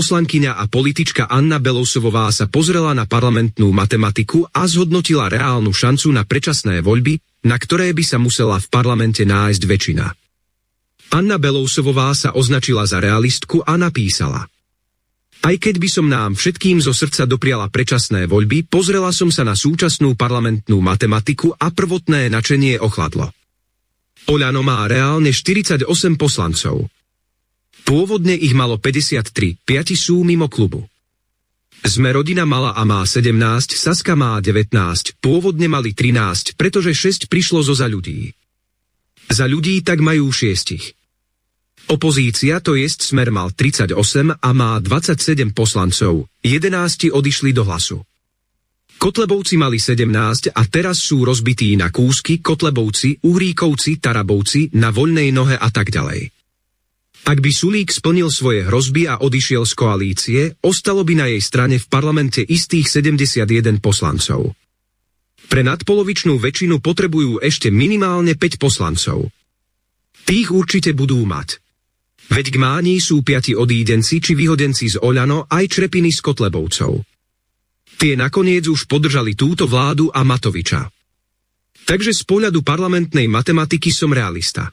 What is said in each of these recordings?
poslankyňa a politička Anna Belousovová sa pozrela na parlamentnú matematiku a zhodnotila reálnu šancu na predčasné voľby, na ktoré by sa musela v parlamente nájsť väčšina. Anna Belousovová sa označila za realistku a napísala Aj keď by som nám všetkým zo srdca dopriala predčasné voľby, pozrela som sa na súčasnú parlamentnú matematiku a prvotné načenie ochladlo. Oľano má reálne 48 poslancov – Pôvodne ich malo 53, piati sú mimo klubu. Sme rodina mala a má 17, Saska má 19, pôvodne mali 13, pretože 6 prišlo zo za ľudí. Za ľudí tak majú šiestich. Opozícia, to jest Smer mal 38 a má 27 poslancov, 11 odišli do hlasu. Kotlebovci mali 17 a teraz sú rozbití na kúsky Kotlebovci, Uhríkovci, Tarabovci, na voľnej nohe a tak ďalej. Ak by Sulík splnil svoje hrozby a odišiel z koalície, ostalo by na jej strane v parlamente istých 71 poslancov. Pre nadpolovičnú väčšinu potrebujú ešte minimálne 5 poslancov. Tých určite budú mať. Veď k mání sú piati odídenci či vyhodenci z Oľano aj črepiny z Kotlebovcov. Tie nakoniec už podržali túto vládu a Matoviča. Takže z pohľadu parlamentnej matematiky som realista.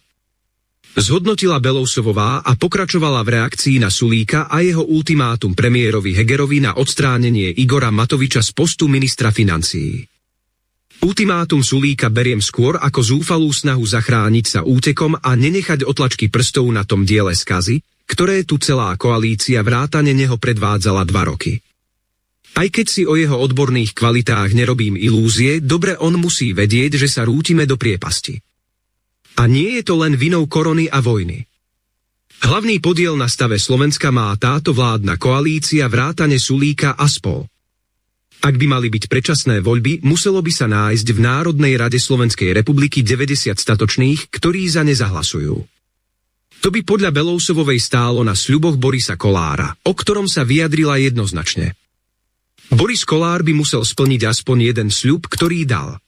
Zhodnotila Belousovová a pokračovala v reakcii na Sulíka a jeho ultimátum premiérovi Hegerovi na odstránenie Igora Matoviča z postu ministra financií. Ultimátum Sulíka beriem skôr ako zúfalú snahu zachrániť sa útekom a nenechať otlačky prstov na tom diele skazy, ktoré tu celá koalícia vrátane neho predvádzala dva roky. Aj keď si o jeho odborných kvalitách nerobím ilúzie, dobre on musí vedieť, že sa rútime do priepasti. A nie je to len vinou korony a vojny. Hlavný podiel na stave Slovenska má táto vládna koalícia vrátane Sulíka a spol. Ak by mali byť predčasné voľby, muselo by sa nájsť v Národnej rade Slovenskej republiky 90 statočných, ktorí za ne zahlasujú. To by podľa Belousovovej stálo na sľuboch Borisa Kolára, o ktorom sa vyjadrila jednoznačne. Boris Kolár by musel splniť aspoň jeden sľub, ktorý dal –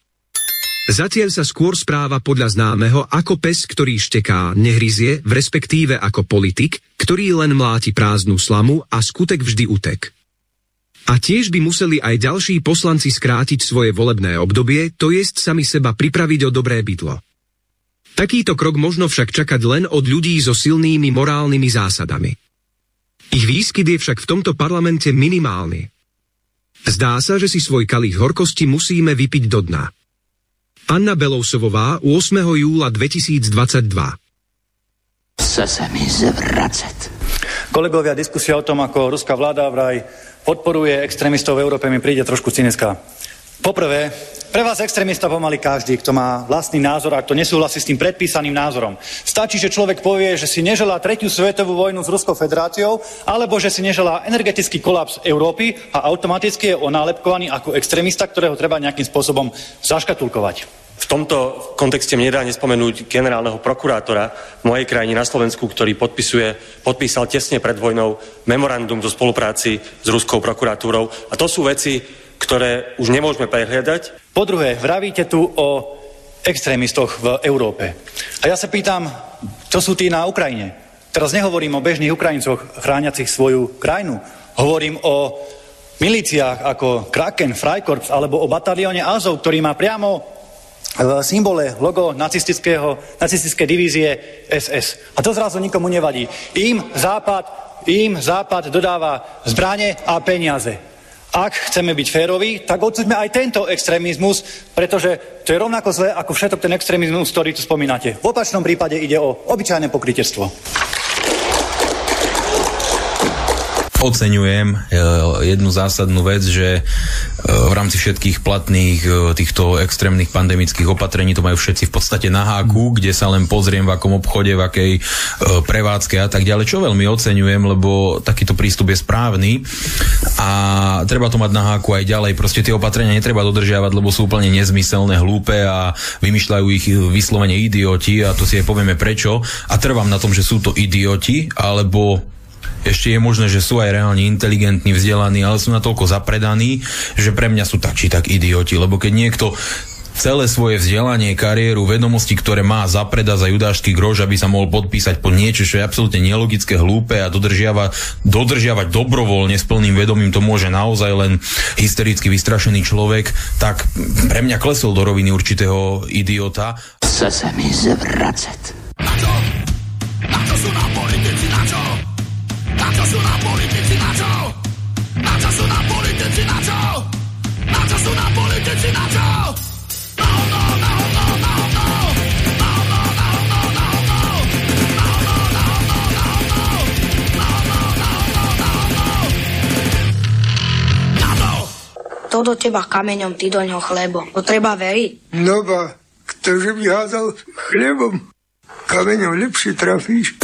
Zatiaľ sa skôr správa podľa známeho ako pes, ktorý šteká, nehryzie, v respektíve ako politik, ktorý len mláti prázdnu slamu a skutek vždy utek. A tiež by museli aj ďalší poslanci skrátiť svoje volebné obdobie, to jest sami seba pripraviť o dobré bydlo. Takýto krok možno však čakať len od ľudí so silnými morálnymi zásadami. Ich výskyt je však v tomto parlamente minimálny. Zdá sa, že si svoj kalich horkosti musíme vypiť do dna. Anna Belousovová 8. júla 2022 Chce sa mi zvracať. Kolegovia, diskusia o tom, ako ruská vláda vraj podporuje extrémistov v Európe, mi príde trošku cynická. Poprvé, pre vás extrémista pomaly každý, kto má vlastný názor a kto nesúhlasí s tým predpísaným názorom. Stačí, že človek povie, že si neželá tretiu svetovú vojnu s Ruskou federáciou, alebo že si neželá energetický kolaps Európy a automaticky je onálepkovaný ako extrémista, ktorého treba nejakým spôsobom zaškatulkovať. V tomto kontexte mi nedá nespomenúť generálneho prokurátora v mojej krajine na Slovensku, ktorý podpisuje, podpísal tesne pred vojnou memorandum zo spolupráci s ruskou prokuratúrou. A to sú veci, ktoré už nemôžeme prehliadať. Po druhé, vravíte tu o extrémistoch v Európe. A ja sa pýtam, čo sú tí na Ukrajine? Teraz nehovorím o bežných Ukrajincoch chrániacich svoju krajinu. Hovorím o milíciách ako Kraken, Freikorps alebo o batalióne Azov, ktorý má priamo v symbole logo nacistického, nacistické divízie SS. A to zrazu nikomu nevadí. Im západ, im západ dodáva zbranie a peniaze. Ak chceme byť féroví, tak odsuďme aj tento extrémizmus, pretože to je rovnako zlé ako všetok ten extrémizmus, ktorý tu spomínate. V opačnom prípade ide o obyčajné pokrytectvo. Oceňujem e, jednu zásadnú vec, že v rámci všetkých platných e, týchto extrémnych pandemických opatrení to majú všetci v podstate na háku, kde sa len pozriem v akom obchode, v akej prevádzke a tak ďalej, čo veľmi oceňujem, lebo takýto prístup je správny a treba to mať na háku aj ďalej. Proste tie opatrenia netreba dodržiavať, lebo sú úplne nezmyselné, hlúpe a vymýšľajú ich vyslovene idioti a to si aj povieme prečo. A trvám na tom, že sú to idioti, alebo ešte je možné, že sú aj reálne inteligentní, vzdelaní, ale sú natoľko zapredaní, že pre mňa sú tak či tak idioti, lebo keď niekto celé svoje vzdelanie, kariéru, vedomosti, ktoré má zapreda za judášsky grož, aby sa mohol podpísať pod niečo, čo je absolútne nelogické, hlúpe a dodržiava, dodržiavať dobrovoľne s plným vedomím, to môže naozaj len hystericky vystrašený človek, tak pre mňa klesol do roviny určitého idiota. Chce sa mi zvracet. Na čo? Na čo sú nám politici, na čo? Na čo sú nám politici, na čo? Na čo sú nám politici, na čo? Na čo sú nám politici, na čo? No, no, no, no, no, no. No, no, no, no, no, no. No, no, no, no, no, no. No, no, no, no, no, no. Na to! To do teba kameňom, ty do ňoho chlebo. To treba veriť. No ba, ktože by hádal chlebom, kameňom lepšie trafíš.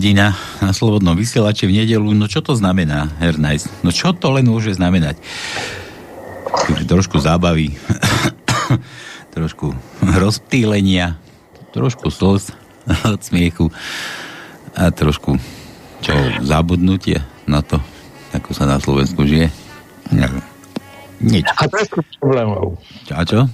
Hodina na Slobodnom vysielači v nedelu. No čo to znamená, Hernajs? No čo to len môže znamenať? Trošku zábavy, trošku rozptýlenia, trošku slz od smiechu a trošku čo, zabudnutie na to, ako sa na Slovensku žije. Nič. A trošku problémov. A čo?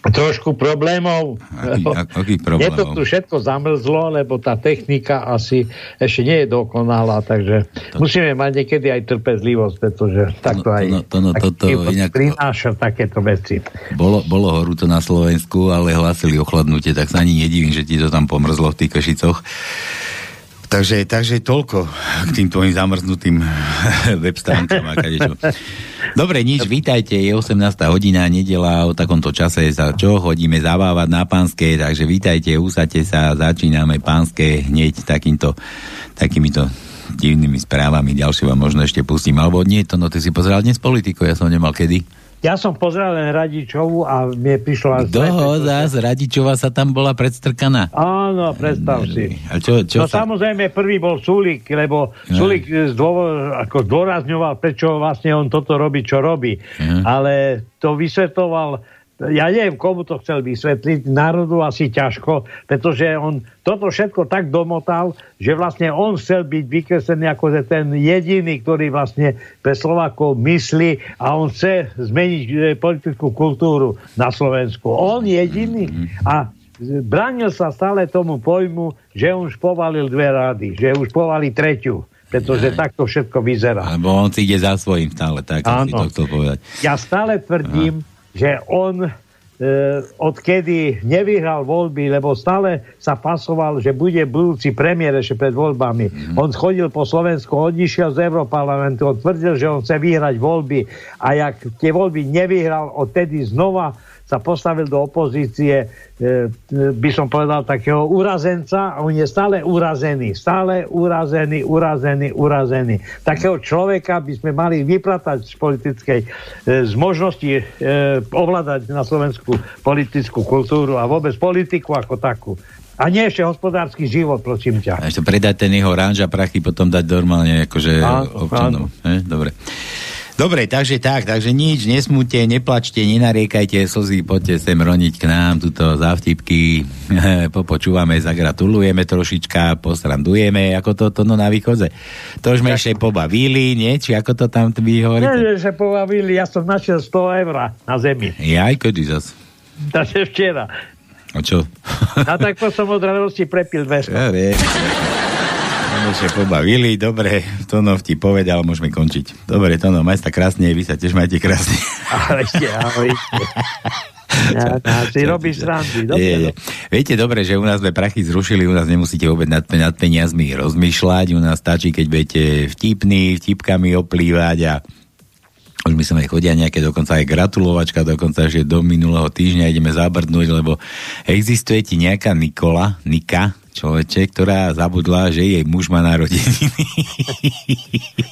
Trošku problémov. Aký, ak, aký Je to problémov? tu všetko zamrzlo, lebo tá technika asi ešte nie je dokonalá, takže to... musíme mať niekedy aj trpezlivosť, pretože takto aj to no, taký toto život inak- prináša takéto veci. Bolo, bolo horúco na Slovensku, ale hlásili ochladnutie, tak sa ani nedivím, že ti to tam pomrzlo v tých Kešicoch. Takže, takže toľko k tým tvojim zamrznutým web stránkam. Dobre, nič, vítajte, je 18. hodina, nedela, o takomto čase sa čo, chodíme zabávať na pánske, takže vítajte, usadte sa, začíname pánske hneď takýmto, takýmito divnými správami, ďalšie vám možno ešte pustím, alebo nie, to no ty si pozeral dnes politiku, ja som nemal kedy. Ja som pozeral len Radičovu a mne. Kto ho zás, Radičová sa tam bola predstrkaná. Áno, predstav si. A čo, čo no sa... samozrejme, prvý bol Sulik, lebo No. Sulik zdôvo, ako zdôrazňoval, prečo vlastne on toto robí, čo robí. Mhm. Ale to vysvetoval, ja neviem, komu to chcel vysvetliť, národu asi ťažko, pretože on toto všetko tak domotal, že vlastne on chcel byť vykreslený ako že ten jediný, ktorý vlastne pre Slovákov myslí a on chce zmeniť e, politickú kultúru na Slovensku. On jediný. A bránil sa stále tomu pojmu, že už povalil dve rady, že už povalí treťu, pretože takto všetko vyzerá. Lebo on si ide za svojím stále, tak si to Áno. chcel povedať. Ja stále tvrdím, že on e, odkedy nevyhral voľby, lebo stále sa pasoval, že bude budúci premiér ešte pred voľbami. Mhm. On chodil po Slovensku, odišiel z Európarlamentu, on tvrdil, že on chce vyhrať voľby a jak tie voľby nevyhral, odtedy znova sa postavil do opozície, e, by som povedal, takého urazenca a on je stále urazený, stále urazený, urazený, urazený. Takého človeka by sme mali vypratať z politickej, e, z možnosti e, ovládať na Slovensku politickú kultúru a vôbec politiku ako takú. A nie ešte hospodársky život, prosím ťa. A ešte predať ten jeho ranž a prachy, potom dať normálne akože Áno, občanom. Eh, dobre. Dobre, takže tak, takže nič, nesmúte, neplačte, nenariekajte slzy, poďte sem roniť k nám, tuto závtipky, popočúvame, zagratulujeme trošička, posrandujeme, ako to, to no na východze. To už sme ešte pobavili, nie? Či ako to tam vy hovoríte? Nie, že pobavili, ja som našiel 100 eur na zemi. Jaj, kedy zas? Takže včera. A čo? A tak po som od radosti prepil 200. Ja sa pobavili, dobre, Tono ti povedal, môžeme končiť. Dobre, Tono, maj sa krásne, vy sa tiež majte krásne. Ahojte, ahojte. Ja, si robíš srandy. Dobre, Je, je. Viete dobre, že u nás sme prachy zrušili, u nás nemusíte vôbec nad, nad peniazmi rozmýšľať, u nás stačí, keď budete vtipní, vtipkami oplývať a už my sme chodia nejaké dokonca aj gratulovačka, dokonca že do minulého týždňa ideme zabrdnúť, lebo existuje ti nejaká Nikola, Nika, človeče, ktorá zabudla, že jej muž má narodeniny.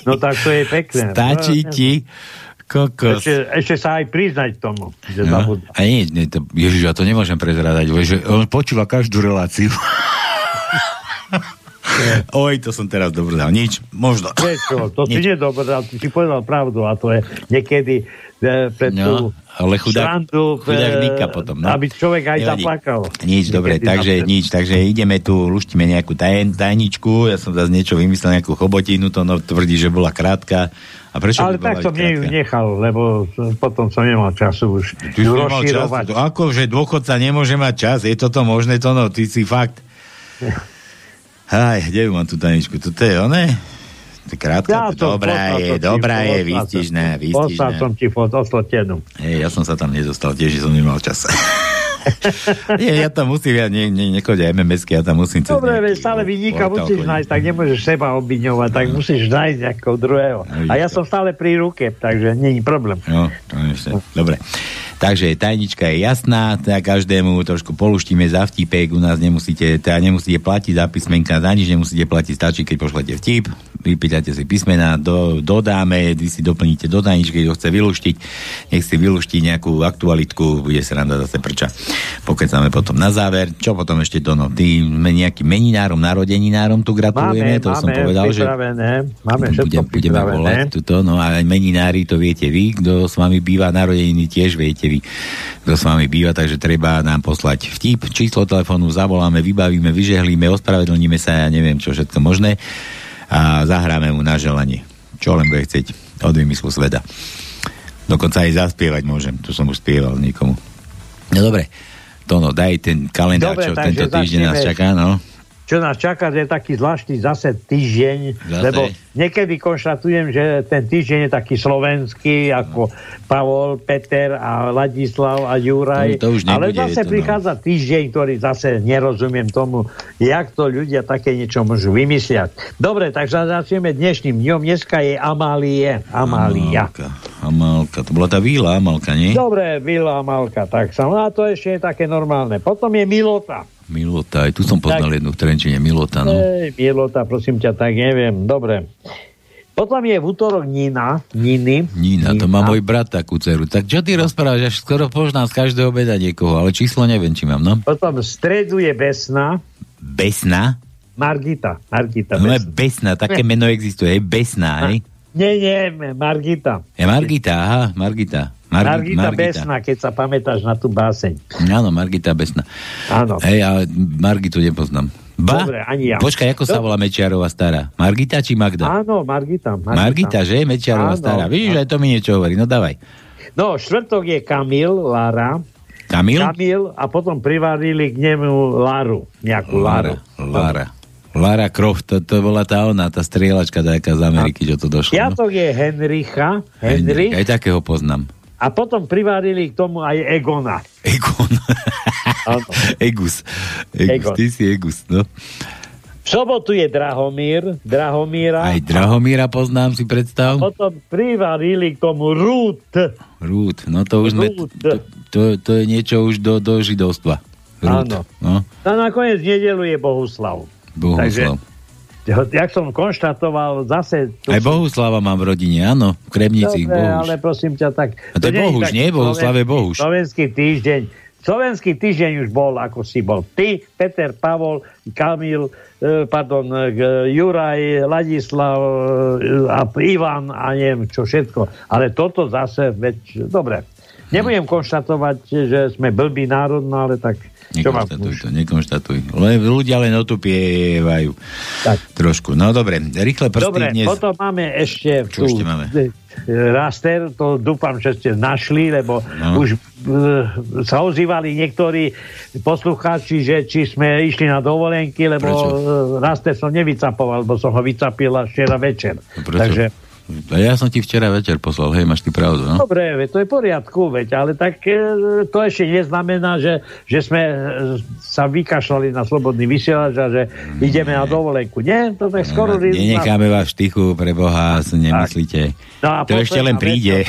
No tak to je pekné. Stačí No, ti kokos. Ešte, ešte sa aj priznať tomu, že No, zabudla. a nie, nie to, Ježiš, ja to nemôžem prezradať, že on počula každú reláciu. Oj, to som teraz dobro dal. Nič, možno. Vieš čo, to si nedobral, ty si povedal pravdu a to je niekedy e, pre No, tú ale chudák, chudák e, Nika potom. No. aby človek aj Nevadí. zaplakal. Nič, dobre, takže napred. nič, takže ideme tu, luštíme nejakú tajen, tajničku, ja som zase niečo vymyslel, nejakú chobotinu, to no, tvrdí, že bola krátka. A prečo Ale tak som ju nechal, lebo potom som nemal času už Ty ju čas, rozširovať. to ako, že dôchodca nemôže mať čas? Je toto možné, to no, ty si fakt... Aj, kde mám tú tajničku? Toto je one? To je krátka, Ja to dobrá je, to dobrá je, som- výstižná, Poslal výstižná. som ti fot, oslotenú. Hej, ja som sa tam nedostal, tiež som nemal čas. Nie, ja tam musím, ja ne, ne, nechodia MMS-ky, ja tam musím cez Dobre, veď stále vyníka musíš nájsť, tak nemôžeš seba obviňovať, tak musíš nájsť nejakého druhého. No, A ja vidíš som stále pri ruke, takže nie je problém. No, to ešte. Dobre. Takže tajnička je jasná, teda každému trošku poluštíme za vtipek, u nás nemusíte, teda nemusíte platiť za písmenka, za nič nemusíte platiť, stačí, keď pošlete vtip, vypýtate si písmena, do, dodáme, vy si doplníte do tajničky, kto chce vyluštiť, nech si vyluští nejakú aktualitku, bude sa nám zase prča. Pokecáme potom na záver, čo potom ešte to, no, tým nejakým meninárom, narodeninárom tu gratulujeme, Máme, to som máme povedal, že pripravené, máme všetko budem, budeme volať tuto, no a aj meninári to viete vy, kto s vami býva narodeniny, tiež viete vy, kto s vami býva, takže treba nám poslať vtip, číslo telefónu, zavoláme, vybavíme, vyžehlíme, ospravedlníme sa, ja neviem čo všetko možné a zahráme mu na želanie, čo len bude chcieť od vymyslu sveta. Dokonca aj zaspievať môžem, to som už spieval niekomu. No dobre, Tono, daj ten kalendár, Dobre, čo tento týždeň nás čaká, no. Čo nás čaká, je taký zvláštny zase týždeň, Zase. lebo niekedy konštatujem, že ten týždeň je taký slovenský, ako Pavol, Peter a Ladislav a Juraj. To už Ale nebude, zase to no. prichádza týždeň, ktorý zase nerozumiem tomu, jak to ľudia také niečo môžu vymysliať. Dobre, takže začneme dnešným dňom. Dneska je Amálie. Amália. Amálka, Amálka, to bola tá víla Amálka, nie? Dobre, Vila Amalka, tak sa. No a to ešte je také normálne. Potom je Milota. Milota, aj tu som poznal jednu v Trenčine, Milota, no. Ej, Milota, prosím ťa, tak neviem. Dobre. Potom je v útorok Nina. Niny. Nina, to má môj brat takú dceru. Tak čo ty rozprávaš, až skoro poznám z každého obeda niekoho, ale číslo neviem, či mám, no. Potom v stredu je Besna. Besna? Margita. Margita No je Besna. Besna, také meno existuje, Besna, hej. Nie, nie, Margita. Je Margita, aha, Margita. Margi- Margita, Besna, keď sa pamätáš na tú báseň. Áno, Margita Besna. Áno. Hej, ale Margitu nepoznám. Ba? Dobre, ani ja. Počkaj, ako sa Dobre. volá Mečiarová stará? Margita či Magda? Áno, Margita. Margita, Margita, že? Mečiarová Áno. stará. Vidíš, aj to mi niečo hovorí. No dávaj. No, štvrtok je Kamil, Lara. Kamil? Kamil a potom privarili k nemu Laru. Nejakú Laru. Lara. Lara Croft, to, to bola tá ona, tá strieľačka taká z Ameriky, čo to došlo. No. Piatok je Henricha. Henry. Aj takého poznám. A potom privarili k tomu aj Egona. Egon. Egus. Egus. Egon. Ty si Egus, no. V sobotu je Drahomír, Drahomíra. Aj Drahomíra poznám, si predstav. Potom privarili k tomu Rút. Rút, no to už sme, to, to, to je niečo už do, do židovstva. Rút. Áno. No, A nakoniec nedelu je Bohuslav. Bohuslav. Jak som konštatoval, zase... Aj Bohuslava mám v rodine, áno, v Kremnici, Dobre, Bohuš. ale prosím ťa, tak... A to je tak nie? Bohuslav je slovenský- týždeň. Slovenský týždeň už bol, ako si bol ty, Peter, Pavol, Kamil, e, pardon, e, Juraj, Ladislav e, a Ivan a neviem čo všetko. Ale toto zase, veď, dobre. Nebudem konštatovať, že sme blbý národ, no ale tak Nekonštatuj to, nekonštatuj. Le, ľudia len otupievajú. Tak. Trošku. No dobre, rýchle prsty Dobre, dnes. potom máme ešte Čo ešte máme? e, raster, to dúfam, že ste našli, lebo No. už e, sa ozývali niektorí poslucháči, že či sme išli na dovolenky, lebo Prečo? e, raster som nevycapoval, lebo som ho vycapil až včera večer. Prečo? Takže, ja som ti včera večer poslal, hej, máš ty pravdu, no? dobre, veď to je v poriadku, veď, ale tak e, to ešte neznamená, že, že sme e, sa vykašľali na slobodný vysielač a že ideme na dovolenku. Nie, to tak skoro... No, Nenecháme vás v štichu, pre Boha, si nemyslíte. No a to ešte len príde.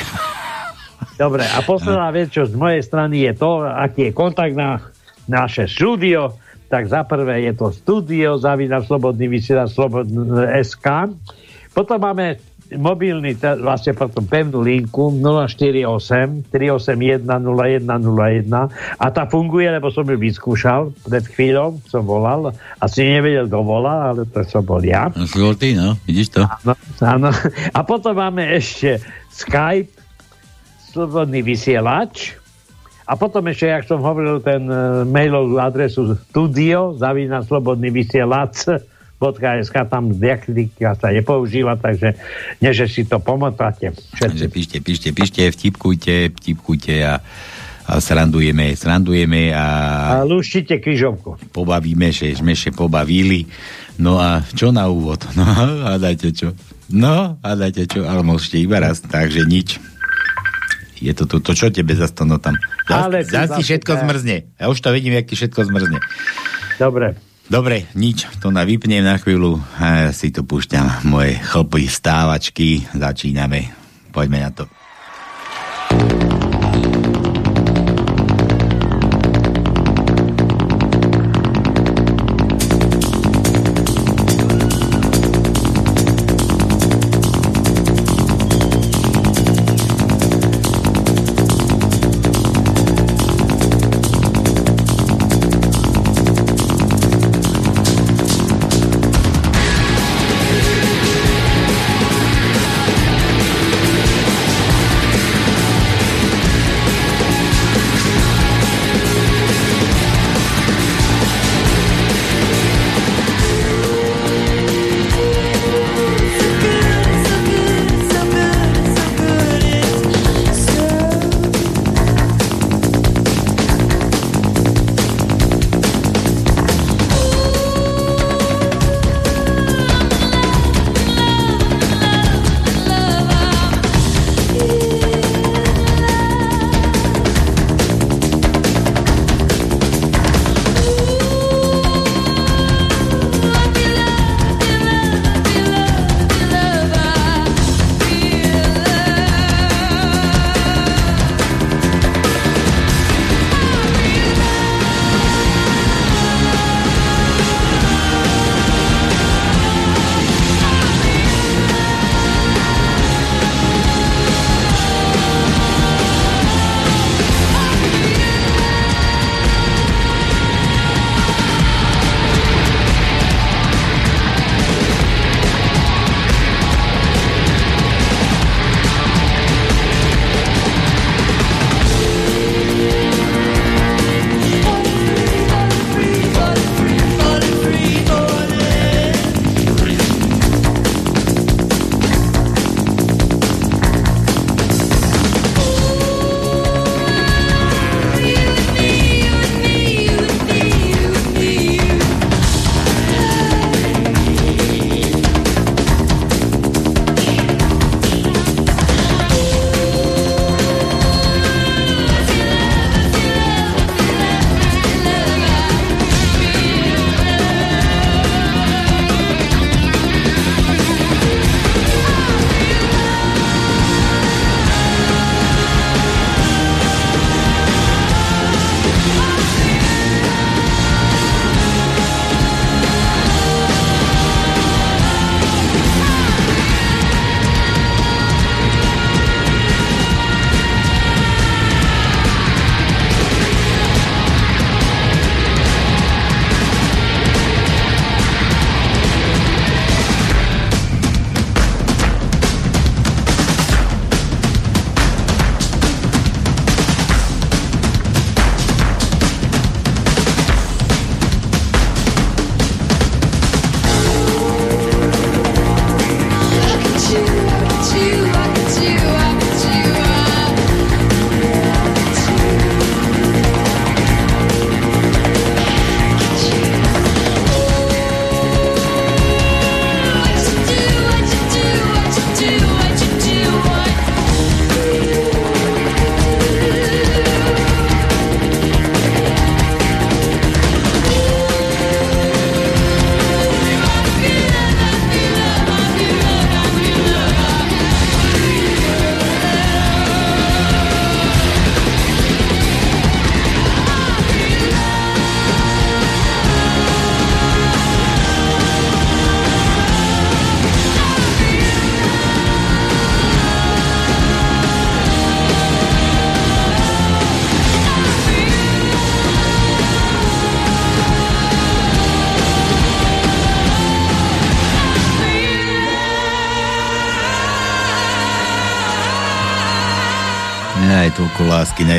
Dobre, a posledná vec, čo z mojej strany je to, aký je kontakt na naše štúdio, tak za prvé je to studio, zavina slobodný vysielač slobodný SK. Potom máme mobilný, vlastne potom pevnú linku 048 381 0101 a tá funguje, lebo som ju vyskúšal pred chvíľou, som volal, asi nevedel, kto volá, ale to som bol ja. No, si bol ty, no, vidíš to? Áno, áno. A potom máme ešte Skype, slobodný vysielač. A potom ešte, jak som hovoril, ten e, mailovú adresu studio, zavina slobodný vysielač, .sk, tam diakritika sa nepoužíva, takže nie, že si to pomotáte. Takže píšte, píšte, píšte, vtipkujte, vtipkujte a, a srandujeme, srandujeme a A lúštite kryžovku. pobavíme, že sme sa pobavili. No a čo na úvod? No, hádajte čo? No, hádajte čo? Ale môžete iba raz, takže nič. Je to tu, to čo tebe zas to no tam? Ale Zas, tu zas ti všetko zmrzne. Ja už to vidím, jak ti všetko zmrzne. Dobre. Dobre, nič, to na vypnem na chvíľu ja si tu púšťam moje chlpy stávačky. Začíname. Poďme na to. Thank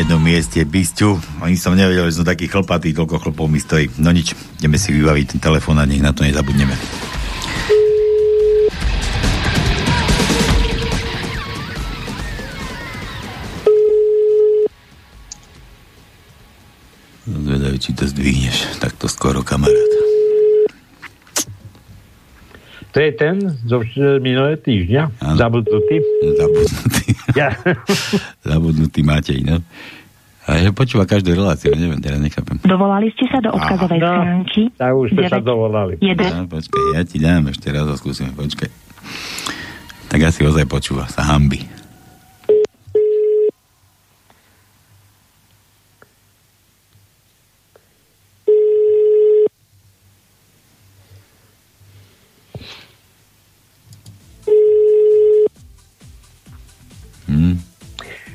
jednom mieste, bysťu. Ani som nevedel, že som taký chlpatý, toľko chlpov mi stojí. No nič, ideme si vybaviť ten telefón a nech na to nezabudneme. Zvedajú, či to zdvihneš. Takto skoro, kamarát. To je ten zo minulé týždňa? Ano. Zabudnutý? Zabudnutý. Ja. Zabudnutý Matej, no. A že počúva každú reláciu, neviem, teraz nechápem. Dovolali ste sa do odkazovej no, schránky? Tak už ste sa dovolali. No, počkaj, ja ti dám ešte raz a skúsim, počkaj. Tak asi ozaj počúva, sa hambi.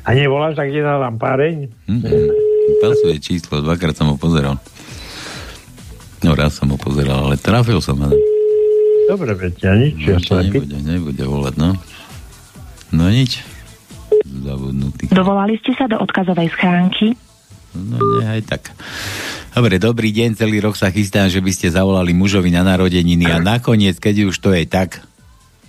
A nevoláš, tak kde dám páreň? Mm-hmm. Pasuje číslo, dvakrát som ho pozeral. No raz som ho pozeral, ale trafil som. Ale... Dobre, veď ja nič. No, ja nebude, nebude volať, no. No nič. Zabudnutý. Dovolali ste sa do odkazovej schránky? No nie, aj tak. Dobre, dobrý deň, celý rok sa chystám, že by ste zavolali mužovi na narodeniny a nakoniec, keď už to je tak,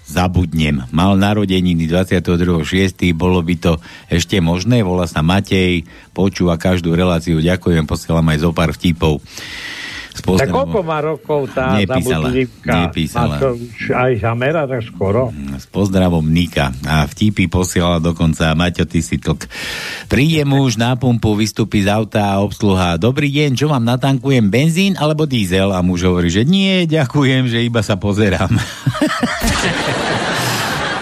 zabudnem. Mal narodeniny 22.6. Bolo by to ešte možné? Volá sa Matej, počúva každú reláciu. Ďakujem, posielam aj zo pár vtipov. Tak koľko má rokov tá nepísala, nepísala. Má to aj zamera tak skoro? S pozdravom Nika. A vtipy posielala dokonca Maťo, ty si tlk. Príde muž na pumpu, vystúpi z auta a obsluha. Dobrý deň, čo vám natankujem, benzín alebo diesel? A muž hovorí, že nie, ďakujem, že iba sa pozerám.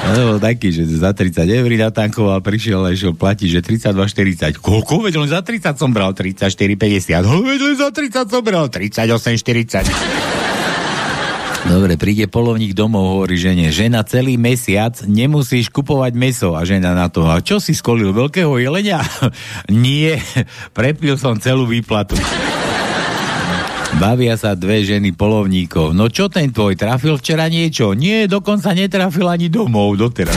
No, taký, že za 30 eur natankoval, prišiel a išiel platiť, že 32,40. Koľko? Veď len za 30 som bral, 34,50. No, veď len za 30 som bral, 38,40. Dobre, príde polovník domov, hovorí žene, žena celý mesiac nemusíš kupovať meso. A žena na to, a čo si skolil, veľkého jelenia? Nie, prepil som celú výplatu. Bavia sa dve ženy polovníkov. No čo ten tvoj, trafil včera niečo? Nie, dokonca netrafil ani domov doteraz.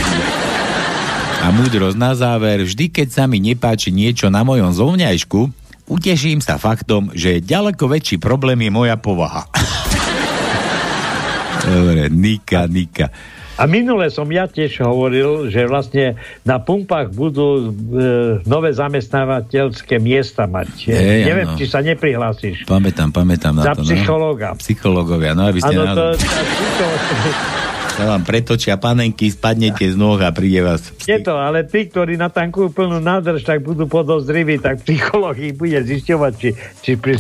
A múdrosť na záver, vždy keď sa mi nepáči niečo na mojom zovňajšku, uteším sa faktom, že ďaleko väčší problém je moja povaha. Dobre, Nika, Nika. A minule som ja tiež hovoril, že vlastne na pumpách budú e, nové zamestnávateľské miesta mať. Hey, Neviem, ano. či sa neprihlásiš. Pamätám, pamätám na Za to. Za psychológa. No? Psychológovia, no aby ste... Ano, to, sa vám pretočia panenky, spadnete z nôh a príde vás. Je to, ale tí, ktorí natankujú plnú nádrž, tak budú podozriví, tak psychológii bude zisťovať, či, či pri,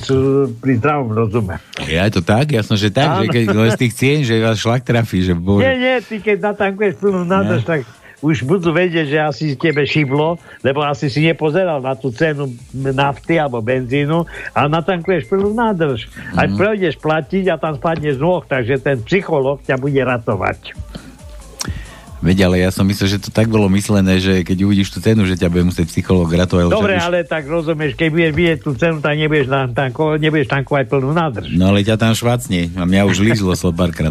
pri zdravom rozume. Ja je to tak, jasno, že tak, Áno. že keď z tých cien, že vás šlak trafí, že bože. Nie, nie, ty keď natankuješ plnú nádrž, ja. tak už budú vedieť, že asi tebe šiblo, lebo asi si nepozeral na tú cenu nafty alebo benzínu a natankuješ plnú nádrž. Mm. Aj prejdeš platiť a tam spadneš z nôh, takže ten psycholog ťa bude ratovať. Veď, ale ja som myslel, že to tak bolo myslené, že keď uvidíš tú cenu, že ťa bude musieť psychológ ratovať. Dobre, ale tak rozumieš, keď budeš vidieť tú cenu, tak nebudeš, tanko, nebudeš tankovať plnú nádrž. No ale ťa tam švacne. A mňa už lízlo so párkrát.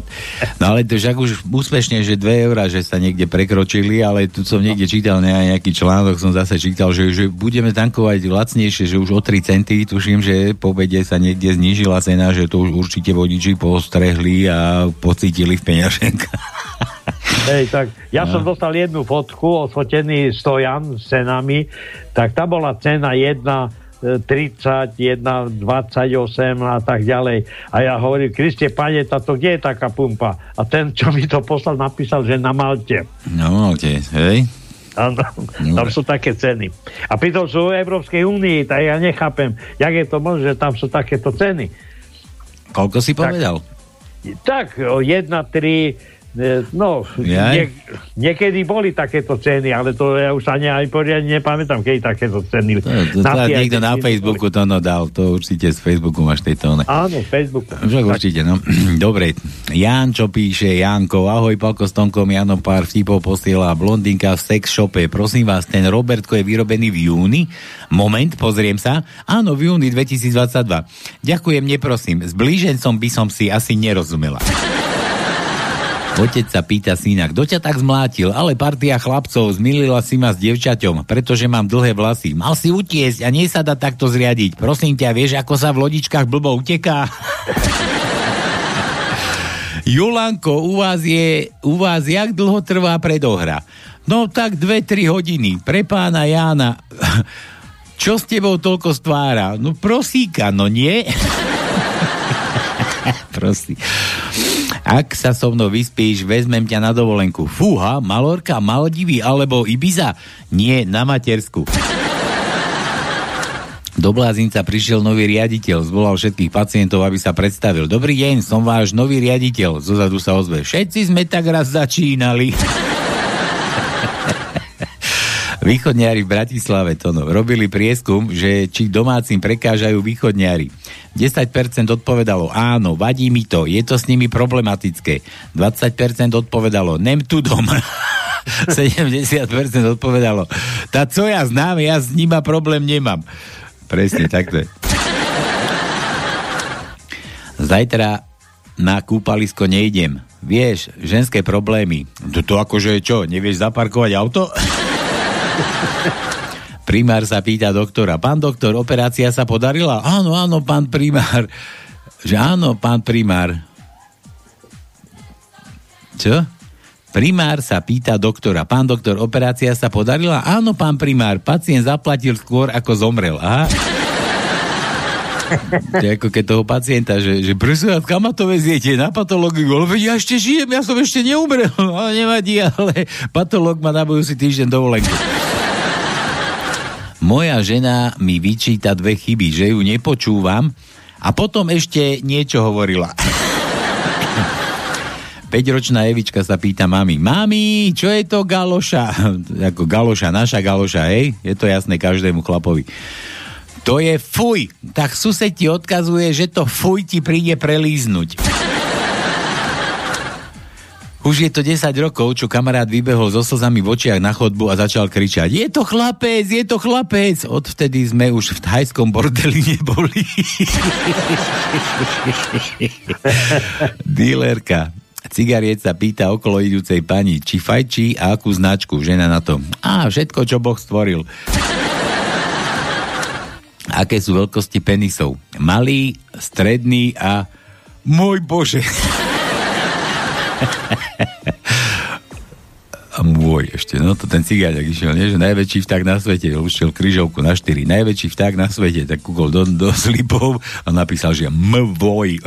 No ale to však už úspešne, že 2 eurá, že sa niekde prekročili, ale tu som niekde čítal nejaký článok, som zase čítal, že, že budeme tankovať lacnejšie, že už o 3 centy, tuším, že po bede sa niekde znížila cena, že to už určite vodiči postrehli a pocítili v peňaženkách. Hej, tak ja no. som dostal jednu fotku, odfotený stojan s cenami, tak tá bola cena jedna 30, 1, 28 a tak ďalej. A ja hovorím, Kriste, pane, táto, kde je taká pumpa? A ten, čo mi to poslal, napísal, že na Malte. Na Malte, hej? Áno, tam sú také ceny. A pritom sú v Európskej únii, tak ja nechápem, jak je to možné, že tam sú takéto ceny. Koľko si povedal? Tak, tak 1, 3, No, nie, niekedy boli takéto ceny, ale to ja už ani aj poriadne nepamätám, keď takéto ceny. To, to, na to, niekto na Facebooku to no dal, to určite z Facebooku máš tejto. Ne. Áno, z Facebooku. Však určite, no. Dobre, Jan, čo píše, Janko, ahoj, Palko s Tonkom, Jano pár vtipov posiela blondinka v sex shope. Prosím vás, ten Robertko je vyrobený v júni? Moment, pozriem sa. Áno, v júni 2022. Ďakujem, neprosím. S blížencom by som si asi nerozumela. Otec sa pýta syna, kto ťa tak zmlátil? Ale partia chlapcov zmilila si ma s devčaťom, pretože mám dlhé vlasy. Mal si utiesť a nie sa dá takto zriadiť. Prosím ťa, vieš, ako sa v lodičkách blbo uteká? Julanko, u vás je, u vás jak dlho trvá predohra? No tak dve, tri hodiny. Pre pána Jána. Čo s tebou toľko stvára? No prosíka, no nie? Prosí. Ak sa so mnou vyspíš, vezmem ťa na dovolenku. Fúha, Malorka, Maldivy alebo Ibiza? Nie, na matersku. Do Blázinca prišiel nový riaditeľ, zvolal všetkých pacientov, aby sa predstavil. Dobrý deň, som váš nový riaditeľ. Zozadu sa ozve. Všetci sme tak raz začínali. Východniari v Bratislave to no, robili prieskum, že či domácim prekážajú východniari. 10% odpovedalo áno, vadí mi to, je to s nimi problematické. 20% odpovedalo nem tu doma. 70% odpovedalo tá co ja znám, ja s nima problém nemám. Presne, takto. Zajtra na kúpalisko nejdem. Vieš, ženské problémy. To, to akože čo, nevieš zaparkovať auto? Primár sa pýta doktora, pán doktor, operácia sa podarila? Áno, áno, pán primár. Že áno, pán primár. Čo? Primár sa pýta doktora, pán doktor, operácia sa podarila? Áno, pán primár, pacient zaplatil skôr, ako zomrel. Aha. To je ako keď toho pacienta, že, že prosím kam ma to veziete? Na patológiu. Ale ja ešte žijem, ja som ešte neumrel. Ale nevadí, ale patológ ma na budúci týždeň dovolenku. Moja žena mi vyčíta dve chyby, že ju nepočúvam a potom ešte niečo hovorila. 5-ročná Evička sa pýta mami, mami, čo je to galoša? Ako galoša, naša galoša, hej? Je to jasné každému chlapovi. To je fuj. Tak sused ti odkazuje, že to fuj ti príde prelíznuť. Už je to 10 rokov, čo kamarát vybehol so slzami v očiach na chodbu a začal kričať Je to chlapec, je to chlapec! Odvtedy sme už v thajskom bordeli neboli. Dílerka. Cigariet sa pýta okolo idúcej pani, či fajčí a akú značku. Žena na to. A všetko, čo Boh stvoril. Aké sú veľkosti penisov? Malý, stredný a... Môj Bože! A môj ešte, no to ten cigáďak išiel, nie? že najväčší vták na svete, šiel kryžovku na 4, najväčší vták na svete, tak kúkol do, do slipov a napísal, že mvoj.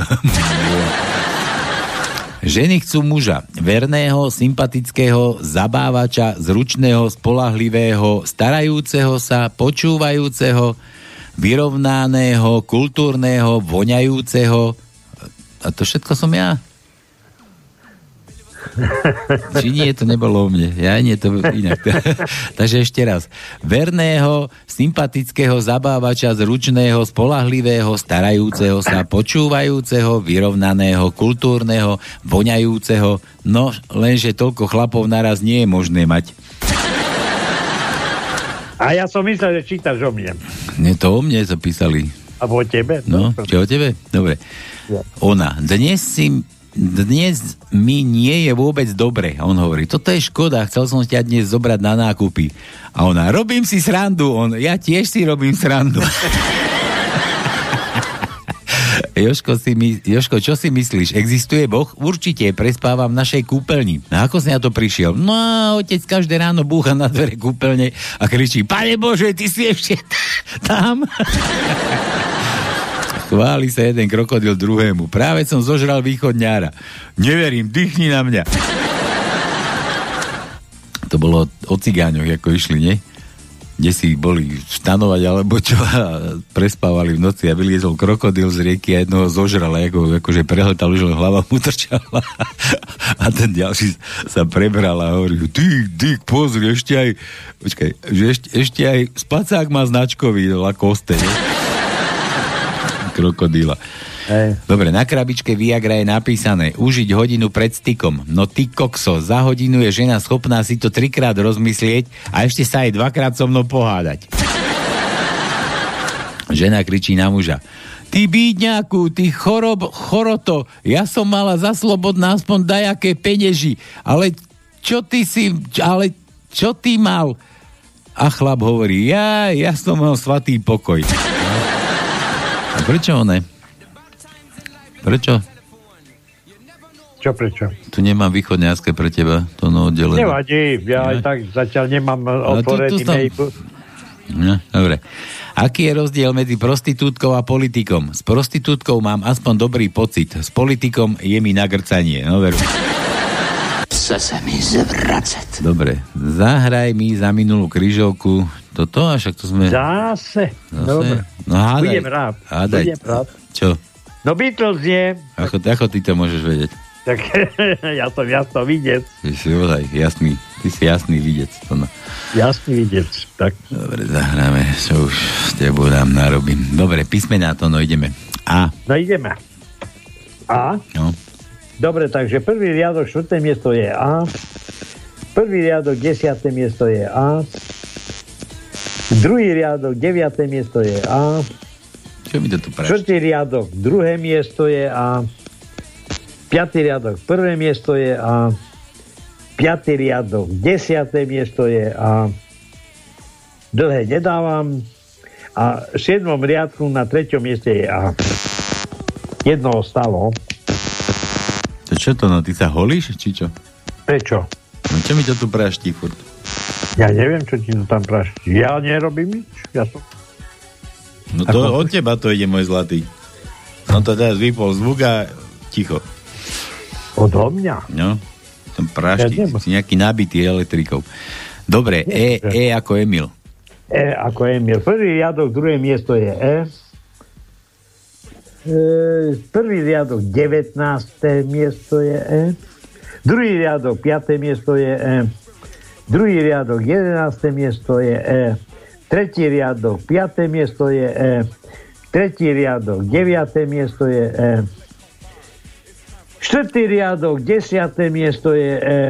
Ženy chcú muža, verného, sympatického, zabávača, zručného, spolahlivého, starajúceho sa, počúvajúceho, vyrovnaného, kultúrneho, voňajúceho. A to všetko som ja. Či nie, to nebolo o mne. Ja nie, to inak. Takže ešte raz. Verného, sympatického zabávača, zručného, spolahlivého, starajúceho sa, počúvajúceho, vyrovnaného, kultúrneho, voňajúceho. No, lenže toľko chlapov naraz nie je možné mať. A ja som myslel, že čítaš o mne. Nie, to o mne zapísali. A o tebe? No, čo o tebe? Dobre. Ona. Dnes si dnes mi nie je vôbec dobre. On hovorí, toto je škoda, chcel som ťa dnes zobrať na nákupy. A ona, robím si srandu. On, ja tiež si robím srandu. Joško, si my, Joško, čo si myslíš? Existuje Boh? Určite, prespávam v našej kúpeľni. A ako si na to prišiel? No a otec každé ráno búcha na dvere kúpeľne a kričí, Pane Bože, ty si ešte tam? Chváli sa jeden krokodil druhému. Práve som zožral východňára. Neverím, dýchni na mňa. To bolo o cigáňoch, ako išli, nie? Kde si boli stanovať, alebo čo, a prespávali v noci a vyliezol krokodil z rieky a jednoho zožral, ako, akože prehletal, už hlava mu trčala. A ten ďalší sa prebral a hovorí, ty, ty, pozri, ešte aj, počkaj, že ešte, ešte aj spacák má značkový, lakoste, nie? Krokodíla. Hey. Dobre, na krabičke Viagra je napísané užiť hodinu pred stykom. No ty kokso, za hodinu je žena schopná si to trikrát rozmyslieť a ešte sa aj dvakrát so mnou pohádať. Žena kričí na muža. Ty bídňaku, ty chorob, choroto, ja som mala za slobodná aspoň dajaké peneži, ale čo ty si, ale čo ty mal? A chlap hovorí, ja, ja som mal svatý pokoj. Prečo ne? Prečo? Čo prečo? Tu nemám východňarské pre teba, to no oddelené. Nevadí, ja aj tak zatiaľ nemám otvorený som- mail. No, dobre. Aký je rozdiel medzi prostitútkou a politikom? S prostitútkou mám aspoň dobrý pocit, s politikom je mi nagrcanie. No veru. Chce se mi zvracet. Dobre, zahraj mi za minulú kryžovku. Toto, a však to sme... Zase. Zase? Dobre. No hádaj. Budem rád. Hádaj. Budem rád. Čo? No Beatles nie. Ako, ako ty to môžeš vedieť? Tak ja som jasno videc. Ty si ozaj jasný, ty si jasný videc. To no. Jasný videc. Tak. Dobre, zahráme, čo už s tebou dám narobím. Dobre, písmená to, no ideme. A. No ideme. A? No. Dobre, takže prvý riadok, štvrté miesto je A. Prvý riadok, desiaté miesto je A. Druhý riadok, deviaté miesto je A. Čo mi to tu? Štvrtý riadok, druhé miesto je A. Piatý riadok, prvé miesto je A. Piatý riadok, desiaté miesto je A. Dlhé nedávam. A v siedmom riadku na treťom mieste je A. Jedno ostalo. Čo to, no ty sa holíš, či čo? Prečo? No čo mi to tu praští furt? Ja neviem, čo ti to tam praští. Ja nerobím nič. Ja som... No to od teba to ide, môj zlatý. Som to teraz vypol zvuk a ticho. Odo mňa? No, tam praští, Ja si nejaký nabitý elektrikou. Dobre, E, E ako Emil. E ako Emil. Prvý riadok, druhé miesto je E. E, Prvý riadok, 19. miesto je E. Druhý riadok, 5. miesto je E. Druhý riadok, 11. miesto je E. Tretí riadok, 5. miesto je E. Tretí riadok, 9. miesto je E. Štvrtý riadok, 10. miesto je E.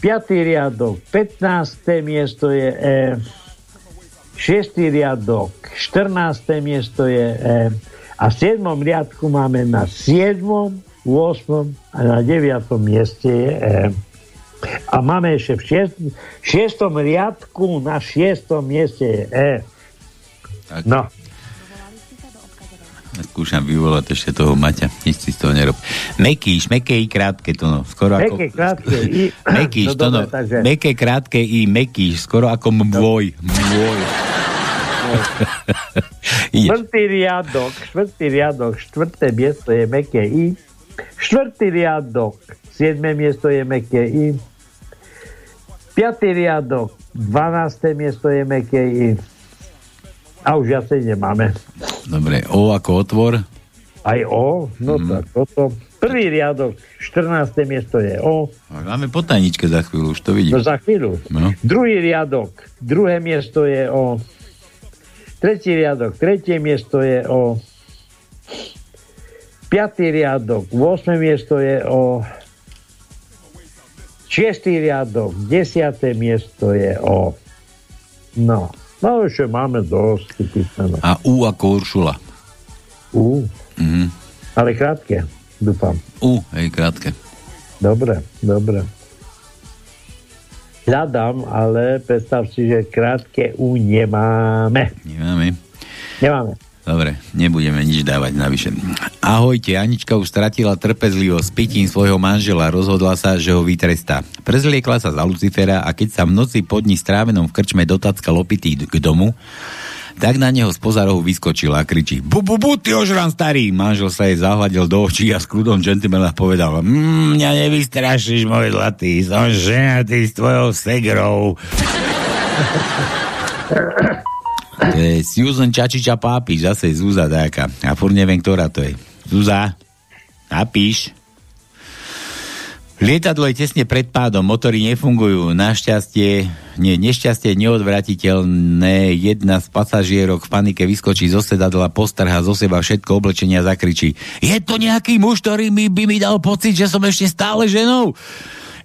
Piatý riadok, 15. miesto je E. Šiestý riadok, 14. miesto je E. A v 7. riadku máme na 7., 8. a na 9. mieste je E. A máme ešte v 6. 6. riadku na 6. mieste je E. Tak. No. Skúšam vyvolať ešte toho Maťa. Nič si z toho nerob. Mekíš, meké i krátke to no. Skoro ako... Meké, krátke i... Mekíš, No to no. takže- Meké, krátke i mekíš. Skoro ako mvoj. Mvoj. Ideš. Štvrtý riadok, štvrtý riadok, štvrté miesto je meké I. Štvrtý riadok, siedme miesto je meké I. Piatý riadok, dvanácté miesto je meké I. A už viacej nemáme. Dobre, O ako otvor. Aj O, no Mhm. tak toto. Prvý riadok, 14. miesto je O. Máme po tajničke za chvíľu, už to No vidím. za chvíľu. No. Druhý riadok, druhé miesto je O. Tretí riadok, tretie miesto je O. Piatý riadok, 8. miesto je O. Šiestý riadok, desiaté miesto je O. No, no ešte máme dosť tých písmenok. A U ako Uršula. U, Mhm. ale krátke, dúfam. U, hej, krátke. Dobre, dobre. Hľadám, ale predstav si, že krátke U nemáme. Nemáme. Nemáme. Dobre, nebudeme nič dávať navyše. Ahojte, Anička už stratila trpezlivosť pitím svojho manžela, rozhodla sa, že ho vytrestá. Prezliekla sa za Lucifera a keď sa v noci pod ní strávenom v krčme dotackal opitý k domu, tak na neho spoza rohu vyskočila a kričí Bu, bu, bu, ty ožran starý! Manžel sa jej zahľadil do očí a s kľudom gentlemana povedal mmm, mňa nevystrašíš, môj zlatý, som ženatý s tvojou segrou. To je Susan Čačiča Pápiš, zase Zúza dáka. A furt neviem, ktorá to je. Zúza, napíš. Lietadlo je tesne pred pádom, motory nefungujú. Našťastie, nie, nešťastie neodvratiteľné. Jedna z pasažierok v panike vyskočí zo sedadla, postrhá zo seba všetko oblečenia a zakričí. Je to nejaký muž, ktorý mi, by mi dal pocit, že som ešte stále ženou?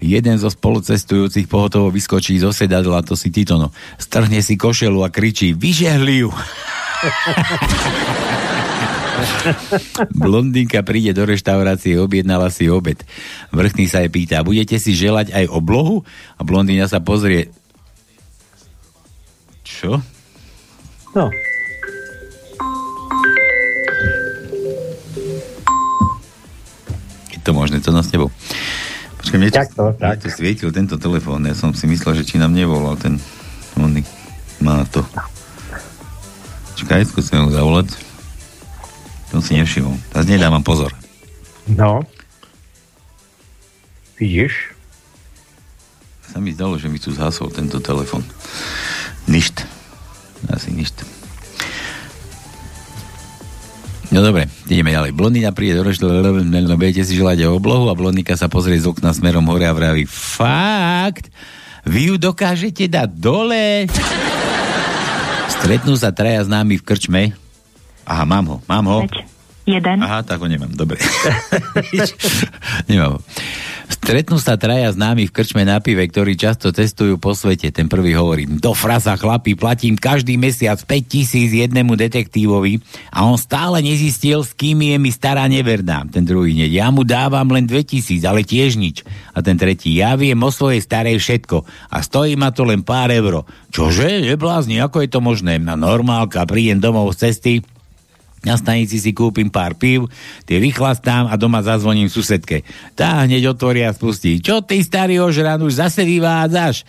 Jeden zo spolucestujúcich pohotovo vyskočí zo sedadla, to si Titono. Strhne si košelu a kričí, vyžehli ju. Blondinka príde do reštaurácie, objednala si obed. Vrchný sa jej pýta, budete si želať aj oblohu? A blondína sa pozrie. Čo? No. Je to možné, to nás nebol. Počkaj, mne Tak to, mne to svietil tento telefón. Ja som si myslel, že či nám nevolal ten... On má to. Čakaj, skúsim ho zavolať. To si nevšimol. Teraz nedávam pozor. No. Vidíš? Sa mi zdalo, že mi tu zhasol tento telefon. Ništ. Asi ništ. No dobre, ideme ďalej. Blondína príde do roštla, budete si želať oblohu a blondíka sa pozrie z okna smerom hore a vraví Fakt? Vy ju dokážete dať dole? Stretnú sa traja známi v krčme. Aha, mám ho, mám ho. Jeden. Aha, tak ho nemám, dobre. nemám ho. Stretnú sa traja známi v krčme na pive, ktorí často cestujú po svete. Ten prvý hovorí, do frasa chlapi, platím každý mesiac 5 tisíc jednému detektívovi a on stále nezistil, s kým je mi stará neverná. Ten druhý nie, ja mu dávam len 2 tisíc, ale tiež nič. A ten tretí, ja viem o svojej starej všetko a stojí ma to len pár euro. Čože? Neblázni, ako je to možné? Na normálka, príjem domov z cesty, na stanici si kúpim pár pív, tie vychlastám a doma zazvoním susedke. Tá hneď otvorí a spustí. Čo ty, starý ožran, už zase vyvádzaš?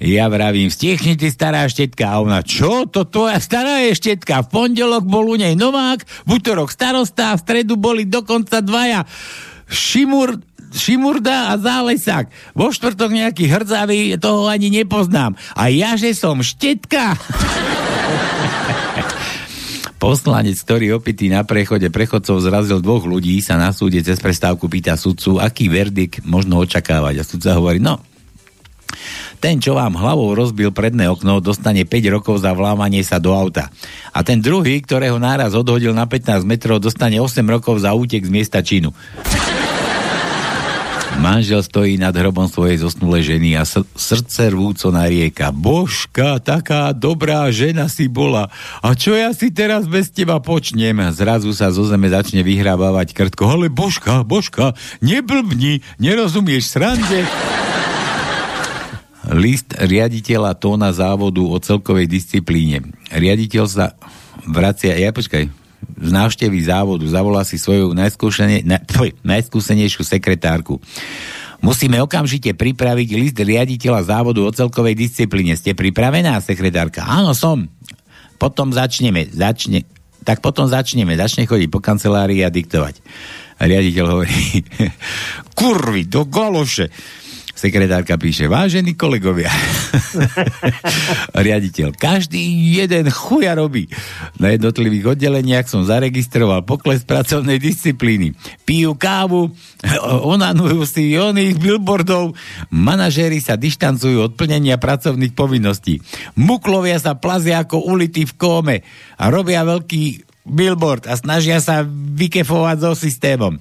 Ja vravím, stiechni ty stará štetka. A ona, čo? To tvoja stará je štetka. V pondelok bol u nej Novák, v útorok starosta, v stredu boli dokonca dvaja. Šimur, Šimurda a Zálesák. Vo štvrtok nejaký hrdzavý, toho ani nepoznám. A ja, že som štetka. Poslanec, ktorý opitý na prechode prechodcov zrazil dvoch ľudí, sa na súde cez prestávku pýta sudcu, aký verdik možno očakávať. A sudca hovorí, no, ten, čo vám hlavou rozbil predné okno, dostane 5 rokov za vlámanie sa do auta. A ten druhý, ktorého náraz odhodil na 15 metrov, dostane 8 rokov za útek z miesta činu. Manžel stojí nad hrobom svojej zosnulej ženy a sr- srdce rvúco narieka. Božka, taká dobrá žena si bola. A čo ja si teraz bez teba počnem? Zrazu sa zo zeme začne vyhrávať krtko. Ale Božka, Božka, neblbni, nerozumieš srande? List riaditeľa tóna závodu o celkovej disciplíne. Riaditeľ sa vracia... Ja počkaj, z návštevy závodu zavolá si svoju najskúsenejšiu sekretárku. Musíme okamžite pripraviť list riaditeľa závodu o celkovej disciplíne. Ste pripravená, sekretárka? Áno, som. Potom začneme. Začne, tak potom začneme. Začne chodiť po kancelárii a diktovať. A riaditeľ hovorí, kurvy, do galoše. Sekretárka píše, vážení kolegovia. Riaditeľ, každý jeden chuja robí. Na jednotlivých oddeleniach som zaregistroval pokles pracovnej disciplíny. Pijú kávu, onanujú si oných billboardov, manažéri sa dištancujú od plnenia pracovných povinností. Muklovia sa plazia ako ulity v kóme a robia veľký billboard a snažia sa vykefovať so systémom.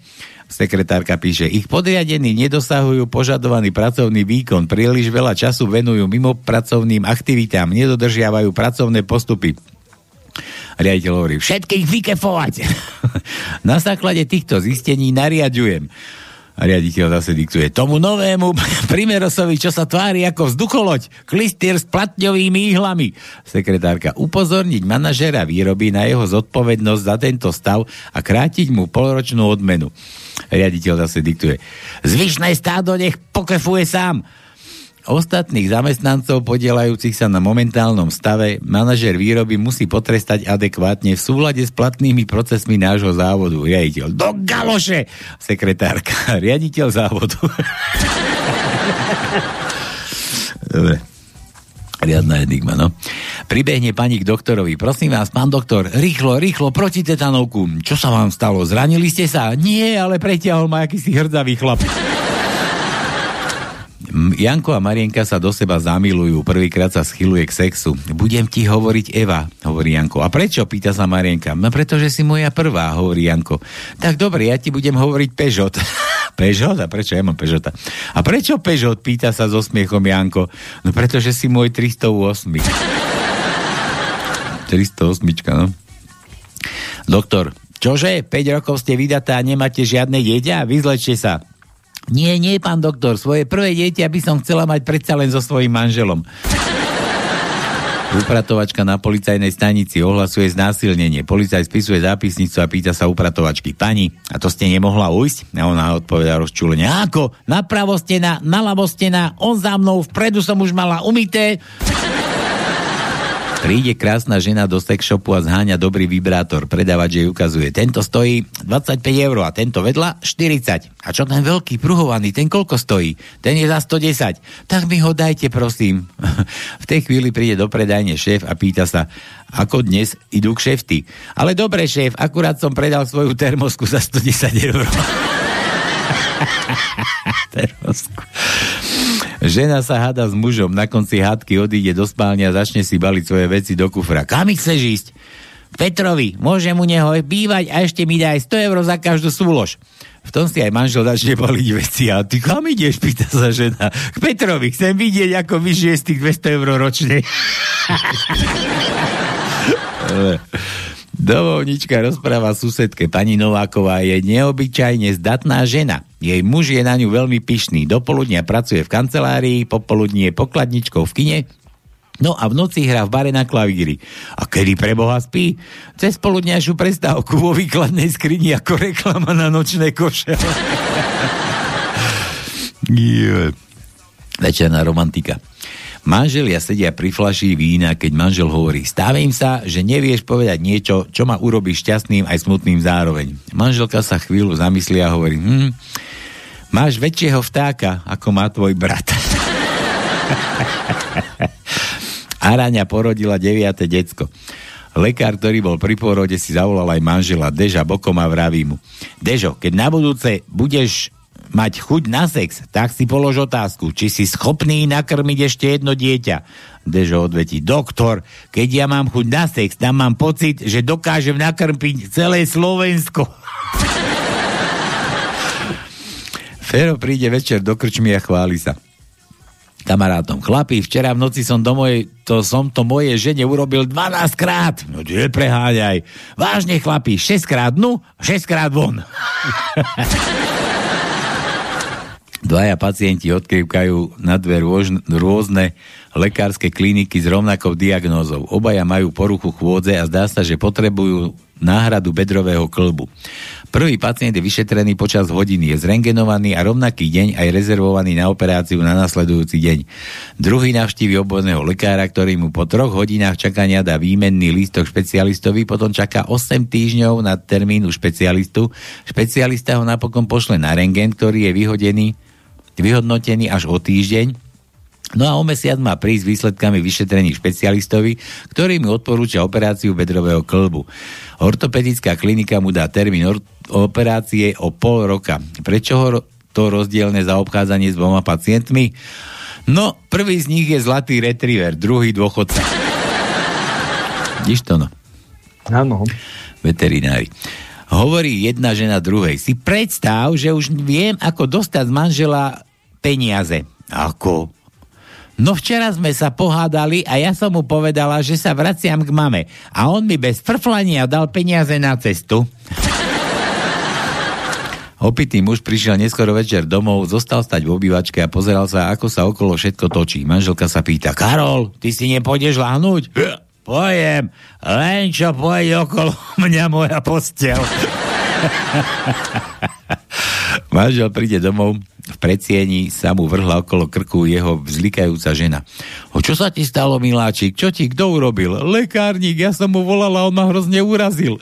Sekretárka píše, ich podriadení nedosahujú požadovaný pracovný výkon, príliš veľa času venujú mimo pracovným aktivitám, nedodržiavajú pracovné postupy. Riaditeľ hovorí, všetkých vykefovať. Na základe týchto zistení nariadujem. A riaditeľ zase diktuje tomu novému primerosovi, čo sa tvári ako vzducholoď, klistier s platňovými ihlami. Sekretárka upozorniť manažera výroby na jeho zodpovednosť za tento stav a krátiť mu polročnú odmenu. Riaditeľ zase diktuje. Zvyšné stádo nech pokefuje sám. Ostatných zamestnancov podielajúcich sa na momentálnom stave manažer výroby musí potrestať adekvátne v súlade s platnými procesmi nášho závodu. Riaditeľ, do galoše! Sekretárka, riaditeľ závodu. Dobre. Riadna enigma, no. Pribehne pani k doktorovi. Prosím vás, pán doktor, rýchlo, rýchlo, proti tetanovku. Čo sa vám stalo? Zranili ste sa? Nie, ale preťahol ma akýsi hrdzavý chlap. Janko a Marienka sa do seba zamilujú, prvýkrát sa schyluje k sexu. Budem ti hovoriť Eva, hovorí Janko. A prečo? Pýta sa Marienka. No pretože si moja prvá, hovorí Janko. Tak dobre, ja ti budem hovoriť Pežot. Pežot? A prečo ja mám Pežota? A prečo Pežot? Pýta sa so smiechom Janko. No pretože si môj 308. 308, no. Doktor, čože? 5 rokov ste vydatá a nemáte žiadne dieťa? Vyzlečte sa. Nie, nie, pán doktor, svoje prvé dieťa by som chcela mať predsa len so svojím manželom. Upratovačka na policajnej stanici ohlasuje znásilnenie. Policaj spisuje zápisnicu a pýta sa upratovačky. Pani, a to ste nemohla ujsť? A ona odpoveda rozčúlenie. Ako? Napravo stena, naľavo stena, on za mnou, vpredu som už mala umité. Príde krásna žena do sex shopu a zháňa dobrý vibrátor. Predávač jej ukazuje. Tento stojí 25 eur a tento vedľa 40. A čo ten veľký pruhovaný, ten koľko stojí? Ten je za 110. Tak mi ho dajte, prosím. v tej chvíli príde do predajne šéf a pýta sa, ako dnes idú kšefty. Ale dobre, šéf, akurát som predal svoju termosku za 110 eur. termosku. Žena sa hada s mužom, na konci hádky odíde do spálne a začne si baliť svoje veci do kufra. Kam chceš ísť? Petrovi, môžem u neho bývať a ešte mi dá aj 100 eur za každú súlož. V tom si aj manžel začne baliť veci. A ty kam ideš, pýta sa žena. K Petrovi, chcem vidieť, ako vyžije z tých 200 eur ročne. Domovnička rozpráva susedke. Pani Nováková je neobyčajne zdatná žena. Jej muž je na ňu veľmi pyšný. Dopoludnia pracuje v kancelárii, popoludní je pokladničkou v kine, No a v noci hrá v bare na klavíri. A kedy preboha spí? Cez poludňajšiu prestávku vo výkladnej skrini ako reklama na nočné koše. yeah. Večerná romantika. Manželia sedia pri flaši vína, keď manžel hovorí, stávim sa, že nevieš povedať niečo, čo ma urobí šťastným aj smutným zároveň. Manželka sa chvíľu zamyslí a hovorí, hm, máš väčšieho vtáka, ako má tvoj brat. Araňa porodila deviate decko. Lekár, ktorý bol pri pôrode, si zavolal aj manžela Deža bokom a vraví mu. Dežo, keď na budúce budeš mať chuť na sex, tak si polož otázku, či si schopný nakrmiť ešte jedno dieťa. Dežo odvetí, doktor, keď ja mám chuť na sex, tam mám pocit, že dokážem nakrmiť celé Slovensko. Fero príde večer do krčmy a chváli sa kamarátom. Chlapi, včera v noci som, do mojej, to, som to moje žene urobil 12 krát. No nie preháňaj. Vážne chlapi, 6 krát no, 6 krát von. Dvaja pacienti odkrývkajú na dve rôzne lekárske kliniky s rovnakou diagnózou. Obaja majú poruchu chôdze a zdá sa, že potrebujú náhradu bedrového klbu. Prvý pacient je vyšetrený počas hodiny, je zrengenovaný a rovnaký deň aj rezervovaný na operáciu na nasledujúci deň. Druhý navštívi obvodného lekára, ktorý mu po troch hodinách čakania dá výmenný lístok špecialistovi, potom čaká 8 týždňov na termínu špecialistu. Špecialista ho napokon pošle na rengen, ktorý je vyhodený vyhodnotený až o týždeň, No a o mesiac má prísť výsledkami vyšetrení špecialistovi, ktorý mu odporúča operáciu bedrového klbu. Ortopedická klinika mu dá termín or- operácie o pol roka. Prečo ho to rozdielne zaobchádzanie s dvoma pacientmi? No, prvý z nich je zlatý retriever, druhý dôchodca. Vidíš to no? Áno. Veterinári. Hovorí jedna žena druhej. Si predstav, že už viem, ako dostať z manžela peniaze. Ako? No včera sme sa pohádali a ja som mu povedala, že sa vraciam k mame. A on mi bez frflania dal peniaze na cestu. Opitý muž prišiel neskoro večer domov, zostal stať v obývačke a pozeral sa, ako sa okolo všetko točí. Manželka sa pýta, Karol, ty si nepôjdeš láhnuť? Pojem, len čo pôjde okolo mňa moja postel. Manžel príde domov, v predsieni sa mu vrhla okolo krku jeho vzlikajúca žena. O čo sa ti stalo, miláčik? Čo ti kto urobil? Lekárnik, ja som mu volala, on ma hrozne urazil.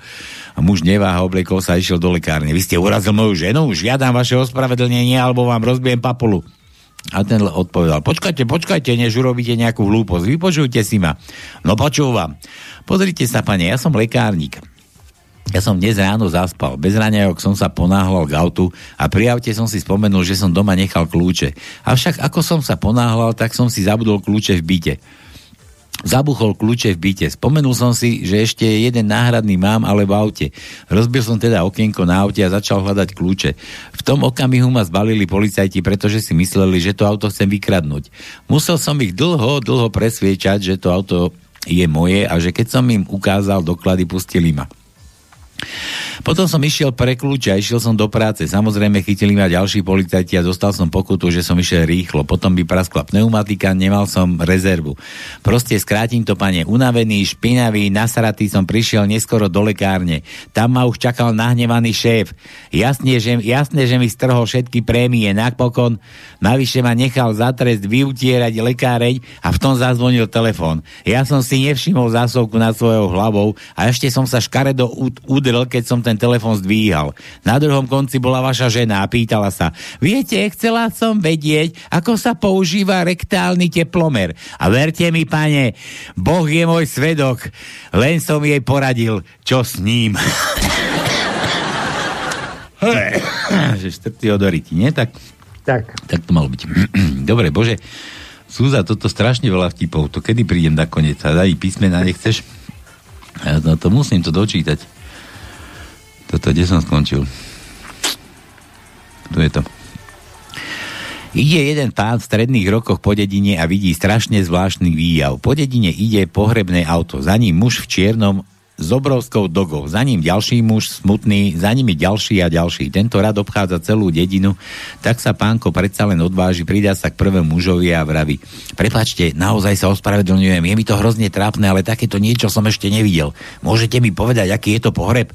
A muž neváha, oblekol sa a išiel do lekárne. Vy ste urazil moju ženu? Žiadam vaše ospravedlnenie, alebo vám rozbijem papulu. A ten odpovedal, počkajte, počkajte, než urobíte nejakú hlúposť, vypočujte si ma. No počúvam. Pozrite sa, pane, ja som lekárnik. Ja som dnes ráno zaspal. Bez raňajok som sa ponáhľal k autu a pri aute som si spomenul, že som doma nechal kľúče. Avšak ako som sa ponáhľal, tak som si zabudol kľúče v byte. Zabuchol kľúče v byte. Spomenul som si, že ešte jeden náhradný mám, ale v aute. Rozbil som teda okienko na aute a začal hľadať kľúče. V tom okamihu ma zbalili policajti, pretože si mysleli, že to auto chcem vykradnúť. Musel som ich dlho, dlho presviečať, že to auto je moje a že keď som im ukázal doklady, pustili ma. Potom som išiel pre kľúč a išiel som do práce. Samozrejme chytili ma ďalší policajti a dostal som pokutu, že som išiel rýchlo. Potom by praskla pneumatika, nemal som rezervu. Proste skrátim to, pane, unavený, špinavý, nasratý som prišiel neskoro do lekárne. Tam ma už čakal nahnevaný šéf. Jasne, že, jasne, že mi strhol všetky prémie napokon. Navyše ma nechal za trest vyutierať lekáreň a v tom zazvonil telefón. Ja som si nevšimol zásovku nad svojou hlavou a ešte som sa škaredo udrel, keď som ten telefon zdvíhal. Na druhom konci bola vaša žena a pýtala sa, viete, chcela som vedieť, ako sa používa rektálny teplomer. A verte mi, pane, Boh je môj svedok, len som jej poradil, čo s ním. že štrtý odoriti, nie? Tak, tak. tak to malo byť. Dobre, Bože, Súza, toto strašne veľa vtipov. To kedy prídem na koniec? A daj písmena, nechceš? No to musím to dočítať. Toto, kde som skončil? Tu je to. Ide jeden pán v stredných rokoch po dedine a vidí strašne zvláštny výjav. Po dedine ide pohrebné auto, za ním muž v čiernom s obrovskou dogou. Za ním ďalší muž smutný, za nimi ďalší a ďalší. Tento rad obchádza celú dedinu, tak sa pánko predsa len odváži, pridá sa k prvému mužovi a vraví. Prepačte, naozaj sa ospravedlňujem, je mi to hrozne trápne, ale takéto niečo som ešte nevidel. Môžete mi povedať, aký je to pohreb?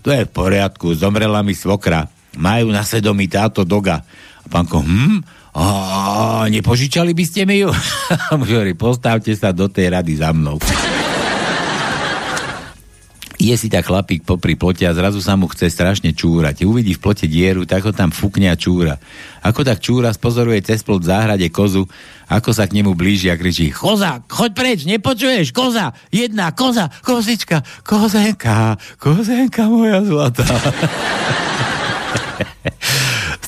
To je v poriadku, zomrela mi svokra. Majú na svedomí táto doga. A pánko, hm? A nepožičali by ste mi ju? Hovorí, postavte sa do tej rady za mnou. Je si tak chlapík popri plote a zrazu sa mu chce strašne čúrať. Uvidí v plote dieru, tak ho tam fúkne a čúra. Ako tak čúra, spozoruje cez plot v záhrade kozu, ako sa k nemu blíži a kričí Koza, choď preč, nepočuješ, koza, jedna, koza, kozička, kozenka, kozenka moja zlatá.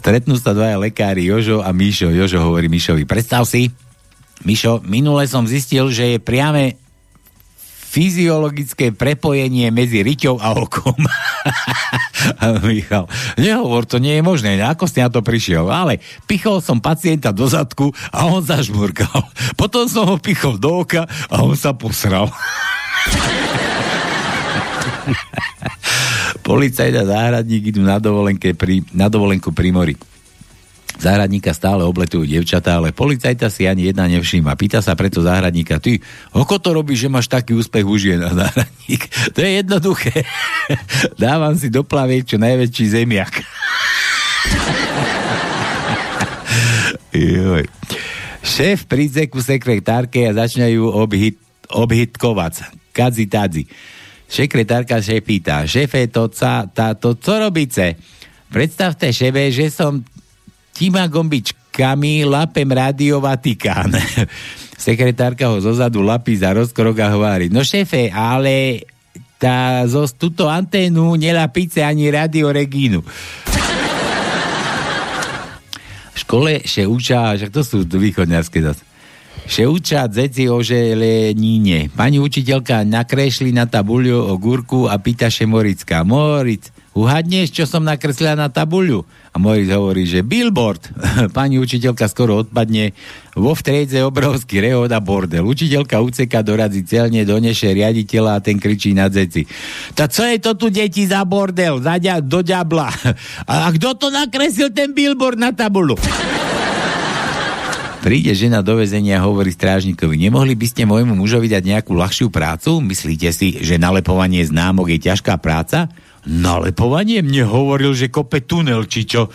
Stretnú sa dvaja lekári, Jožo a Mišo. Jožo hovorí Mišovi, predstav si, Mišo, minule som zistil, že je priame fyziologické prepojenie medzi riťou a okom. Michal, nehovor, to nie je možné, ako si na to prišiel, ale pichol som pacienta do zadku a on zažmurkal. Potom som ho pichol do oka a on sa posral. Policajt a záhradník idú na, dovolenke pri, na dovolenku pri mori. Záhradníka stále obletujú devčatá, ale policajta si ani jedna nevšíma. Pýta sa preto záhradníka, ty, ako to robíš, že máš taký úspech už žien? A záhradník, to je jednoduché. Dávam si do čo najväčší zemiak. Joj. Šéf príde ku sekretárke a začínajú obhit, obhitkovať. Kadzi tadzi. Sekretárka šéf pýta, šéfe, to, ca, tá, to co robíte? Predstavte šebe, že som Tima gombičkami lapem Radio Vatikán. Sekretárka ho zozadu lapí za rozkrok a hovorí, no šéfe, ale tá, zo túto anténu nelapíce ani Radio Regínu. V škole še učá, že to sú východňarské zase. Še učá dzeci o želeníne. Pani učiteľka nakresli na tabuľu o gurku a pýta še Morická. Moric, uhadneš, čo som nakreslila na tabuľu? A Moritz hovorí, že billboard. Pani učiteľka skoro odpadne. Vo vtriedze obrovský rehod a bordel. Učiteľka uceka dorazí celne, doneše riaditeľa a ten kričí na dzeci. Tak co je to tu, deti, za bordel? Za ďa, do ďabla. A kto to nakreslil, ten billboard na tabulu? Príde žena do väzenia a hovorí strážnikovi, nemohli by ste môjmu mužovi dať nejakú ľahšiu prácu? Myslíte si, že nalepovanie známok je ťažká práca? Nalepovanie? Mne hovoril, že kope tunel, či čo?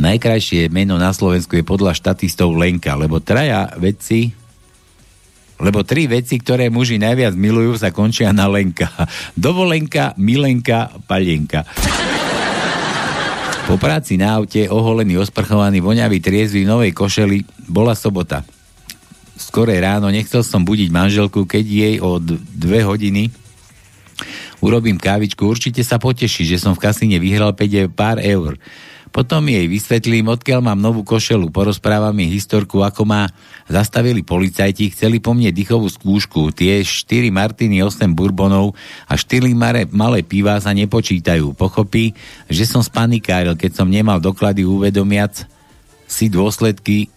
Najkrajšie meno na Slovensku je podľa štatistov Lenka, lebo traja veci lebo tri veci, ktoré muži najviac milujú, sa končia na Lenka. Dovolenka, Milenka, Palienka. Po práci na aute, oholený, osprchovaný, voňavý, triezvy novej košeli, bola sobota. Skore ráno nechcel som budiť manželku, keď jej o dve hodiny urobím kávičku, určite sa poteší, že som v kasíne vyhral 5 pár eur. Potom jej vysvetlím, odkiaľ mám novú košelu, porozprávam jej historku, ako ma zastavili policajti, chceli po mne dýchovú skúšku, tie 4 Martiny, 8 Bourbonov a 4 mare, malé piva sa nepočítajú. Pochopí, že som spanikáril, keď som nemal doklady uvedomiac si dôsledky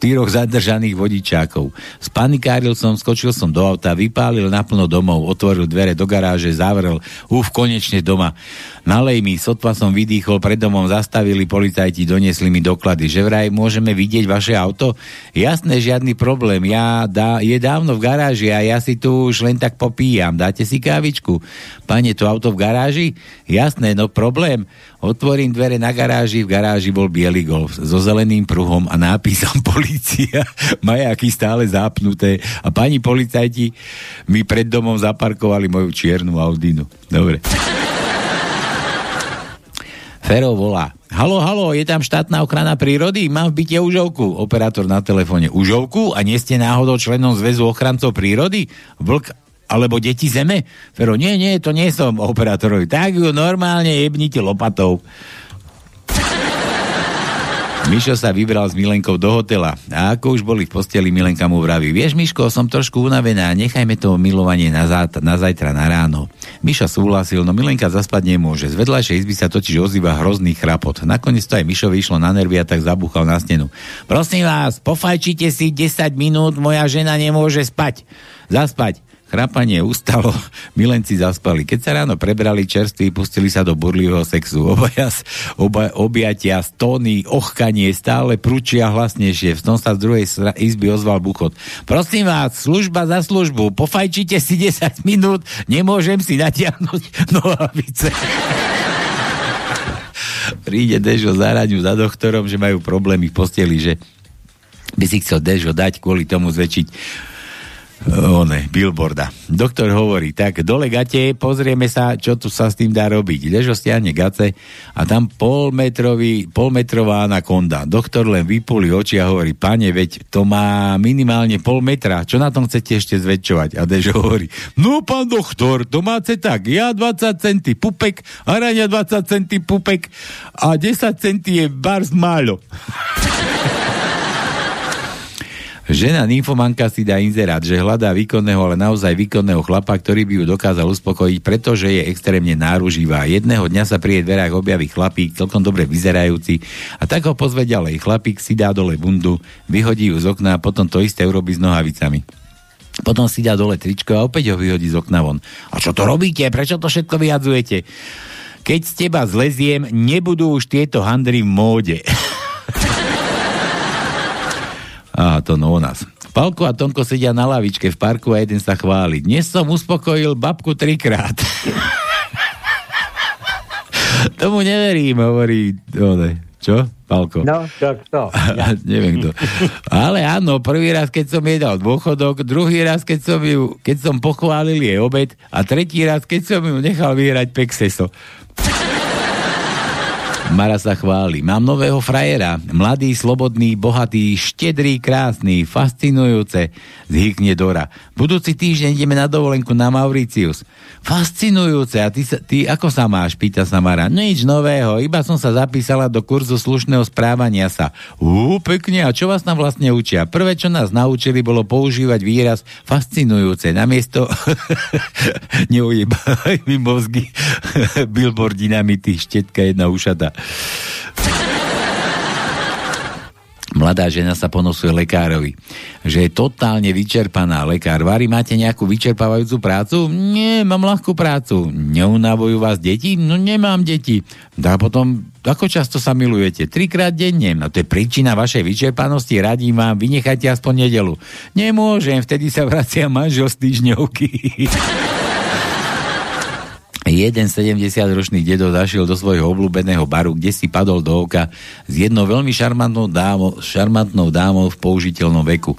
štyroch zadržaných vodičákov. Spanikáril som, skočil som do auta, vypálil naplno domov, otvoril dvere do garáže, zavrel, uf, konečne doma. Nalej mi, sotva som vydýchol, pred domom zastavili policajti, doniesli mi doklady, že vraj môžeme vidieť vaše auto? Jasné, žiadny problém, ja dá, je dávno v garáži a ja si tu už len tak popíjam, dáte si kávičku? Pane, to auto v garáži? Jasné, no problém. Otvorím dvere na garáži, v garáži bol biely golf so zeleným pruhom a nápisom policia, majaky stále zapnuté a pani policajti mi pred domom zaparkovali moju čiernu Audinu. Dobre. Fero volá. Halo, halo, je tam štátna ochrana prírody? Mám v byte užovku. Operátor na telefóne. Užovku? A nie ste náhodou členom Zväzu ochrancov prírody? Vlk alebo deti zeme? Fero, nie, nie, to nie som operátorovi. Tak ju normálne jebnite lopatou. Mišo sa vybral s Milenkou do hotela a ako už boli v posteli, Milenka mu vraví, vieš Miško, som trošku unavená, nechajme to milovanie na, zát, na zajtra, na ráno. Miša súhlasil, no Milenka zaspať nemôže. Z vedľajšej izby sa totiž ozýva hrozný chrapot. Nakoniec to aj Mišovi išlo na nervy a tak zabúchal na stenu. Prosím vás, pofajčite si 10 minút, moja žena nemôže spať. Zaspať. Chrapanie ustalo, milenci zaspali. Keď sa ráno prebrali čerství, pustili sa do burlivého sexu. Obaja, oba, objatia, stóny, ochkanie, stále prúčia hlasnejšie. V tom sa z druhej izby ozval buchot. Prosím vás, služba za službu, pofajčite si 10 minút, nemôžem si natiahnuť nohavice. Príde Dežo záraniu za doktorom, že majú problémy v posteli, že by si chcel Dežo dať kvôli tomu zväčšiť one, billboarda. Doktor hovorí, tak dole gate, pozrieme sa, čo tu sa s tým dá robiť. Ležo stiahne gace a tam polmetrový, polmetrová anakonda. Doktor len vypuli oči a hovorí, pane, veď to má minimálne pol metra, čo na tom chcete ešte zväčšovať? A Dežo hovorí, no pán doktor, to máte tak, ja 20 centy pupek, Araňa 20 centy pupek a 10 centy je bars málo. Žena nymfomanka si dá inzerát, že hľadá výkonného, ale naozaj výkonného chlapa, ktorý by ju dokázal uspokojiť, pretože je extrémne náruživá. Jedného dňa sa pri jej dverách objaví chlapík, celkom dobre vyzerajúci, a tak ho pozve ďalej. Chlapík si dá dole bundu, vyhodí ju z okna a potom to isté urobí s nohavicami. Potom si dá dole tričko a opäť ho vyhodí z okna von. A čo to robíte? Prečo to všetko vyjadzujete? Keď z teba zleziem, nebudú už tieto handry v móde. A to no u nás. Palko a Tonko sedia na lavičke v parku a jeden sa chváli. Dnes som uspokojil babku trikrát. Tomu neverím, hovorí one. Čo? Palko. No, tak to. Ja. Neviem kto. Ale áno, prvý raz, keď som jej dal dôchodok, druhý raz, keď som, ju, keď som pochválil jej obed a tretí raz, keď som ju nechal vyhrať pexeso. Mara sa chváli. Mám nového frajera. Mladý, slobodný, bohatý, štedrý, krásny, fascinujúce. Zhykne Dora. Budúci týždeň ideme na dovolenku na Mauricius. Fascinujúce. A ty, sa, ty ako sa máš? Pýta sa Mara. Nič nového. Iba som sa zapísala do kurzu slušného správania sa. Ú, pekne. A čo vás tam vlastne učia? Prvé, čo nás naučili, bolo používať výraz fascinujúce. Namiesto neujebaj mi mozgy billboard dynamity, štetka jedna ušata. Mladá žena sa ponosuje lekárovi, že je totálne vyčerpaná. Lekár, Vary, máte nejakú vyčerpávajúcu prácu? Nie, mám ľahkú prácu. Neunavujú vás deti? No nemám deti. A potom, ako často sa milujete? Trikrát denne. No to je príčina vašej vyčerpanosti. Radím vám, vynechajte aspoň nedelu. Nemôžem, vtedy sa vracia manžel z týždňovky. Jeden 70-ročný dedo zašiel do svojho obľúbeného baru, kde si padol do oka s jednou veľmi šarmantnou dámou, šarmantnou dámou v použiteľnom veku.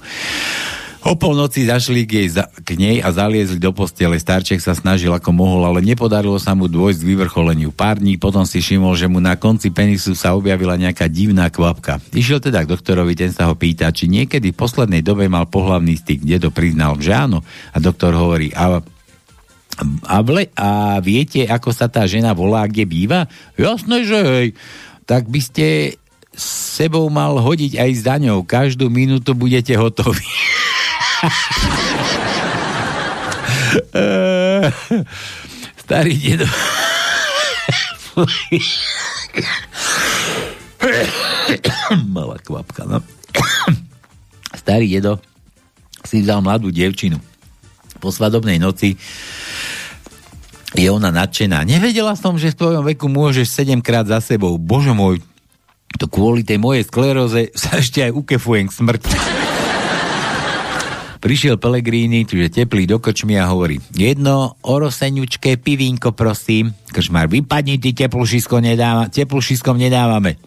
O polnoci zašli k, jej, k nej a zaliezli do postele. Starček sa snažil ako mohol, ale nepodarilo sa mu dôjsť k vyvrcholeniu. Pár dní potom si všimol, že mu na konci penisu sa objavila nejaká divná kvapka. Išiel teda k doktorovi, ten sa ho pýta, či niekedy v poslednej dobe mal pohlavný styk. Dedo priznal, že áno. A doktor hovorí, a a, vle, a viete, ako sa tá žena volá, kde býva? Jasné, že hej. Tak by ste s sebou mal hodiť aj s daňou. Každú minútu budete hotoví. Starý dedo. Malá kvapka, no. Starý dedo si vzal mladú devčinu. Po svadobnej noci je ona nadšená. Nevedela som, že v tvojom veku môžeš 7 krát za sebou. Bože môj, to kvôli tej mojej skleróze sa ešte aj ukefujem k smrti. Prišiel Pelegrini, čiže teplý do krčmy a hovorí, jedno oroseňučké pivínko, prosím. Krčmár, vypadni, ty teplušisko nedáva, teplušiskom nedávame.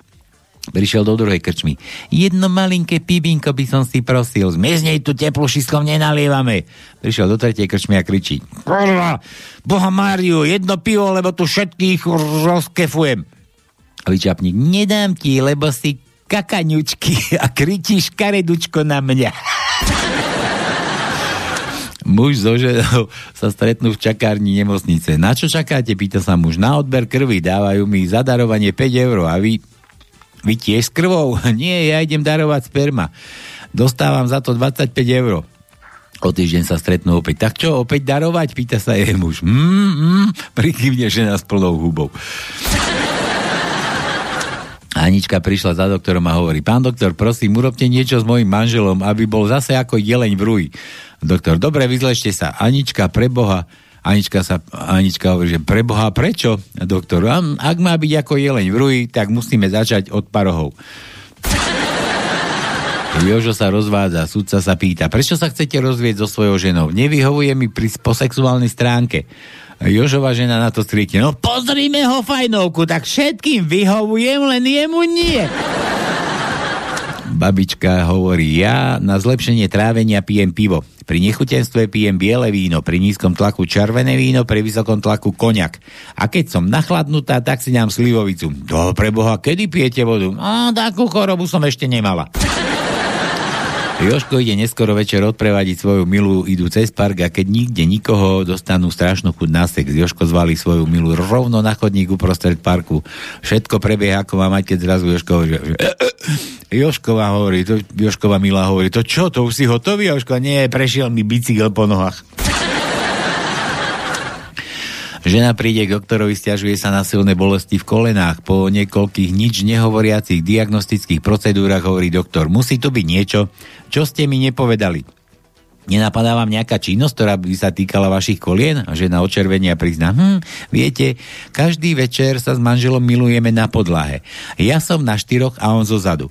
Prišiel do druhej krčmy. Jedno malinké pivínko by som si prosil. Zmiznej tu teplušiskom nenalievame. Prišiel do tretej krčmy a kričí. Kurva, boha Máriu, jedno pivo, lebo tu všetkých rozkefujem. Vyčapník, nedám ti, lebo si kakaňučky a kričíš karedučko na mňa. Muž so ženou sa stretnú v čakárni nemocnice. Na čo čakáte? Pýta sa muž. Na odber krvi dávajú mi zadarovanie 5 eur a vy, vy tiež s krvou? Nie, ja idem darovať sperma. Dostávam za to 25 eur. O týždeň sa stretnú opäť. Tak čo, opäť darovať? Pýta sa jej muž. Mm, mm, prikývne žena s plnou hubou. Anička prišla za doktorom a hovorí, pán doktor, prosím, urobte niečo s mojim manželom, aby bol zase ako jeleň v rúji. Doktor, dobre, vyzlešte sa. Anička, preboha. Anička, sa, Anička hovorí, že preboha, prečo? Doktor, ak má byť ako jeleň v ruji, tak musíme začať od parohov. Jožo sa rozvádza, sudca sa pýta, prečo sa chcete rozvieť so svojou ženou? Nevyhovuje mi pri, po sexuálnej stránke. Jožova žena na to striekne, no pozrime ho fajnovku, tak všetkým vyhovujem, len jemu nie babička hovorí, ja na zlepšenie trávenia pijem pivo. Pri nechutenstve pijem biele víno, pri nízkom tlaku červené víno, pri vysokom tlaku koniak. A keď som nachladnutá, tak si dám slivovicu. Do preboha, kedy pijete vodu? A takú chorobu som ešte nemala. Joško ide neskoro večer odprevadiť svoju milú, idú cez park a keď nikde nikoho dostanú strašnú chuť na sex. Joško zvalí svoju milú rovno na chodník uprostred parku. Všetko prebieha, ako má mať, keď zrazu Joško hovorí, že... Jošková hovorí, to, Jošková milá hovorí, to čo, to už si hotový, Joško? Nie, prešiel mi bicykel po nohách. Žena príde k doktorovi, stiažuje sa na silné bolesti v kolenách. Po niekoľkých nič nehovoriacich diagnostických procedúrach hovorí doktor, musí to byť niečo, čo ste mi nepovedali. Nenapadá vám nejaká činnosť, ktorá by sa týkala vašich kolien? A žena očervenia prizná, hm, viete, každý večer sa s manželom milujeme na podlahe. Ja som na štyroch a on zo zadu.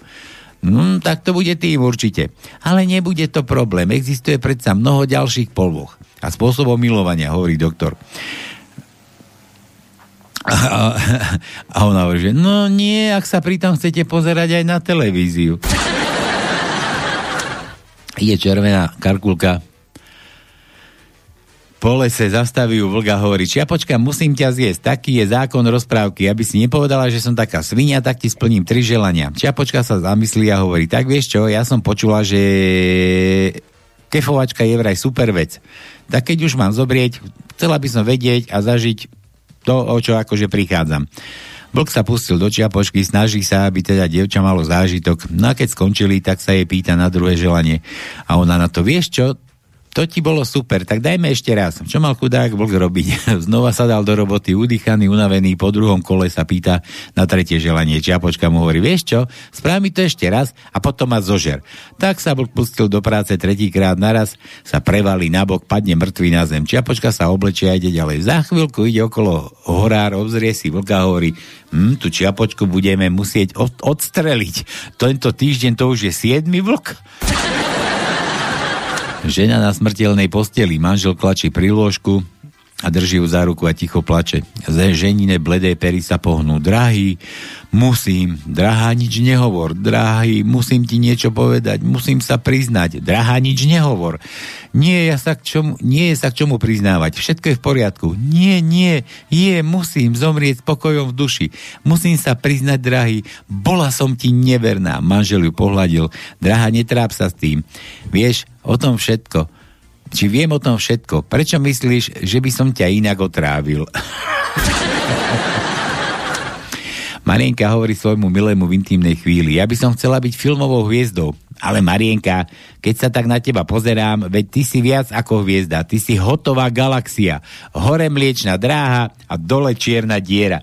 Hm, tak to bude tým určite. Ale nebude to problém. Existuje predsa mnoho ďalších polvoch a spôsobov milovania, hovorí doktor. A, a ona hovorí, že no nie, ak sa pritom chcete pozerať aj na televíziu. Je červená karkulka po lese zastaví ju vlga, hovorí, Čiapočka, musím ťa zjesť, taký je zákon rozprávky, aby si nepovedala, že som taká svinia, tak ti splním tri želania. Čiapočka sa zamyslí a hovorí, tak vieš čo, ja som počula, že kefovačka je vraj super vec. Tak keď už mám zobrieť, chcela by som vedieť a zažiť to, o čo akože prichádzam. Vlk sa pustil do čiapočky, snaží sa, aby teda dievča malo zážitok. No a keď skončili, tak sa jej pýta na druhé želanie. A ona na to, vieš čo, to ti bolo super, tak dajme ešte raz. Čo mal chudák vlk robiť? Znova sa dal do roboty, udýchaný, unavený, po druhom kole sa pýta na tretie želanie. Čiapočka mu hovorí, vieš čo, správ mi to ešte raz a potom ma zožer. Tak sa vlk pustil do práce tretíkrát naraz, sa prevalí nabok, padne mŕtvý na zem. Čiapočka sa oblečie a ide ďalej. Za chvíľku ide okolo horár, obzrie si vlka a hovorí, hm, tú čiapočku budeme musieť od- odstreliť. Tento týždeň to už je siedmy vlk. Žena na smrteľnej posteli, manžel klačí pri a drží ju za ruku a ticho plače. Ze ženine bledé pery sa pohnú. Drahý, musím, drahá, nič nehovor. Drahý, musím ti niečo povedať, musím sa priznať. Drahá, nič nehovor. Nie, ja sa k čomu, nie je sa k čomu priznávať. Všetko je v poriadku. Nie, nie, je, musím zomrieť spokojom v duši. Musím sa priznať, drahý, bola som ti neverná. Manžel ju pohľadil. Drahá, netráp sa s tým. Vieš, o tom všetko. Či viem o tom všetko? Prečo myslíš, že by som ťa inak otrávil? Marienka hovorí svojmu milému v intimnej chvíli. Ja by som chcela byť filmovou hviezdou. Ale Marienka, keď sa tak na teba pozerám, veď ty si viac ako hviezda. Ty si hotová galaxia. Hore mliečna dráha a dole čierna diera.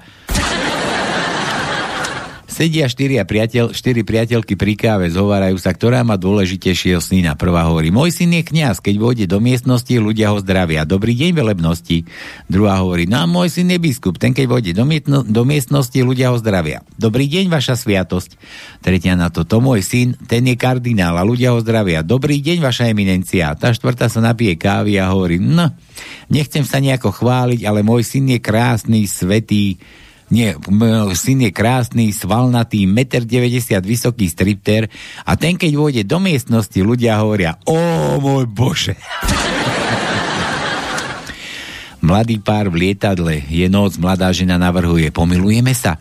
Sedia štyria priateľ, štyri priateľky pri káve, zhovárajú sa, ktorá má dôležitejšieho syna. Prvá hovorí, môj syn je kňaz, keď vôjde do miestnosti, ľudia ho zdravia. Dobrý deň, velebnosti. Druhá hovorí, no a môj syn je biskup, ten keď vôjde do, mietno, do miestnosti, ľudia ho zdravia. Dobrý deň, vaša sviatosť. Tretia na to, to môj syn, ten je kardinál a ľudia ho zdravia. Dobrý deň, vaša eminencia. Tá štvrtá sa napije kávy a hovorí, no, nechcem sa nejako chváliť, ale môj syn je krásny, svetý, nie, môj syn je krásny, svalnatý, 1,90 m vysoký stripter a ten, keď vôjde do miestnosti, ľudia hovoria, o môj bože. Mladý pár v lietadle, je noc, mladá žena navrhuje, pomilujeme sa.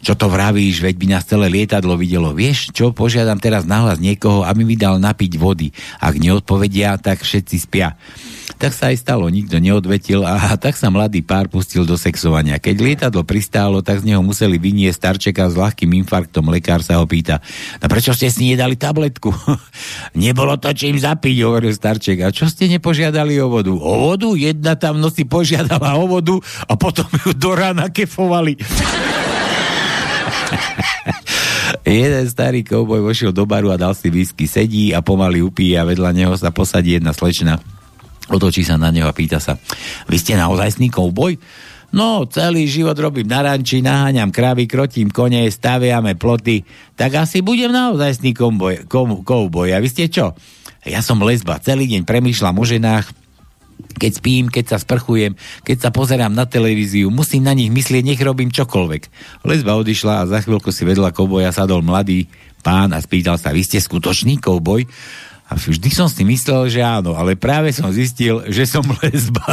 Čo to vravíš, veď by nás celé lietadlo videlo. Vieš čo, požiadam teraz nahlas niekoho, aby mi dal napiť vody. Ak neodpovedia, tak všetci spia. Tak sa aj stalo, nikto neodvetil a tak sa mladý pár pustil do sexovania. Keď lietadlo pristálo, tak z neho museli vyniesť starčeka s ľahkým infarktom. Lekár sa ho pýta, no prečo ste si nedali tabletku? Nebolo to čím zapiť, hovoril starček. A čo ste nepožiadali o vodu? O vodu? Jedna tam noci požiadala o vodu a potom ju do rána kefovali. Jeden starý kouboj vošiel do baru a dal si whisky. Sedí a pomaly upíje a vedľa neho sa posadí jedna slečna. Otočí sa na neho a pýta sa, vy ste naozajstný kouboj? No, celý život robím na ranči, naháňam kravy, krotím kone, staviame ploty, tak asi budem naozajstný kouboj. A vy ste čo? Ja som lesba, celý deň premýšľam o ženách, keď spím, keď sa sprchujem, keď sa pozerám na televíziu, musím na nich myslieť, nech robím čokoľvek. Lesba odišla a za chvíľku si vedľa kouboja sadol mladý pán a spýtal sa, vy ste skutočný kouboj? A vždy som si myslel, že áno, ale práve som zistil, že som lesba.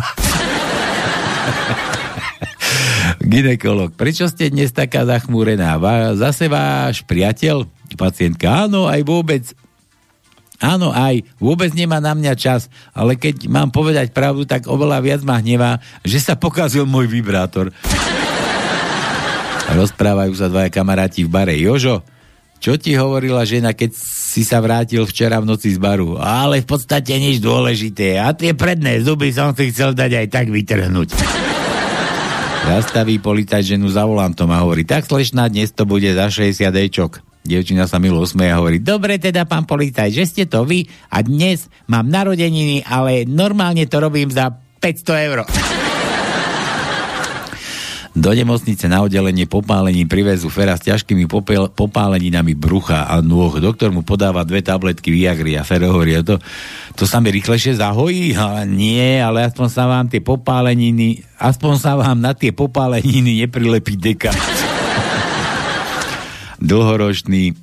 Ginekolog, prečo ste dnes taká zachmúrená? Zase váš priateľ? Pacientka, áno, aj vôbec Áno, aj. Vôbec nemá na mňa čas, ale keď mám povedať pravdu, tak oveľa viac ma hnevá, že sa pokazil môj vibrátor. Rozprávajú sa dvaja kamaráti v bare. Jožo, čo ti hovorila žena, keď si sa vrátil včera v noci z baru? Ale v podstate nič dôležité. A tie predné zuby som si chcel dať aj tak vytrhnúť. Zastaví policajt ženu za volantom a hovorí, tak slečná, dnes to bude za 60 ečok. Dievčina sa milo usmeje a hovorí, dobre teda, pán policajt, že ste to vy a dnes mám narodeniny, ale normálne to robím za 500 eur. Do nemocnice na oddelenie popálení privezú Fera s ťažkými popel, popáleninami brucha a nôh. Doktor mu podáva dve tabletky Viagry a Fero hovorí, to, to sa mi rýchlejšie zahojí? A nie, ale aspoň sa vám tie popáleniny, aspoň sa vám na tie popáleniny neprilepí deka dlhoroční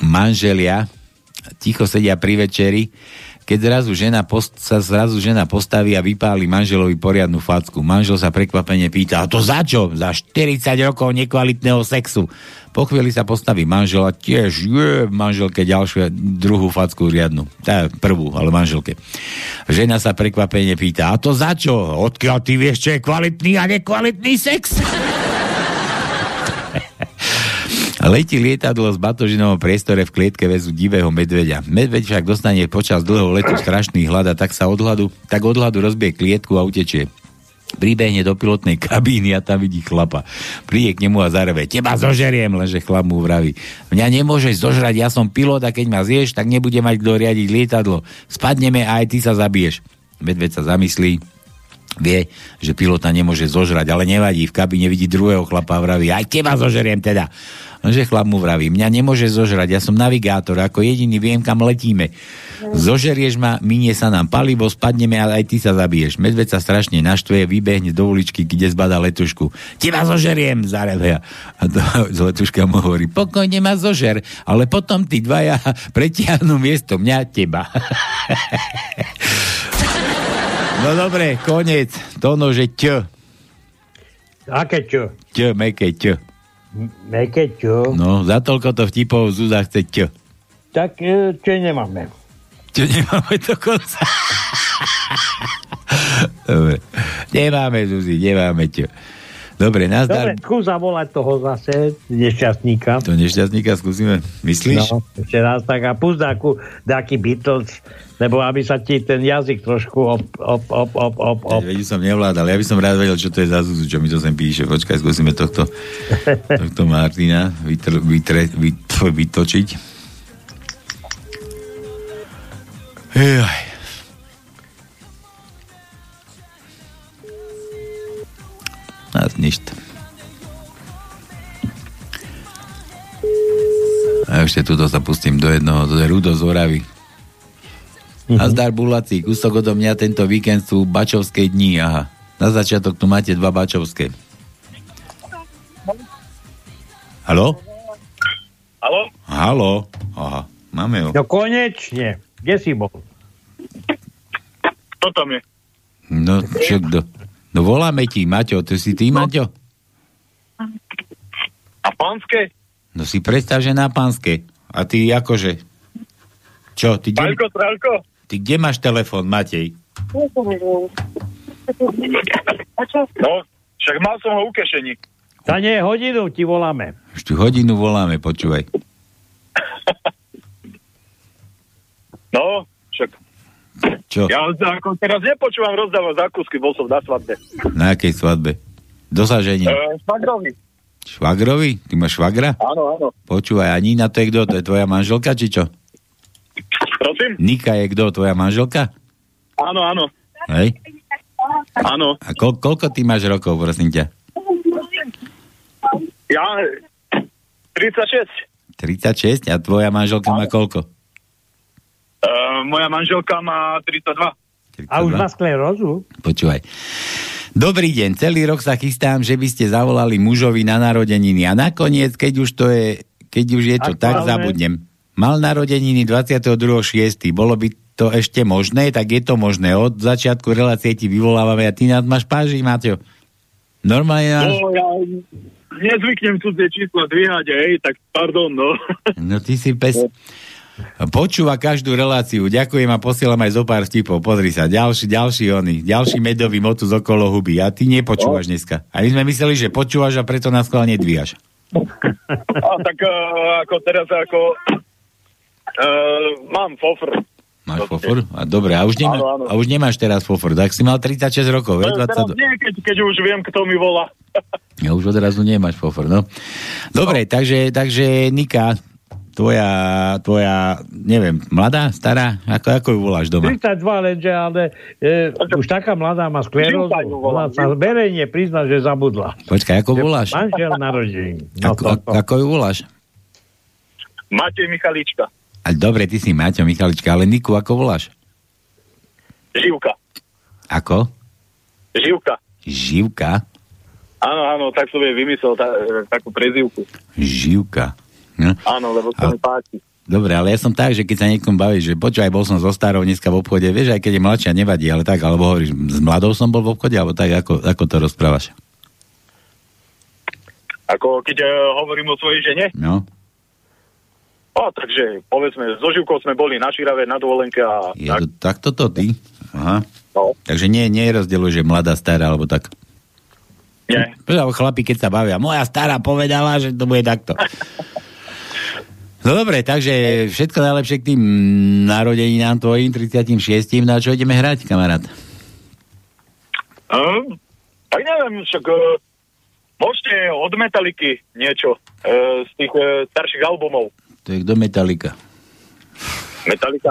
manželia ticho sedia pri večeri, keď zrazu žena post, sa zrazu žena postaví a vypáli manželovi poriadnu facku. Manžel sa prekvapene pýta, a to za čo? Za 40 rokov nekvalitného sexu. Po chvíli sa postaví manžel a tiež je manželke ďalšiu druhú facku riadnu. Tá prvú, ale manželke. Žena sa prekvapene pýta, a to za čo? Odkiaľ ty vieš, čo je kvalitný a nekvalitný sex? Letí lietadlo z batožinovom priestore v klietke väzu divého medveďa. Medveď však dostane počas dlhého letu strašný hlad a tak sa odhľadu, tak odhľadu rozbije klietku a utečie. Pribehne do pilotnej kabíny a tam vidí chlapa. Príde k nemu a zareve. Teba zožeriem, lenže chlap mu vraví. Mňa nemôžeš zožrať, ja som pilot a keď ma zješ, tak nebude mať kto riadiť lietadlo. Spadneme a aj ty sa zabiješ. Medveď sa zamyslí, vie, že pilota nemôže zožrať, ale nevadí, v kabíne vidí druhého chlapa a vraví, aj teba zožeriem teda. Že chlap mu vraví, mňa nemôže zožrať, ja som navigátor, ako jediný viem, kam letíme. Zožerieš ma, minie sa nám palivo, spadneme a aj ty sa zabiješ. Medveď sa strašne naštve, vybehne do uličky, kde zbada letušku. Teba zožeriem, zareve. A to z letuška mu hovorí, pokojne ma zožer, ale potom tí dvaja pretiahnu miesto mňa teba. no dobre, koniec. Tono, že ť. Aké čo? Ť, meké ť. Meké čo? No, za toľko to vtipov Zúza chce čo? Tak e, čo nemáme? Čo nemáme dokonca? Dobre. Nemáme, Zuzi, nemáme čo. Dobre, Dobre, nazdar. skús zavolať toho zase, nešťastníka. To nešťastníka skúsime. Myslíš? No, ešte raz tak a pust takú, taký Beatles, lebo aby sa ti ten jazyk trošku op, op, op, op, op, op. Veď som nevládal. Ja by som rád vedel, čo to je za Zuzu, čo mi to sem píše. Počkaj, skúsime tohto, tohto Martina vytr, vytre, vyt, vytočiť. Jaj. Nás nič. A ešte tuto sa pustím do jednoho, to je Rudo z Oravy. Nazdar Bulací, kúsok odo mňa tento víkend sú bačovské dní, aha. Na začiatok tu máte dva bačovské. Halo? Halo? Halo? Aha, máme ho. No konečne. Kde si bol? Kto tam je? No, čo, kto? No voláme ti, Maťo, to si ty, Maťo? A pánske? No si predstav, že na pánske. A ty akože? Čo, ty kde, Paľko, Trálko? ty kde máš telefón, Matej? No, však mal som ho ukešení. Za nie hodinu ti voláme. Tu hodinu voláme, počúvaj. No, Čo? ja ako teraz nepočúvam rozdávať zákusky, bol som na svadbe. Na akej svadbe? Dosaženie. E, Švagrovi. Švagrovi? Ty máš švagra? Áno, áno. Počúvaj, a Nina to je kto? To je tvoja manželka, či čo? Prosím? Nika je kto? Tvoja manželka? Áno, áno. Hej? Áno. A kol- koľko ty máš rokov, prosím ťa? Ja 36. 36? A tvoja manželka má koľko? Uh, moja manželka má 32. A už má sklerózu? Počúvaj. Dobrý deň, celý rok sa chystám, že by ste zavolali mužovi na narodeniny a nakoniec, keď už to je, keď už je to tak, Aktuálne. zabudnem. Mal narodeniny 22.6. Bolo by to ešte možné, tak je to možné. Od začiatku relácie ti vyvolávame a ty nás máš páži, Maťo. Normálne máš... No, ja nezvyknem cudzie čísla dvíhať, hej, tak pardon, no. No ty si pes... Počúva každú reláciu. Ďakujem a posielam aj zo pár vtipov. Pozri sa, ďalší, ďalší oný, ďalší medový motus okolo huby. A ty nepočúvaš dneska. A my sme mysleli, že počúvaš a preto nás schválne dvíjaš. A tak uh, ako teraz ako uh, mám fofr. Máš fofor? A dobre, a už, nemá, Áno, áno. a už nemáš teraz fofor. Tak si mal 36 rokov, ve? teraz 22. nie, keď, keď už viem, kto mi volá. Ja už odrazu nemáš fofor, no. Dobre, takže, takže Nika, tvoja, tvoja, neviem, mladá, stará, ako, ako ju voláš doma? 32, lenže ale e, už taká mladá má sklerózu. Ona sa verejne prizna, že zabudla. Počkaj, ako voláš? Manžel narodení. No, Ako, ako, ako ju voláš? Matej Michalička. A dobre, ty si Maťo Michalička, ale Niku ako voláš? Živka. Ako? Živka. Živka? Áno, áno, tak som jej vymyslel tá, e, takú prezivku. Živka. No. Áno, lebo sa Ale- mi páči. Dobre, ale ja som tak, že keď sa niekom baví, že počúvaj, bol som so starou dneska v obchode, vieš, aj keď je mladšia, nevadí, ale tak, alebo hovoríš, s mladou som bol v obchode, alebo tak, ako, ako to rozprávaš? Ako keď uh, hovorím o svojej žene. No, O, takže povedzme, so Živkou sme boli na Širave na dovolenke a je tak. to takto to ty? Aha. No, Takže nie, nie rozdeľuj, že mladá, stará, alebo tak. nie. Chlapi, keď sa bavia, moja stará povedala, že to bude takto. No dobre, takže všetko najlepšie k tým narodeninám tvojim 36. No a čo ideme hrať, kamarát? Um, tak neviem, však uh, môžete od Metaliky niečo uh, z tých uh, starších albumov. To je kto. Metallica.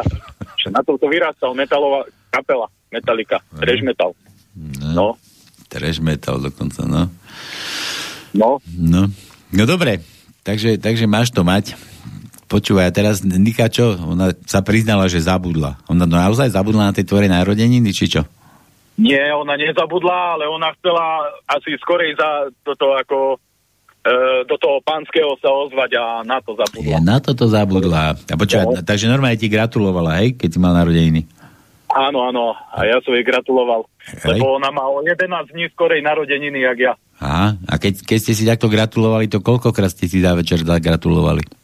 Že na to vyrastal metalová kapela. Metallica. Trash metal. No. Trash metal dokonca, no. No. No, no dobre, takže, takže máš to mať. Počúvaj, a teraz Nika čo? Ona sa priznala, že zabudla. Ona naozaj zabudla na tej tvorej narodeniny, či čo? Nie, ona nezabudla, ale ona chcela asi skorej za toto ako e, do toho pánskeho sa ozvať a na to zabudla. Ja na toto zabudla. A počúvaj, No. takže normálne ti gratulovala, hej, keď si mal narodeniny. Áno, áno, a ja som jej gratuloval. Hej. Lebo ona má o 11 dní skorej narodeniny, jak ja. Aha, a keď, keď ste si takto gratulovali, to koľkokrát ste si za večer gratulovali?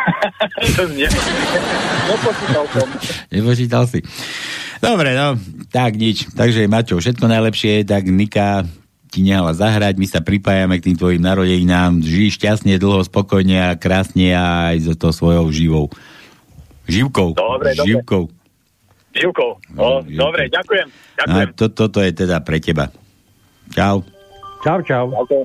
Nie. Nepočítal som. Nepočítal si. Dobre, no, tak nič. Takže Maťo, všetko najlepšie, tak Nika ti nehala zahrať, my sa pripájame k tým tvojim narodeninám, žij šťastne, dlho, spokojne a krásne a aj so to svojou živou. Živkou. Dobre, dobre. Živkou. Živkou. No, Živkou. dobre, ďakujem. A ďakujem. to, toto je teda pre teba. Čau. Čau, čau. Čau.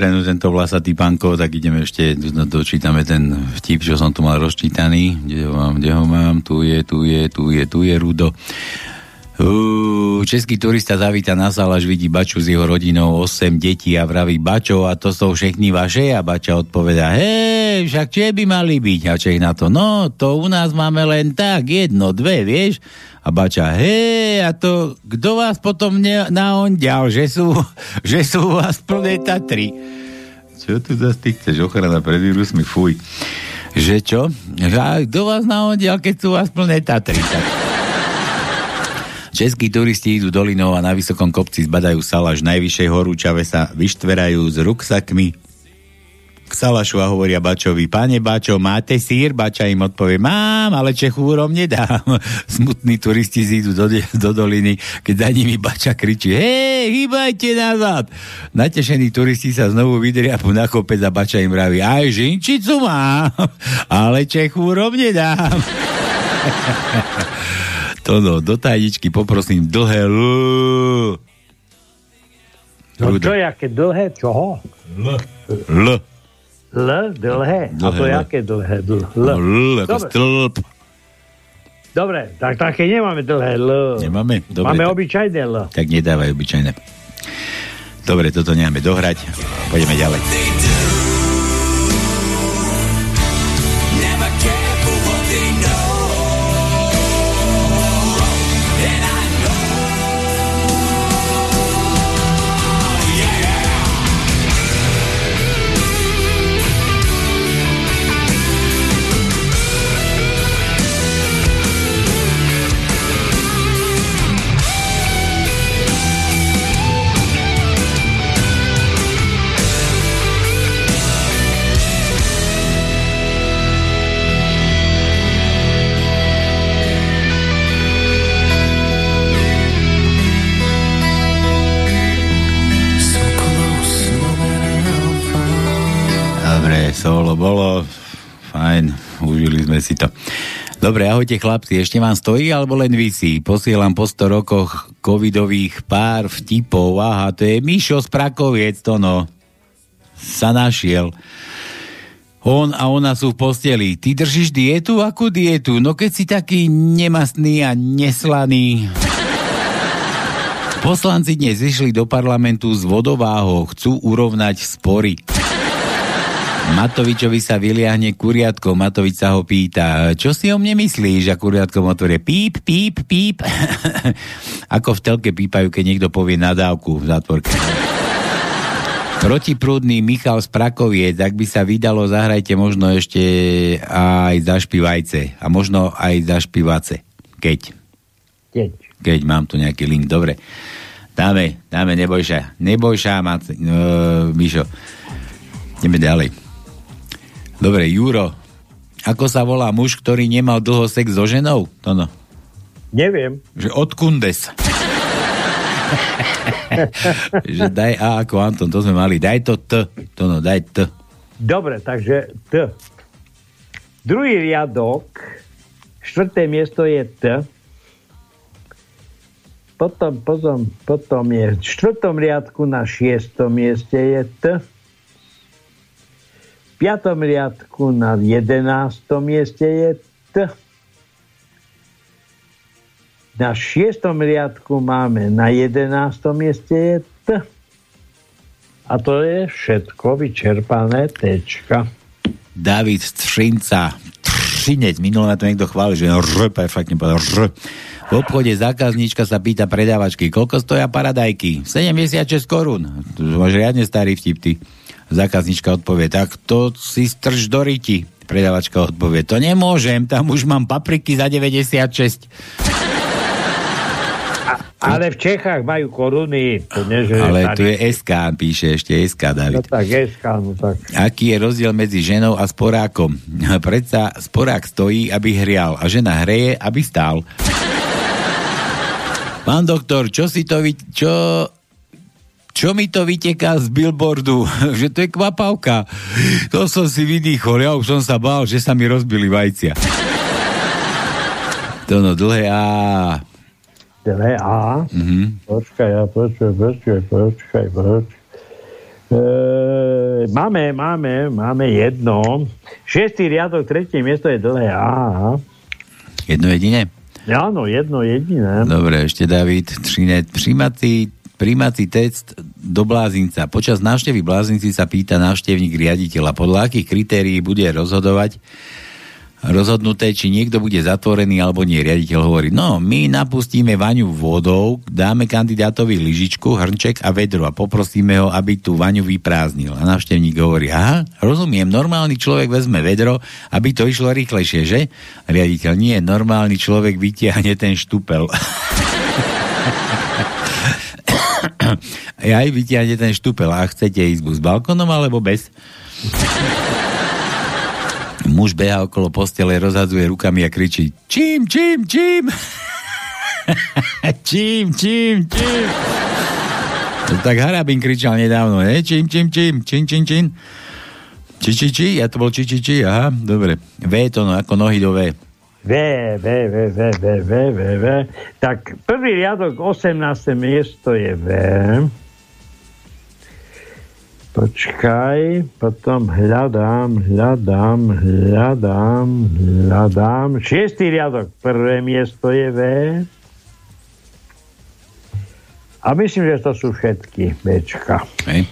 Referendu tento vlasatý panko, tak ideme ešte, dočítame ten vtip, čo som tu mal rozčítaný. Kde ho mám, kde ho mám? Tu je, tu je, tu je, tu je Rudo. Uh, český turista zavíta na sálaž, vidí Baču s jeho rodinou, 8 detí a vraví Bačo, a to sú všechny vaše? A Bača odpoveda, hej, však či by mali byť? A Čech na to, no, to u nás máme len tak, jedno, dve, vieš? A Bača, hej, a to, kto vás potom ne, naondial, že sú, že sú vás plné Tatry? Čo tu zase ty chceš? Ochrana pred vírusmi, fuj. Že čo? A kto vás naondial, keď sú vás plné Tatry? Tak. Českí turisti idú dolinou a na vysokom kopci zbadajú salaš najvyššej horúčave sa vyštverajú s ruksakmi k salašu a hovoria Bačovi, pane Bačo, máte sír? Bača im odpovie, mám, ale Čechúrom nedám. Smutní turisti zídu do, do doliny, keď za nimi Bača kričí, hej, hýbajte nazad. Natešení turisti sa znovu vydriapu na kopec a Bača im vraví, aj žinčicu mám, ale Čechúrom nedám. to no, do tajničky poprosím dlhé L. No čo, jaké dlhé? Čoho? L. L. L, dlhé. A to Dlhé, jaké dlhé? L. No, L ako Dobre. stĺp. Dobre, tak také nemáme dlhé L. Nemáme? Dobre, Máme tak- obyčajné L. Tak nedávaj obyčajné. Dobre, toto necháme dohrať. Poďme ďalej. Dobre, ahojte chlapci, ešte vám stojí alebo len vysí? Posielam po 100 rokoch covidových pár vtipov. Aha, to je Mišo z Prakoviec, to no. Sa našiel. On a ona sú v posteli. Ty držíš dietu? Akú dietu? No keď si taký nemastný a neslaný. Poslanci dnes vyšli do parlamentu s vodováhou. Chcú urovnať spory. Matovičovi sa vyliahne kuriatko. Matovič sa ho pýta, čo si o mne myslíš? A kuriatko otvorí píp, píp, píp. Ako v telke pípajú, keď niekto povie nadávku v zátvorke. Protiprúdny Michal z Prakoviec, ak by sa vydalo, zahrajte možno ešte aj zašpívajce. A možno aj zašpívace. Keď. Keď. Keď mám tu nejaký link. Dobre. Dáme, dáme, neboj sa. Neboj sa, Mac- no, Mišo. Ideme ďalej. Dobre, Juro, ako sa volá muž, ktorý nemal dlho sex so ženou? To no. Neviem. Že od kundes. že daj A ako Anton, to sme mali. Daj to T. To no, daj T. Dobre, takže T. Druhý riadok, štvrté miesto je T. Potom, potom, potom je v štvrtom riadku na šiestom mieste je T piatom riadku na 11. mieste je T. Na šiestom riadku máme na 11. mieste je T. A to je všetko vyčerpané Tčka. David Třinca. Třinec. Minulé na to niekto chváli, že R, perfektne povedal R. V obchode zákazníčka sa pýta predávačky, koľko stoja paradajky? 76 korún. To máš riadne starý vtip, ty. Zákaznička odpovie, tak to si strž do riti. Predavačka odpovie, to nemôžem, tam už mám papriky za 96. Ale v Čechách majú koruny. To nie, že Ale tu je SK, píše ešte SK, David. No tak SK, no tak. Aký je rozdiel medzi ženou a sporákom? Predsa sporák stojí, aby hrial a žena hreje, aby stál. Pán doktor, čo si to vy... Čo, čo mi to vyteká z billboardu, že to je kvapavka. To som si vydýchol, ja už som sa bál, že sa mi rozbili vajcia. To no, dlhé A. Dlhé A? Mhm. Počkaj, ja počkaj, počkaj, počkaj, počkaj. E, máme, máme, máme jedno. Šiestý riadok, tretie miesto je dlhé A. Jedno jediné? Áno, jedno jediné. Dobre, ešte David, Třinet, príjmací príjmací test do blázinca. Počas návštevy blázinci sa pýta návštevník riaditeľa, podľa akých kritérií bude rozhodovať rozhodnuté, či niekto bude zatvorený alebo nie. Riaditeľ hovorí, no, my napustíme vaňu vodou, dáme kandidátovi lyžičku, hrnček a vedro a poprosíme ho, aby tú vaňu vyprázdnil. A návštevník hovorí, aha, rozumiem, normálny človek vezme vedro, aby to išlo rýchlejšie, že? Riaditeľ, nie, normálny človek vytiahne ten štupel. aj vytiahne ten štupel. A chcete izbu s balkonom alebo bez? Muž beha okolo postele, rozhadzuje rukami a kričí Čím, čím, čím? čím, čím, čím? tak Harabin kričal nedávno, ne? Čím, čím, čím, čím, čím, čím? Či, či, či? Ja to bol či, či, či, aha, dobre. V to no, ako nohy do V. V, V, V, V, V, V, V, V. Tak prvý riadok, 18. miesto je V. Počkaj, potom hľadám, hľadám, hľadám, hľadám. Šiestý riadok, prvé miesto je V. A myslím, že to sú všetky Bčka. Hej.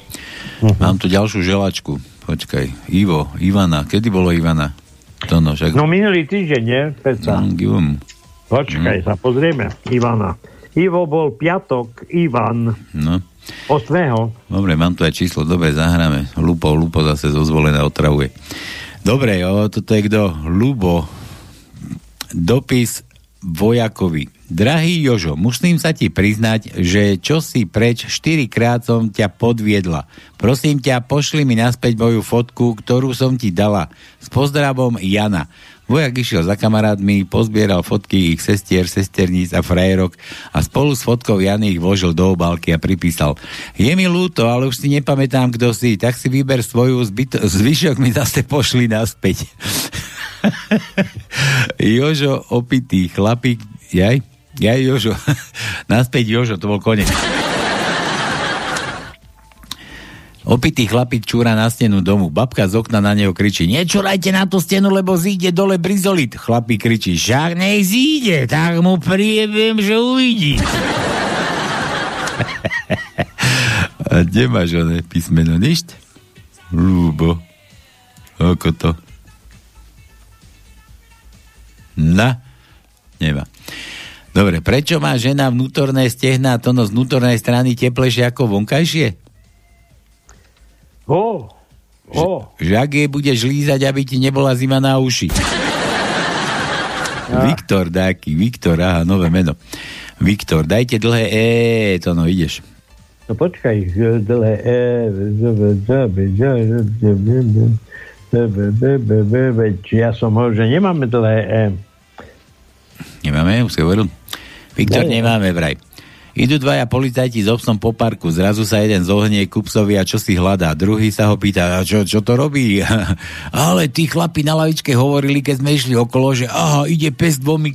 Mám tu ďalšiu želačku. Počkaj, Ivo, Ivana. Kedy bolo Ivana? To no, však... No minulý týždeň, nie? Peca. Mm, Počkaj, mm. sa pozrieme. Ivana. Ivo bol piatok, Ivan. No. 8. Dobre, mám tu aj číslo, dobre, zahráme. Lupo, Lupo zase zozvolené otravuje. Dobre, o, toto je kto? Lubo. Dopis vojakovi. Drahý Jožo, musím sa ti priznať, že čo si preč 4 krát som ťa podviedla. Prosím ťa, pošli mi naspäť moju fotku, ktorú som ti dala. S pozdravom Jana. Vojak išiel za kamarátmi, pozbieral fotky ich sestier, sesterníc a frajerok a spolu s fotkou Jany ich vložil do obálky a pripísal Je mi ľúto, ale už si nepamätám, kto si, tak si vyber svoju, zbyt- zvyšok mi zase pošli naspäť. Jožo, opitý chlapík, jaj, jaj Jožo, naspäť Jožo, to bol konec. Opitý chlapík čúra na stenu domu. Babka z okna na neho kričí, nečurajte na tú stenu, lebo zíde dole brizolit. Chlapík kričí, však nej zíde, tak mu priebiem, že uvidí. A kde máš oné písmeno? Nišť? Lúbo. Ako to? Na? Nemá. Dobre, prečo má žena vnútorné stehná tono z vnútornej strany teplejšie ako vonkajšie? Oh. Oh. Že, že ak jej budeš lízať, aby ti nebola zima na uši. Ja. Viktor, dáky, Viktor, aha, nové meno. Viktor, dajte dlhé E, to no, ideš. No počkaj, dlhé E, ja som hovoril, že nemáme dlhé E. Nemáme, už si hovoril. Viktor, nemáme vraj. Idú dvaja policajti s obsom po parku, zrazu sa jeden zohnie kupsovi a čo si hľadá. Druhý sa ho pýta, čo, čo to robí? Ale tí chlapi na lavičke hovorili, keď sme išli okolo, že aha, ide pes dvomi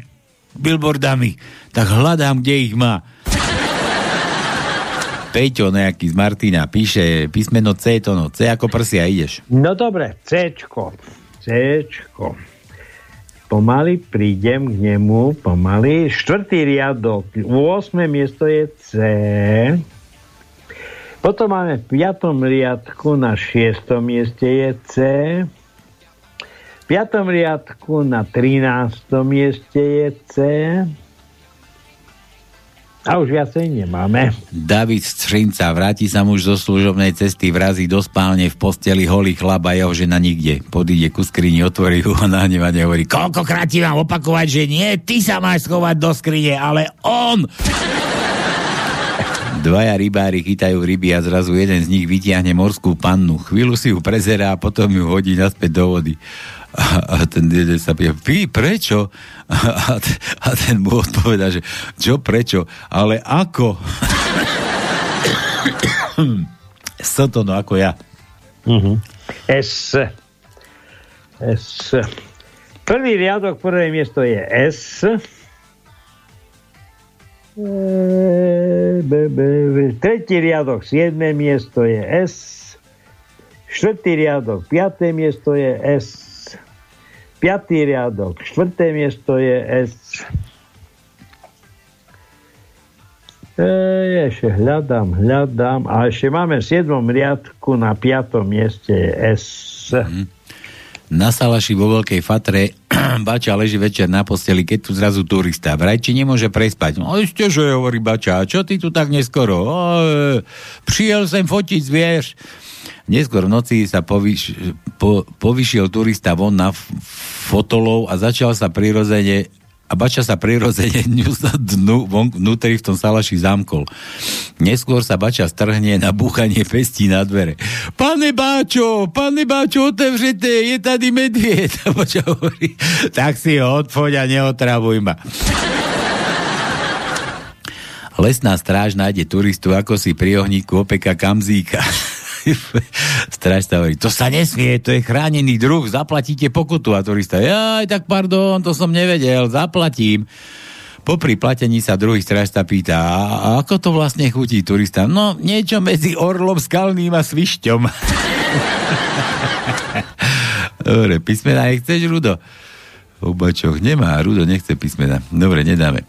billboardami. Tak hľadám, kde ich má. Peťo nejaký z Martina píše písmeno C, to no, C ako prsia, ideš. No dobre, Cčko. Cčko pomaly prídem k nemu, pomaly. Štvrtý riadok, 8. miesto je C. Potom máme v 5. riadku na 6. mieste je C. V 5. riadku na 13. mieste je C. A už viacej nemáme. David Střinca vráti sa muž zo služobnej cesty, vrazí do spálne v posteli holý chlap a jeho žena nikde. Podíde ku skrini, otvorí ho a nahnevane hovorí koľkokrát ti mám opakovať, že nie, ty sa máš schovať do skrine, ale on! Dvaja rybári chytajú ryby a zrazu jeden z nich vytiahne morskú pannu. Chvíľu si ju prezerá a potom ju hodí naspäť do vody. A, ten jeden sa pýta, vy, prečo? A, a ten mu odpoveda, že čo, prečo? Ale ako? to no ako ja. Uh-huh. S. S. Prvý riadok, prvé miesto je S. E, B, B, B. Tretí riadok, siedme miesto je S. Štvrtý riadok, piaté miesto je S. Piatý riadok, štvrté miesto je S. E, ešte hľadám, hľadám. A ešte máme v 7. riadku na 5. mieste je S. Mm. Na Salaši vo Veľkej Fatre Bača leží večer na posteli, keď tu zrazu turista. Vraj, či nemôže prespať. No ešte, že hovorí Bača, čo ty tu tak neskoro? O, e, prišiel sem fotiť, vieš. Neskôr v noci sa povyš, po, povyšiel turista von na f- fotolov a začal sa prirodzene a Bača sa prirodzene dnu, von, vnútri v tom salaši zamkol. Neskôr sa Bača strhne na búchanie pestí na dvere. Pane Báčo, pane Báčo, otevřete, je tady medvied. A Bača hovorí, tak si ho odpoď a neotravuj ma. Lesná stráž nájde turistu, ako si pri ohníku opeka kamzíka. Strážca hovorí, to sa nesmie, to je chránený druh, zaplatíte pokutu. A turista, aj tak pardon, to som nevedel, zaplatím. Po priplatení sa druhý strážca pýta, a ako to vlastne chutí turista? No, niečo medzi orlom skalným a svišťom. Dobre, písmena nechceš, Rudo? V obačoch nemá, Rudo nechce písmena. Dobre, nedáme.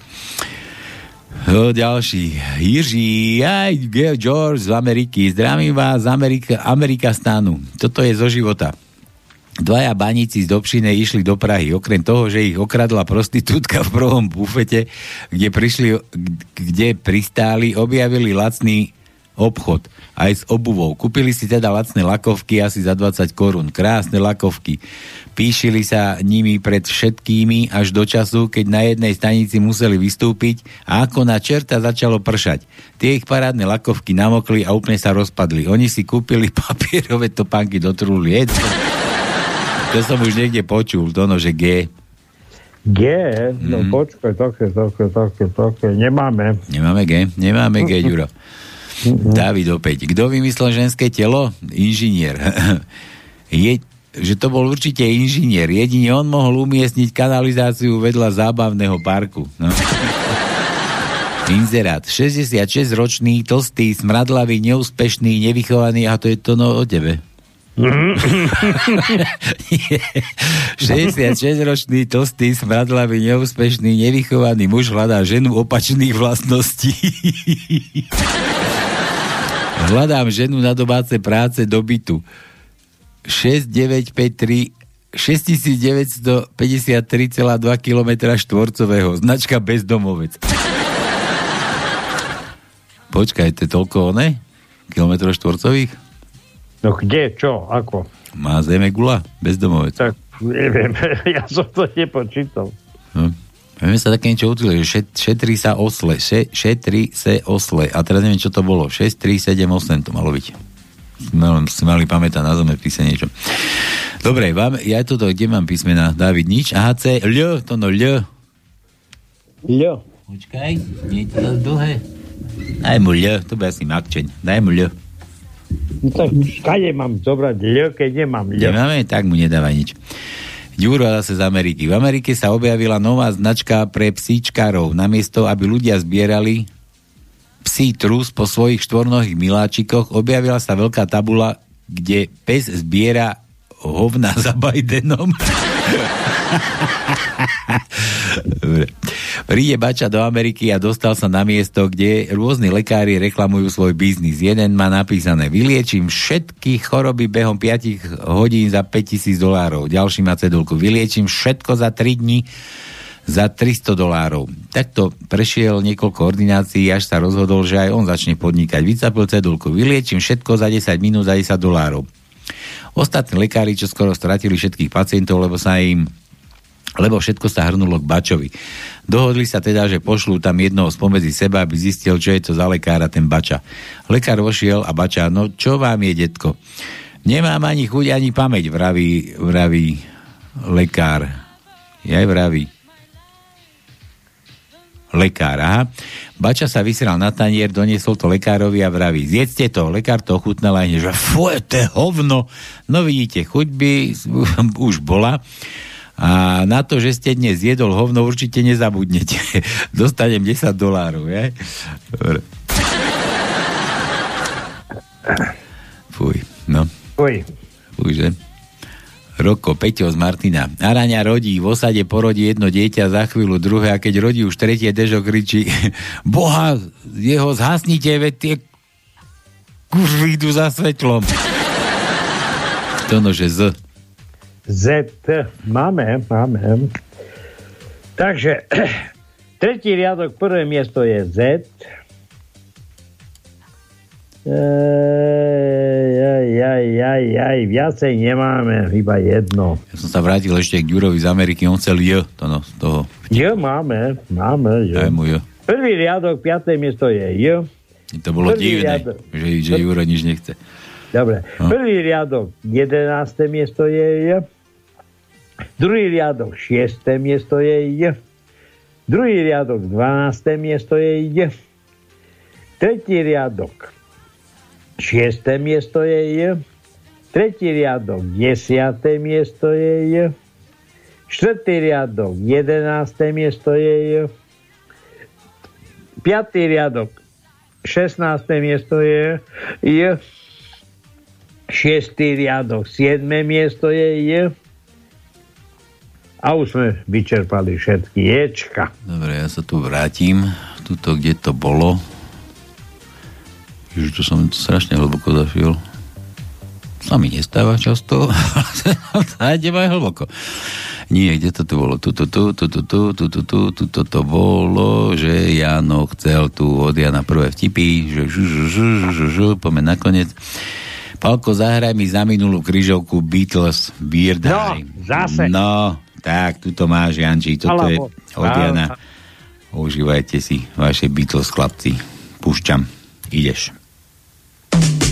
Ďalší. Jiří, aj George z Ameriky. Zdravím vás z Amerika, Amerika stánu. Toto je zo života. Dvaja baníci z Dobšine išli do Prahy. Okrem toho, že ich okradla prostitútka v prvom bufete, kde, prišli, kde pristáli, objavili lacný obchod aj s obuvou. Kúpili si teda lacné lakovky asi za 20 korún. Krásne lakovky. Píšili sa nimi pred všetkými až do času, keď na jednej stanici museli vystúpiť a ako na čerta začalo pršať. Tie ich parádne lakovky namokli a úplne sa rozpadli. Oni si kúpili papierové topánky do trúly. To som už niekde počul, to no, že G. G, no mm. počkaj, také, také, také, také, nemáme. Nemáme G, nemáme G, Ďuro. David opäť. Kto vymyslel ženské telo? Inžinier. Je, že to bol určite inžinier. Jedine on mohol umiestniť kanalizáciu vedľa zábavného parku. No. Inzerát. 66-ročný, tlstý, smradlavý, neúspešný, nevychovaný a to je to no o tebe. 66-ročný, tlstý, smradlavý, neúspešný, nevychovaný muž hľadá ženu opačných vlastností. Hľadám ženu na domáce práce do bytu. 6953 6953,2 km štvorcového. Značka bezdomovec. Počkaj, to je toľko one? Kilometrov štvorcových? No kde, čo, ako? Má zeme gula, bezdomovec. Tak, neviem, ja som to nepočítal. No. My sa také niečo učili, že šet, šetrí sa osle, še, šetrí sa osle. A teraz neviem, čo to bolo. 6, 3, 7, 8 to malo byť. Sme, sme mali pamätať na zome písať niečo. Dobre, vám, ja toto, kde mám písmena? David, nič? Aha, C, L, to no L. L. Počkaj, nie je to dlhé. Daj mu L, to bude asi makčeň. Daj mu L. No tak kade mám zobrať L, keď nemám L? Nemáme, tak mu nedáva nič. Ďuro zase z Ameriky. V Amerike sa objavila nová značka pre psíčkarov. Namiesto, aby ľudia zbierali psí trus po svojich štvornohých miláčikoch, objavila sa veľká tabula, kde pes zbiera hovna za Bidenom. Dobre. Príde bača do Ameriky a dostal sa na miesto, kde rôzni lekári reklamujú svoj biznis. Jeden má napísané, vyliečím všetky choroby behom 5 hodín za 5000 dolárov. Ďalší má cedulku, vyliečím všetko za 3 dní za 300 dolárov. Takto prešiel niekoľko ordinácií, až sa rozhodol, že aj on začne podnikať. Vycapil cedulku, vyliečím všetko za 10 minút za 10 dolárov. Ostatní lekári, čo skoro stratili všetkých pacientov, lebo sa im lebo všetko sa hrnulo k Bačovi. Dohodli sa teda, že pošlú tam jednoho spomedzi seba, aby zistil, čo je to za lekára ten Bača. Lekár vošiel a Bača, no čo vám je, detko? Nemám ani chuť, ani pamäť, vraví, vraví lekár. Jaj vraví. Lekár, aha. Bača sa vysral na tanier, doniesol to lekárovi a vraví, zjedzte to. Lekár to ochutnal aj že fuj, to je hovno. No vidíte, chuť by už bola. A na to, že ste dnes jedol hovno, určite nezabudnete. Dostanem 10 dolárov, je? Fuj, no. Fuj. Fuj, že? Roko, Peťo z Martina. Araňa rodí, v osade porodí jedno dieťa, za chvíľu druhé a keď rodí už tretie, Dežo kričí Boha, jeho zhasnite, veď tie kurvy idú za svetlom. To nože z. Z. Máme, máme. Takže, tretí riadok, prvé miesto je Z. Jaj, jaj, jaj, jaj, viacej nemáme, iba jedno. Ja som sa vrátil ešte k Ďurovi z Ameriky, on chcel J, to no, toho. J máme, máme J. Mu J. Prvý riadok, piaté miesto je J. To bolo Prvý divné, riadok. že, že Juro nič nechce. Dobre. No. Prvý riadok, jedenácté miesto je J. Druhý riadok, šiesté miesto je J. Druhý riadok, dvanácté miesto je J. Tretí riadok, šiesté miesto je J. Tretí riadok, desiaté miesto je J. Štvrtý riadok, jedenácté miesto je J. Piatý riadok, 16. miesto je J. Šiestý riadok, 7. miesto je. A už sme vyčerpali všetky Ječka. Dobre, ja sa tu vrátim. Tuto, kde to bolo. Ježiš, to som strašne hlboko zašiel. Sa mi nestáva často. Zájdem aj hlboko. Nie, kde to tu bolo? Tuto, tu, tu, tu, tu, tu, tu, tu, tu, tu, to bolo, že Jano chcel tu od Jana prvé vtipy, že žu, žu, žu, žu, žu, žu, poďme nakoniec. Palko, zahraj mi za minulú križovku Beatles Beer No, zase. No, tak, tuto máš, Janči, toto je od Jana. Užívajte si vaše Beatles, chlapci. Púšťam. Ideš. Thank you.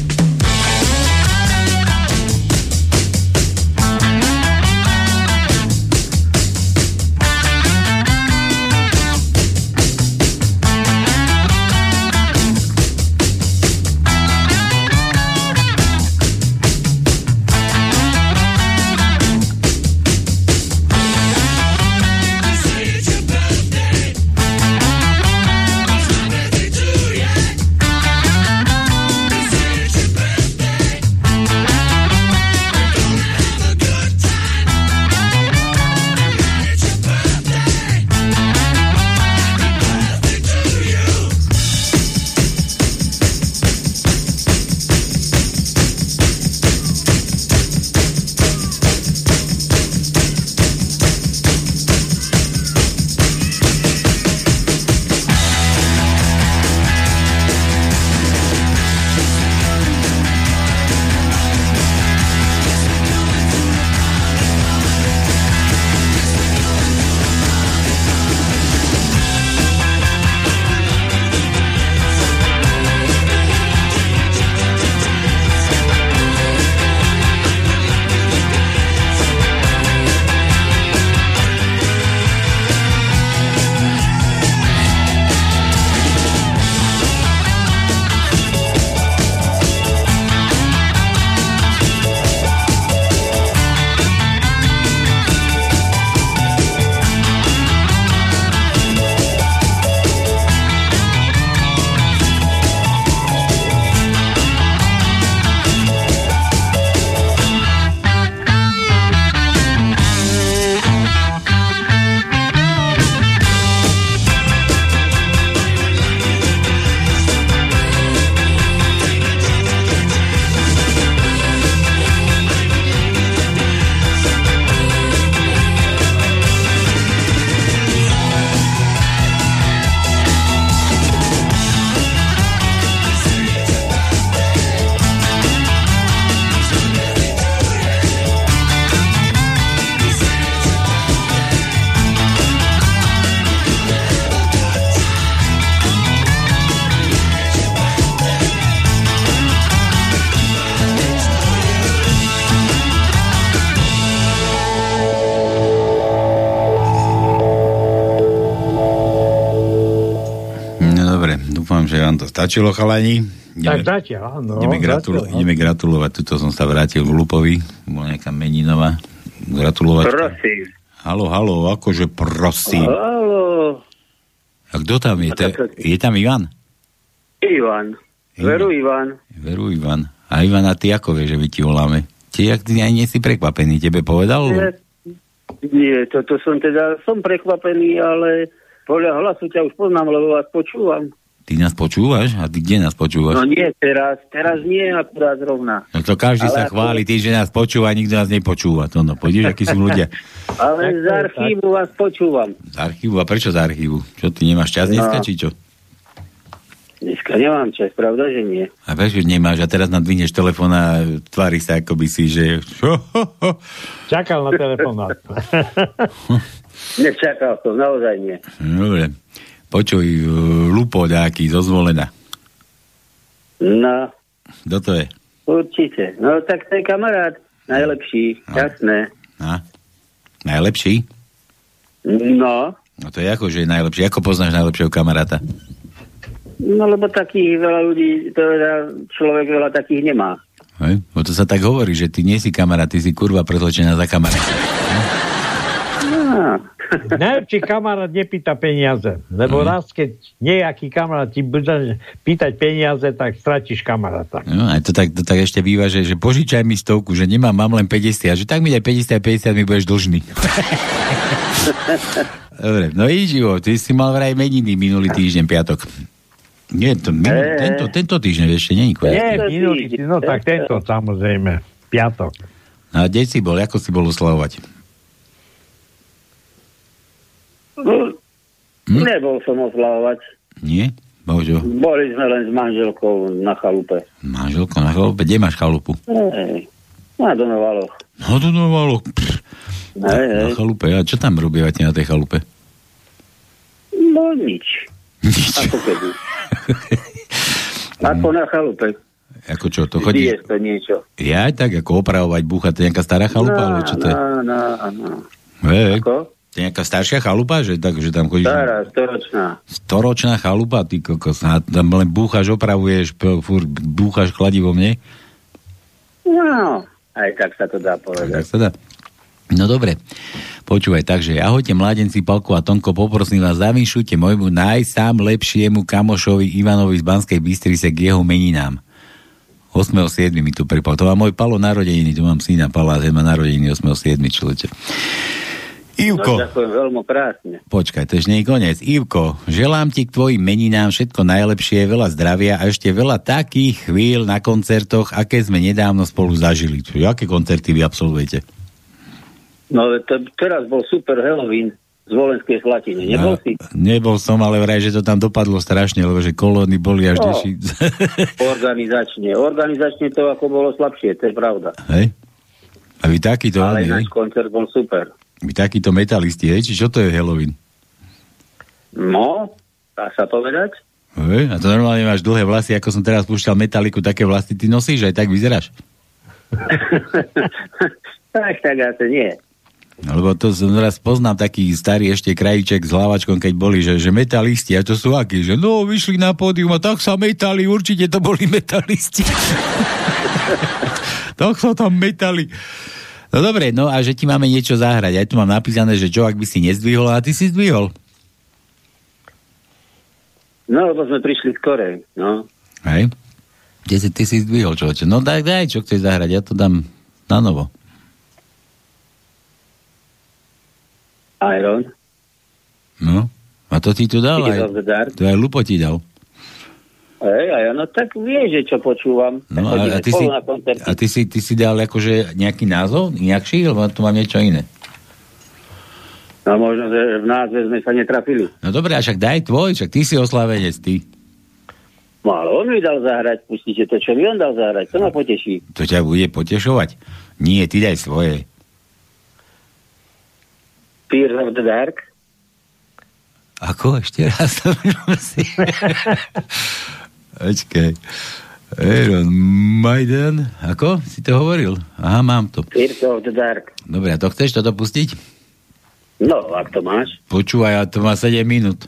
Stačilo, chalani. Tak zatiaľ, áno. ideme, gratulo- zatiaľ, ideme gratulovať, tuto som sa vrátil v Lupovi, bola nejaká meninová. Gratulovať. Prosím. Halo, halo, akože prosím. Halo, A kto tam je? Te, je tam Ivan? Ivan. Veru Ivan. Veru Ivan. A Ivan, a ty ako vieš, že my ti voláme? Ty, jak ty aj nie si prekvapený, tebe povedal? Nie, nie toto som teda, som prekvapený, ale podľa hlasu ťa už poznám, lebo vás počúvam. Ty nás počúvaš? A ty kde nás počúvaš? No nie teraz, teraz nie akurát zrovna. No to každý Ale sa ako- chváli, ty, že nás počúva, nikto nás nepočúva. To no, podíš, akí sú ľudia. Ale z archívu vás počúvam. Z archívu? A prečo z archívu? Čo, ty nemáš čas No. dneska, či čo? Dneska nemám čas, pravda, že nie. A prečo nemáš? A teraz nadvinieš telefón a tvári sa, ako by si, že... Čakal na telefonát. Nečakal som, naozaj nie. Dobre. Počuj, uh, Lupo nejaký zo zvolená. No, Kto to je? určite. No tak to je kamarát. Najlepší, jasné. A? Najlepší? No, No to je ako, že je najlepší. Ako poznáš najlepšieho kamaráta? no lebo takých veľa ľudí, teda človek veľa takých nemá. Hej? Bo to sa tak hovorí, že ty nie si kamarát, ty si kurva prezlečená za kamaráta. No. Najlepší kamarát nepýta peniaze, lebo raz, keď nejaký kamarát ti bude pýtať peniaze, tak stratíš kamaráta. No, aj to tak, to tak ešte býva, že, že požičaj mi stovku, že nemám, mám len 50, a že tak mi daj 50 a 50 mi budeš dlžný. Dobre, no i živo, ty si mal vraj meniny minulý týždeň, piatok. Nie, to, minulý, Eh. tento, tento týždeň ešte není kvet. Nie, minulý, týždeň, no tak tento samozrejme, piatok. A kde si bol, ako si bol oslavovať? Hm? Nebol som oslavovať. Nie? Božo, Boli sme len s manželkou na chalupe. manželko na chalupe, kde máš chalupu? Hej. Na Donovaloch. No to novalo. Hej, Na hej. chalupe, a čo tam robívate na tej chalupe? No nič. Ako kedy. Ako na chalupe. Ako čo, to Vždy chodíš? je to niečo. Ja tak, ako opravovať, búchať, to je nejaká stará chalupa, no, alebo čo to je? no, no, no. Hej, Ako? To je nejaká staršia chalupa, že, tak, že tam chodíš? Stará, storočná. Storočná chalupa, ty kokos, a tam len búchaš, opravuješ, furt búchaš kladivo mne? No, aj tak sa to dá povedať. Tak sa dá. No dobre, počúvaj, takže ahojte mladenci, Palko a Tonko, poprosím vás, zavinšujte môjmu najsám lepšiemu kamošovi Ivanovi z Banskej Bystrice k jeho meninám. 8.7. mi tu pripal. To má môj Palo narodeniny, tu mám syna Pala, ten má narodeniny 8.7. človeče. Ivko, No, ďakujem veľmi krásne. počkaj, to ešte nie je koniec. Ivko, želám ti k tvojim meninám všetko najlepšie, veľa zdravia a ešte veľa takých chvíľ na koncertoch, aké sme nedávno spolu zažili. Čiže aké koncerty vy absolvujete? No, to, teraz bol super Halloween z Volenskej Slatiny. Nebol si? Nebol som, ale vraj, že to tam dopadlo strašne, lebo že kolóny boli až No. deši. Organizačne. Organizačne to ako bolo slabšie, to je pravda. hej? A vy takýto, Ale náš koncert bol super. Vy takíto metalisti, hej? Či čo to je Halloween? No, dá sa povedať? Hej? A to normálne máš dlhé vlasy, ako som teraz púšťal metaliku, také vlasy ty nosíš, aj tak vyzeráš. tak, tak asi nie. Lebo to som raz poznám taký starý ešte krajíček s hlavačkom, keď boli, že, že metalisti, a to sú akí, že no, vyšli na pódium a tak sa metali, určite to boli metalisti. tak sa tam metali. No dobre, no a že ti máme niečo zahrať. Aj tu mám napísané, že čo, ak by si nezdvihol, a ty si zdvihol. No, lebo sme prišli skorej, no. Hej? Kde si, ty si zdvihol, človeče. No daj, daj, čo chceš zahrať, ja to dám na novo. Iron. No, a to ti tu dal aj. To aj Lupo ti dal. Hej, a ja, no tak vieš, že čo počúvam. No a, a, ty, si, a ty, si, ty si dal akože nejaký názov, inakší, lebo tu mám niečo iné. No možno, že v názve sme sa netrafili. No dobre, a však daj tvoj, však ty si oslavenec, ty. No ale on mi dal zahrať, pustíte to, čo mi on dal zahrať, to ma poteší. To ťa bude potešovať. Nie, ty daj svoje. Fear of the Dark. Ako? Ešte raz Počkaj. Aaron Majdan, ako si to hovoril? Aha, mám to. Fear of the Dark. Dobre, a to chceš toto pustiť? No, ak to máš. Počúvaj, a to má 7 minút.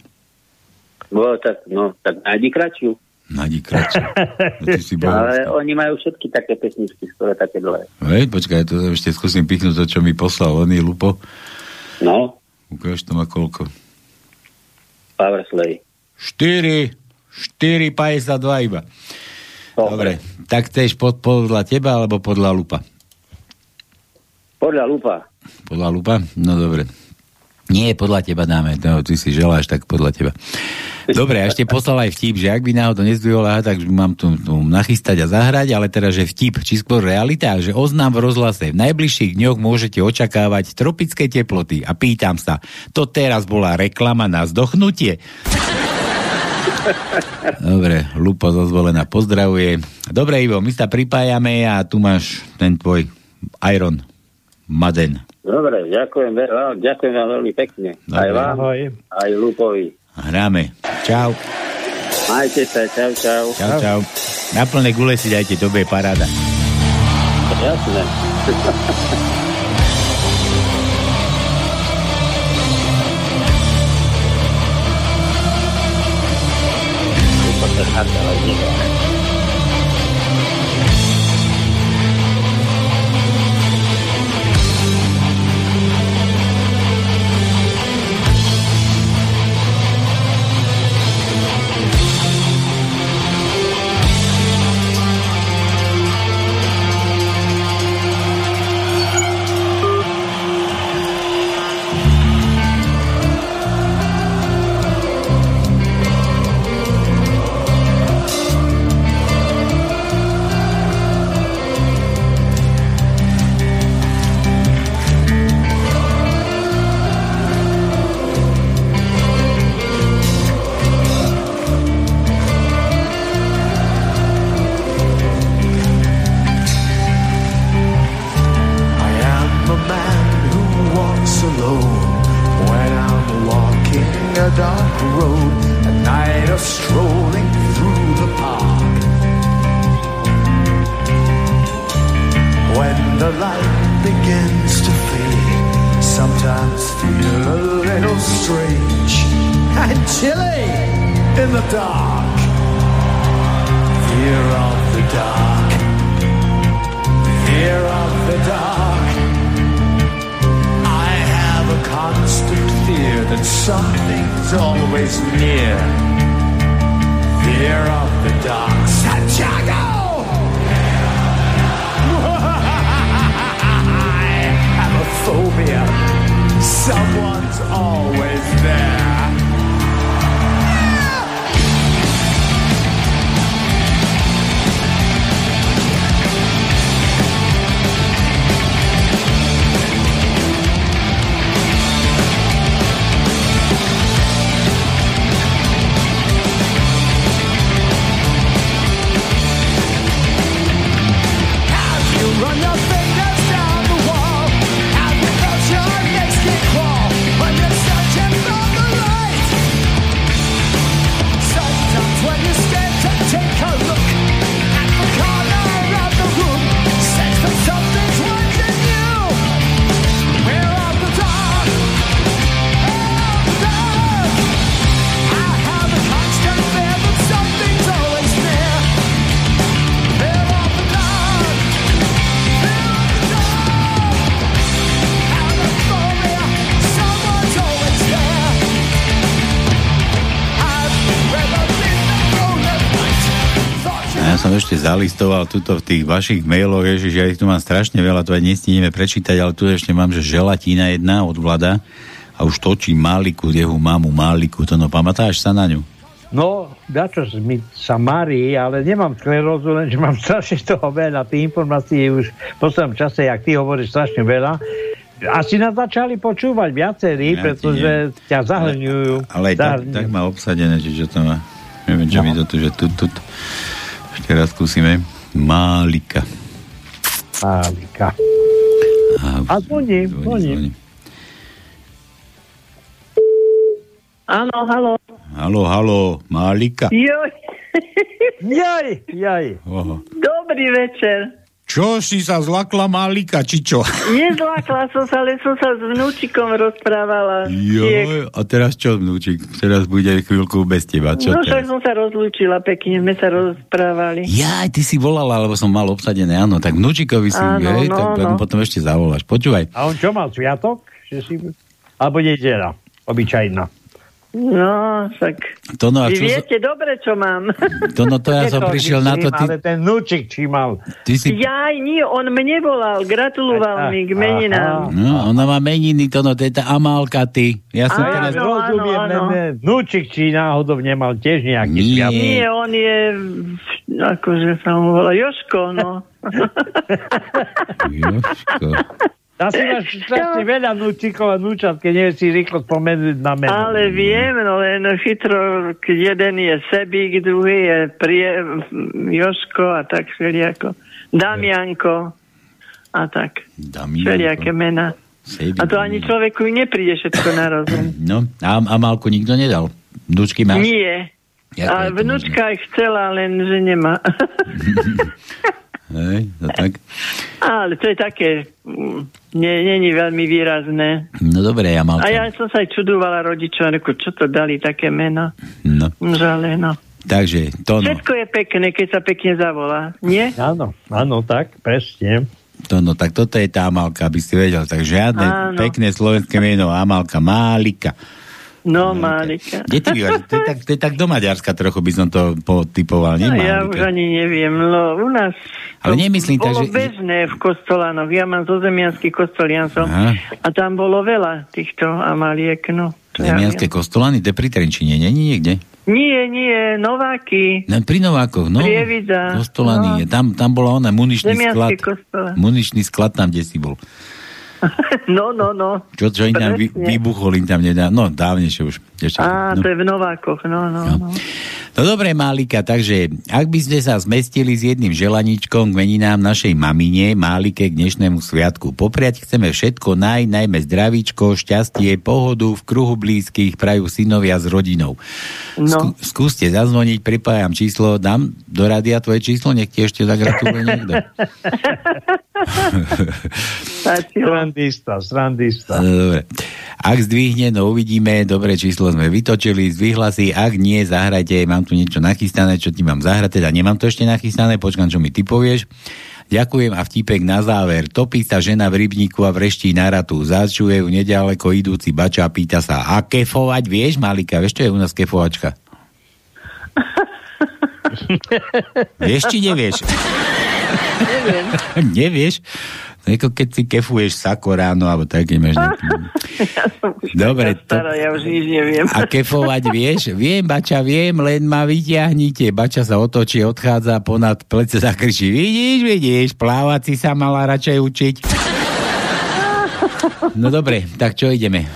No, tak, no, tak nájdi kratšiu. Nájdi kratšiu. No, si bol... Ale oni majú všetky také pesničky, skoro také dlhé. Hej, počkaj, to ešte skúsim pichnúť to, čo mi poslal oný Lupo. No, Ukáž to má koľko. Powerslay. 4, 4, 52 iba. Dobre, tak chceš pod, podľa teba alebo podľa Lupa? Podľa lupa. Podľa Lupa? No dobre. Nie, podľa teba dáme, no, ty si želáš, tak podľa teba. Dobre, a ešte poslal aj vtip, že ak by náhodou nezdvihol, aha, tak mám tu, tu nachystať a zahrať, ale teda, že vtip, či skôr realita, že oznám v rozhlase. V najbližších dňoch môžete očakávať tropické teploty. A pýtam sa, to teraz bola reklama na zdochnutie? Dobre, Lupo zozvolená pozdravuje. Dobre, Ivo, my sa pripájame a tu máš ten tvoj Iron Maden. Dobre, ďakujem, ďakujem vám veľmi pekne. Dobre. Aj vám, Ahoj. aj Lupovi. Hráme. Čau. Majte sa, čau, čau. Čau, čau. Na plné gule si dajte, to bude paráda. Jasné. I zalistoval tuto v tých vašich mailoch, ježiš, ja ich tu mám strašne veľa, to aj nestihneme prečítať, ale tu ešte mám, že želatína jedna od vlada a už točí Máliku, jeho mamu Máliku, to no pamätáš sa na ňu? No, dačo mi sa marí, ale nemám sklerózu, lenže mám strašne toho veľa. Tých informácií už v poslednom čase, jak ty hovoríš, strašne veľa. Asi nás začali počúvať viacerí, Ja pretože ťa zahrňujú. Ale aj tak, Zahrňujú. tak má obsadené, čiže to má, neviem, čo No. mi to tu, že tu, tu, ešte raz skúsime. Málika. Málika. A zvoní, zvoní. Áno, halo. Halo, halo, Málika. Joj. Jaj, jaj. Oho. Dobrý večer. Čo si sa zlakla Malika, či čo? Nezlákla som sa, ale som sa s vnúčikom rozprávala. Jo, a teraz čo, vnúčik? Teraz bude chvíľku bez teba. Čo no teraz? som sa rozlúčila pekne, sme sa rozprávali. Ja, ty si volala, lebo som mal obsadené, áno, tak vnúčikovi si, Áno, hej, no, tak no. potom ešte zavoláš. Počúvaj, A on čo mal, sviatok? Že si... Alebo nedela, obyčajná. No, však... to no a čo viete dobre, čo mám. to no to ja som prišiel na to, Ale ty, ten vnúčik či mal. ty si, Jaj, nie, on mne volal, gratuloval mi k meninám. no, ona má meniny, to no, to je tá Amálka, ty. Ja som Áno, teraz, áno, Rozumiem, áno. ne, ne, vnúčik či náhodou nemal tiež nejaký Nie. Nie, on je, akože sa mu volá, Joško, no. Jožko. Asi máš strašne veľa vnúčikov a vnúčat, keď nevie si rýchlo spomenúť na meno. Ale viem, no len chytro, keď jeden je Sebík, druhý je prie, Joško a tak všelijako. Damianko a tak. Damianko. Všelijaké mená. Sebík, A to ani človeku nepríde všetko na rozum. No, a Amálku nikto nedal. Vnúčky máš? Nie. Jak A vnúčka aj chcela, len že nemá. Hej, no tak. Ale to je také, mm, nie, není veľmi výrazné. No dobre, Amálka. A ja som sa aj čudovala rodičom, reku, čo to dali také mena. No, Žale, no. takže, to no. Všetko je pekné, keď sa pekne zavolá, nie? Áno, áno, tak, presne. To no, tak toto je tá Amálka, aby si vedel. Tak žiadne Áno. pekné slovenské meno, Amálka, Málika. No, Malika. Kde ty bývaš? To je, tak, to je tak do Maďarska trochu by som to potypoval, nie No, ja už Málika? ani neviem, no u nás Ale nemyslím tak, bolo že... bežné v kostolanoch. Ja mám zo zemianský kostol, ja som. Aha. A tam bolo veľa týchto amaliek, no. To ja Zemianské kostolany, to je pri Trenčine, není niekde? Nie, nie, Nováky. No, pri Novákoch, no. Prievidza. Kostolany, je. tam, tam bola ona muničný Zemianský sklad. kostol. Muničný sklad tam, kde si bol. No, no, no. Čo, čo im tam vy, vybuchol, im tam nedá. No, dávnejšie už. Ešte, Á, no. to je v Novákoch, no, no, no. No dobre, Málika, takže ak by ste sa zmestili s jedným želaníčkom k meninám našej mamine, Málike k dnešnému sviatku. Popriať chceme všetko naj, najmä zdravíčko, šťastie, pohodu v kruhu blízkych, prajú synovia s rodinou. No. Skú, skúste zazvoniť, pripájam číslo, dám do rádia tvoje číslo, nech ti ešte zagratuluje niekto. Srandista, srandista. No, Dobre. Ak zdvihne, no uvidíme, dobré číslo sme vytočili, zdvihla si, ak nie, zahrajte, mám tu niečo nachystané, čo ti mám zahrať, teda nemám to ešte nachystané, počkam, čo mi ty povieš. Ďakujem a vtipek na záver. Topí sa žena v rybníku a vreští na ratu. Začuje ju nedaleko idúci bača a pýta sa, a kefovať vieš, Malika? Vieš, čo je u nás kefovačka? vieš, či nevieš? Neviem. Nevieš? To ako keď si kefuješ sako ráno, alebo tak, keď máš nejaký... Ja som už Dobre, taká stará, ja už nič neviem. A kefovať vieš? Viem, bača, viem, len ma vyťahnite. Bača sa otočí, odchádza ponad plece, zakričí. Vidíš, vidíš, plávať si sa mala radšej učiť. No dobre, tak čo ideme?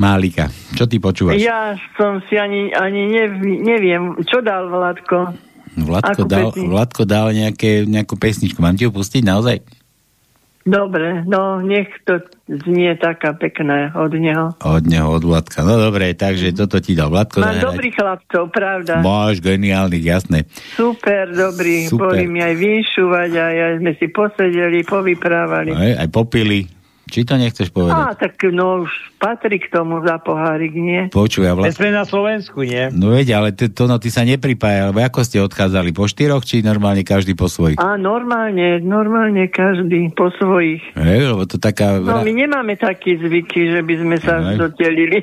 Málika, čo ty počúvaš? Ja som si ani, ani nev, neviem, čo dal Vladko. Vladko dal? Vladko dal nejaké, nejakú pesničku. Mám ti ju pustiť naozaj? Dobre, no nech to znie taká pekná od neho. Od neho, od Vladka. No dobre, takže toto ti dal Vladko Mám zahrať. dobrých chlapcov, pravda. Máš geniálnych, jasné. Super, dobrý. Super. Boli mi aj vinšuvať a ja sme si posedeli, povyprávali. Aj, aj popili. Či to nechceš povedať? Á, tak no už patrí k tomu za pohárik, nie? Počuj, a My Vlad... sme na Slovensku, nie? No veď, ale ty, to, no, ty sa nepripája, lebo ako ste odchádzali? Po štyroch, či normálne každý po svojich? A normálne, normálne každý po svojich. Hej, lebo to taká... No my nemáme taký zvyky, že by sme sa Aj. dotelili.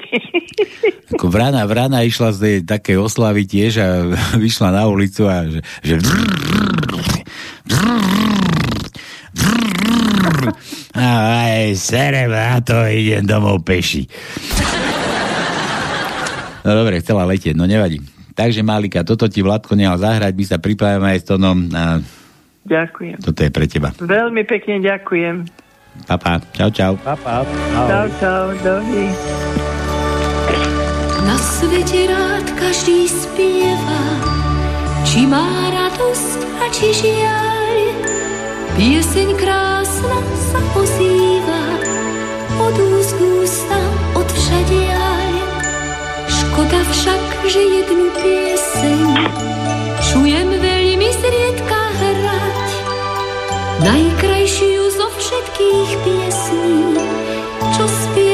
Ako vrana, vrana išla z tej takej oslavy tiež a vyšla na ulicu a že... že... A aj serem na to, idem domov peši. No dobre, chcela letieť, no nevadí. Takže Malika, toto ti Vladko nehal zahrať, my sa pripájame aj s Tonom a ďakujem. toto je pre teba. Veľmi pekne ďakujem. Papa, čau, čau. Papa, Čau, čau, dobrý. Na svete rád každý spieva, či má radosť a či žiaľ. Pieseň krásna sa ozýva, od úst k ústam, od všadiaľ. Škoda však, že jednu pieseň čujem veľmi zriedka hrať. Najkrajšiu zo všetkých piesní, čo spievala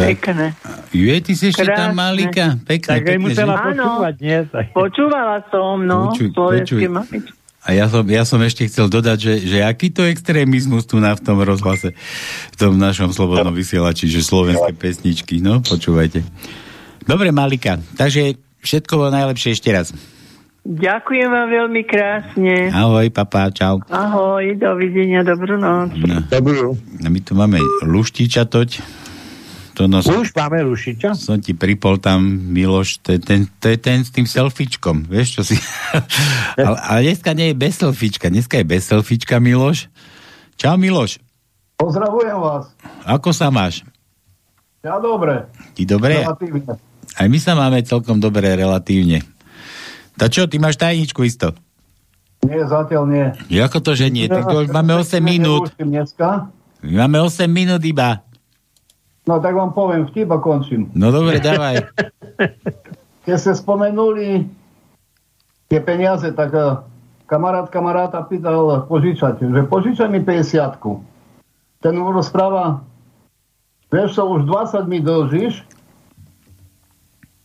Pekné. Juje, ty si ešte tam Krásne. malíka? Pekné, Tak pekné, musela že? počúvať, nie? Tak. Počúvala som, no, Počuj, počuj. A ja som, ja som ešte chcel dodať, že, že aký to extrémizmus tu na v tom rozhlase, v tom našom slobodnom vysielači, že slovenské pesničky, no, počúvajte. Dobre, Malika, takže všetko bolo najlepšie ešte raz. Ďakujem vám veľmi krásne. Ahoj, papa, čau. Ahoj, dovidenia, dobrú noc. No. Dobrú. No, my tu máme luštiča toť. To no, som, Už máme rušiča? som ti pripol tam, Miloš, to je ten, to je ten s tým selfiečkom, vieš čo si... ale, ale dneska nie je bez selfiečka, dneska je bez selfiečka, Miloš. Čau, Miloš. Pozdravujem vás. Ako sa máš? Ja dobre. Ty dobre? Relatívne. Aj my sa máme celkom dobre relatívne. Tak čo, ty máš tajničku isto? Nie, zatiaľ nie. Ako to, že nie? Ty to už máme 8 minút. Máme 8 minút iba. No tak vám poviem, vtip a končím. No dobre, dávaj. Keď ste spomenuli tie peniaze, tak eh, kamarát kamaráta pýtal požičať, že požičaj mi 50 Ten mu rozpráva, vieš čo, už 20 mi dlžíš,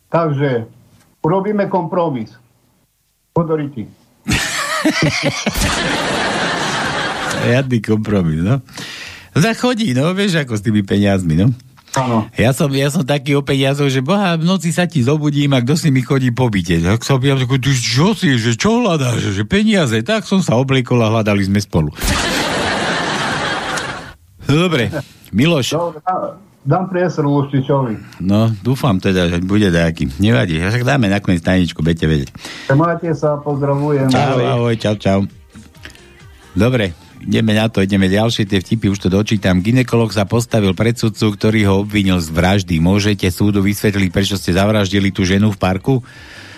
takže urobíme kompromis. Podoriti. Jadný kompromis, no. Zachodí, no, vieš, ako s tými peniazmi, no. Áno. Ja som, ja som taký o peniazoch, že boha, v noci sa ti zobudím a kto si mi chodí po byte. Tak som ja, že čo si, že čo hľadáš, že peniaze. Tak som sa obliekol a hľadali sme spolu. Dobre, Miloš. Dobre, dá- dám priestor Luštičovi. No, dúfam teda, že bude nejaký. Nevadí, však dáme nakoniec tajničku, budete vedieť. Majte sa, pozdravujem. Čau, ahoj, čau, čau. Dobre, ideme na to, ideme ďalšie, tie vtipy už to dočítam. Ginekolog sa postavil pred sudcu, ktorý ho obvinil z vraždy. Môžete súdu vysvetliť, prečo ste zavraždili tú ženu v parku?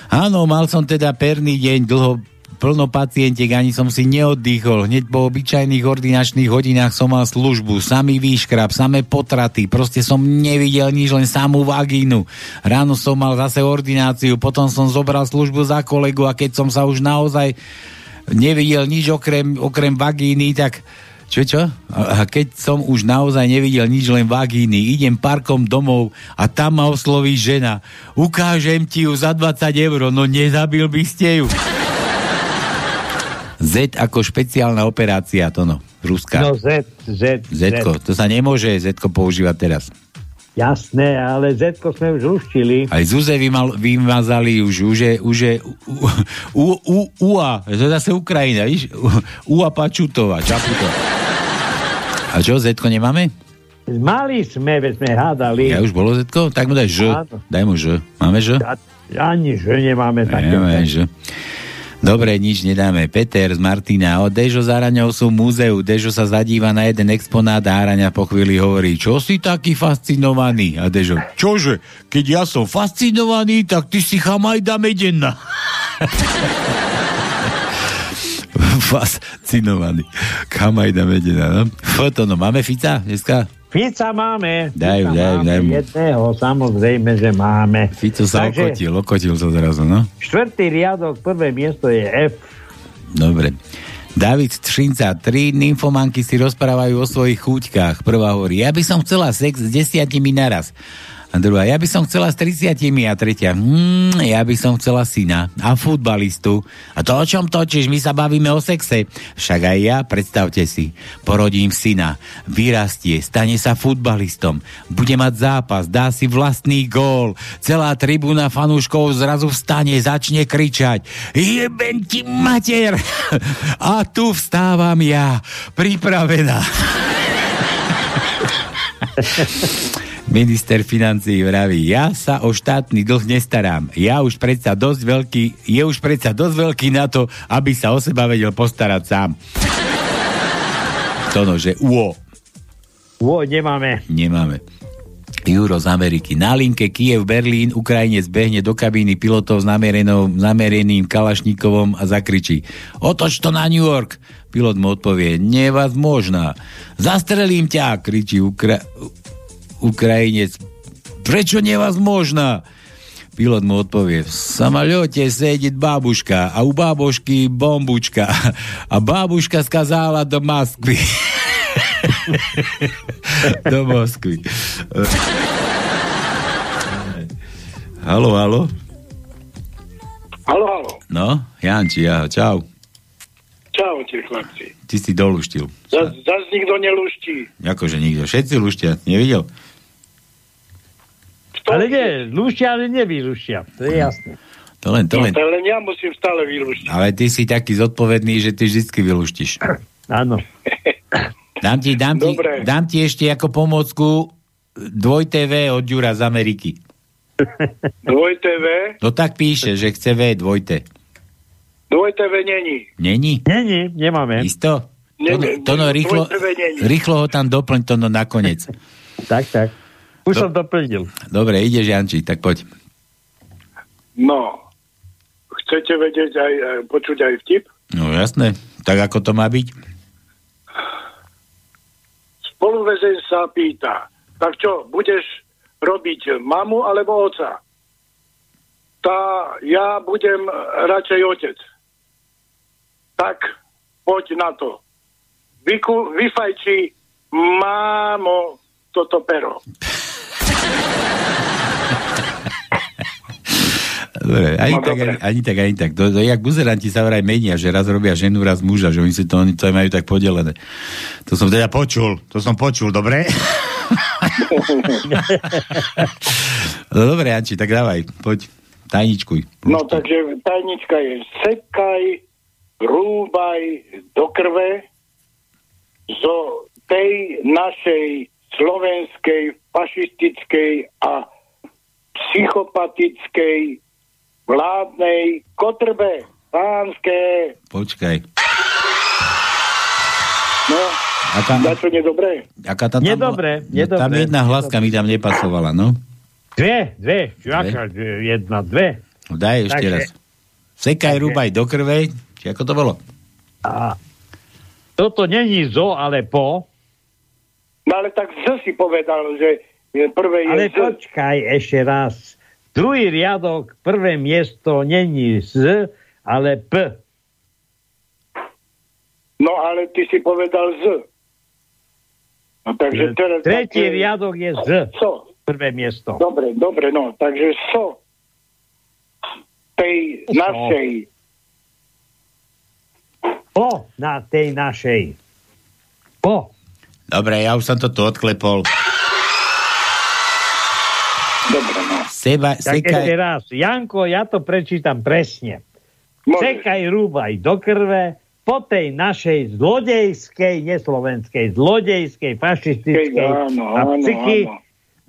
Áno, mal som teda perný deň, dlho plno pacientiek, ani som si neoddychol. Hneď po obyčajných ordinačných hodinách som mal službu, samý výškrab, samé potraty, proste som nevidel nič, len samú vagínu. Ráno som mal zase ordináciu, potom som zobral službu za kolegu a keď som sa už naozaj nevidel nič okrem, okrem vagíny, tak Čo, čo? A, keď som už naozaj nevidel nič, len vagíny, idem parkom domov a tam ma osloví žena. Ukážem ti ju za 20 eur, no nezabil by ste ju. Z ako špeciálna operácia, to no, Ruska. No Z, Z, Zetko, to sa nemôže Zetko používať teraz. Jasné, ale Z sme už luštili. Aj Zuze vymal, vymazali už, už je, už je u, u, u, UA, to je zase Ukrajina, víš? UA Pačutová, Čaputová. A čo, Zetko nemáme? Mali sme, veď sme hádali. Ja už bolo Zetko? Tak mu daj Ž. Daj mu Ž. Máme Ž? A- Ani že nemáme také. Nemáme Ž. Dobre, nič nedáme. Peter z Martina. O Dežo s Araňou sú múzeu. Dežo sa zadíva na jeden exponát a Araňa po chvíli hovorí, čo si taký fascinovaný? A Dežo, čože? Keď ja som fascinovaný, tak ty si chamajda medenna. fascinovaný. Chamajda medenna, no? Foto, no máme Fica dneska? Fica máme. Daj, Fica daj, máme daj mu. Jedného, samozrejme, že máme. Fico sa Takže- okotil, okotil sa zrazu, no? Štvrtý riadok, prvé miesto je F. Dobre. David Třinca, tri nymfomanky si rozprávajú o svojich chúťkach. Prvá hovorí, ja by som chcela sex s desiatimi naraz. A druhá, ja by som chcela s 30 a tretia, hmm, ja by som chcela syna a futbalistu. A to o čom točíš? My sa bavíme o sexe. Však aj ja, predstavte si, porodím syna, vyrastie, stane sa futbalistom, bude mať zápas, dá si vlastný gól, celá tribúna fanúškov zrazu vstane, začne kričať jeben ti mater! A tu vstávam ja, pripravená. Minister financí vraví, ja sa o štátny dlh nestarám. Ja už predsa dosť veľký, je už predsa dosť veľký na to, aby sa o seba vedel postarať sám. Tono, že uo. Uo, nemáme. Nemáme. Juro z Ameriky. Na linke Kiev, Berlín, Ukrajinec behne do kabíny pilotov s namereným Kalašníkovom a zakričí Otoč to na New York. Pilot mu odpovie Nevaz možná. Zastrelím ťa, kričí Ukra- Ukrajinec. Prečo nevazmožná? Pilot mu odpovie, v samolete sedí babuška a u babušky bombučka a babuška skazala do Moskvy. do Moskvy. halo, halo. Halo, halo. No, Janči, ja, čau. Čaute, chlapci. Ty si doluštil. Zas, zas nikto neluští. Akože nikto. Všetci luštia. Nevidel? Ale nie, lúštia, ale nevyluštia. To je jasné. To len, to len. to len ja musím stále vylúštiť. Ale ty si taký zodpovedný, že ty vždy vyluštíš. Áno. Dám ti, dám, ti, Dobre. dám ti ešte ako pomocku dvoj TV od Ďura z Ameriky. Dvoj TV, No tak píše, že chce V dvojte. dvoj TV není. Není? Není, nemáme. Isto? Nie, To, nie, to no, dvoj rýchlo, není. rýchlo ho tam doplň, to no nakoniec. Tak, tak. Už som doplnil. Dobre, ideš Janči, tak poď. No, chcete vedieť aj, počuť aj vtip? No jasné, tak ako to má byť? Spoluväzeň sa pýta, tak čo, budeš robiť mamu alebo oca? Tá, ja budem radšej otec. Tak, poď na to. Vyku, vyfajči, mámo, toto pero. Dobre, ani, No, tak, dobre. ani, ani tak, ani tak. To, to, jak buzeranti sa vraj menia, že raz robia ženu, raz muža, že oni si to, oni to majú tak podelené. To som teda počul, to som počul, dobre? no dobre, Janči, tak dávaj, poď, tajničkuj. No takže tajnička je sekaj, rúbaj do krve zo tej našej slovenskej fašistickej a psychopatickej vládnej kotrbe pánske. Počkaj. No, Aká, na čo nedobré? aká tá tam, Nedobre, bola- nedobre. Tam jedna hlaska mi tam nepasovala, no. Dve, dve. Aká, jedna, dve. No Daj ešte Takže- raz. Sekaj, Takže- rúbaj do krve, či ako to bolo? A toto není zo, ale po. No ale tak Z si povedal, že prvé je Ale Z. počkaj ešte raz. Druhý riadok, prvé miesto není z, ale p. No ale ty si povedal Z. No, takže teraz, Tretí také- riadok je Z. So. Prvé miesto. Dobre, dobre, no. Takže so tej našej Po na tej našej. Po. Dobre, ja už som to tu odklepol. Dobre, no. Seba, Tak ešte raz. Janko, ja to prečítam presne. Môžeš. Sekaj rúbaj do krve po tej našej zlodejskej, neslovenskej, zlodejskej, fašistickej Áno, a áno, psychi, áno.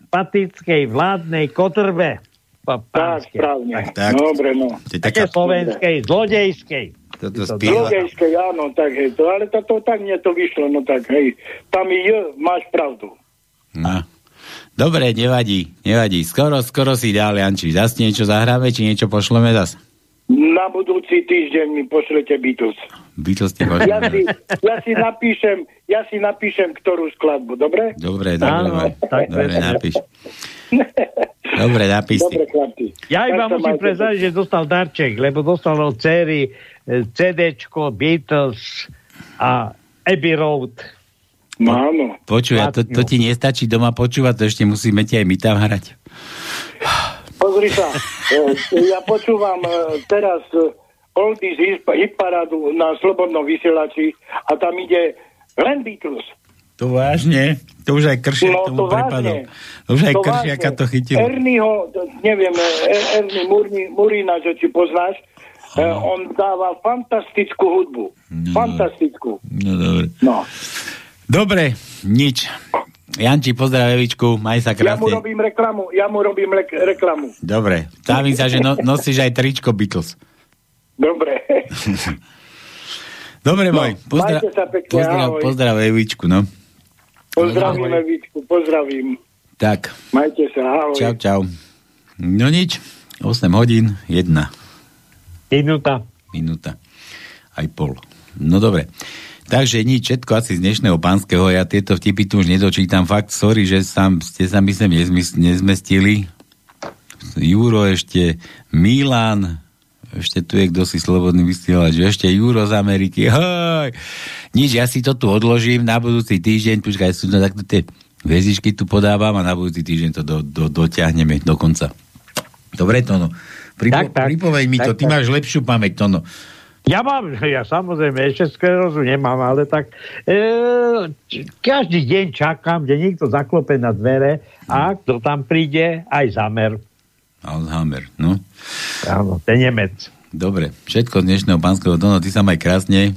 patickej vládnej kotrbe. Pa, Tak, správne. tak. Dobre, no. to je Také taká, slovenskej, zlodejskej. Toto to spieva. Logejské, áno, tak hej, to, ale to, to tak mne to vyšlo, no tak hej, tam je, máš pravdu. No. Dobre, nevadí, nevadí. Skoro, skoro si dal, Janči. Zas niečo zahráme, či niečo pošleme zas? Na budúci týždeň mi pošlete Beatles. Beatles ti Ja si, ja si napíšem, ja si napíšem, ktorú skladbu, dobre? Dobre, dobre, Áno, dobre, tak dobre napíš. Dobre, napíš. Dobre, chlapci. Ja iba Tak musím prezrať, že dostal darček, lebo dostal od céry eh, CDčko, Beatles a Abbey Road. No áno. Počuj, a to, to ti nestačí doma počúvať, to ešte musíme ti aj my tam hrať. Pozri sa, e, ja počúvam e, teraz Oldies hit- hitparádu na Slobodnom vysielači a tam ide len Beatles. To vážne? To už aj kršiak No tomu to prepadol. To už aj To kršiaka vážne. to chytilo. Ernieho, neviem, e- Ernie Murni- Murina, že či poznáš, e, on dáva fantastickú hudbu. Fantastickú. No dobre. No. Dobre, nič. Janči, pozdrav Evičku, maj sa Ja mu krásne. robím reklamu, ja mu robím lek- reklamu. Dobre, stavím sa, že no, nosíš aj tričko Beatles. Dobre. Dobre, No, môj. Pozdrav, sa pekne, pozdrav, ahoj. pozdrav Evičku, no. Pozdravím Evičku, pozdravím. Tak, Majte sa, ahoj. čau, čau. No nič, 8 hodín, 1 Minúta. minúta, aj pol. No dobre. Takže nič, všetko asi z dnešného pánskeho, ja tieto vtipy tu už nedočítam, fakt sorry, že sam, ste sa myslím nezmys- nezmestili. Juro ešte, Milan, ešte tu je kto si slobodný vysielač, ešte Juro z Ameriky, hoj. Nič, ja si to tu odložím na budúci týždeň, počkaj, sú to takto tie hviezdičky tu podávam a na budúci týždeň to do, do, dotiahneme do konca. Dobre, Tono. Pripo, Tak, tak. pripoveď mi to, Tak, ty tak. máš lepšiu pamäť, Tono. Ja mám, ja samozrejme ešte sklerózu nemám, ale tak e, každý deň čakám, že niekto zaklope na dvere a kto tam príde, aj zamer. Alzheimer, no. Áno, ten Nemec. Dobre, všetko z dnešného pánskeho Tono, ty sa maj krásne.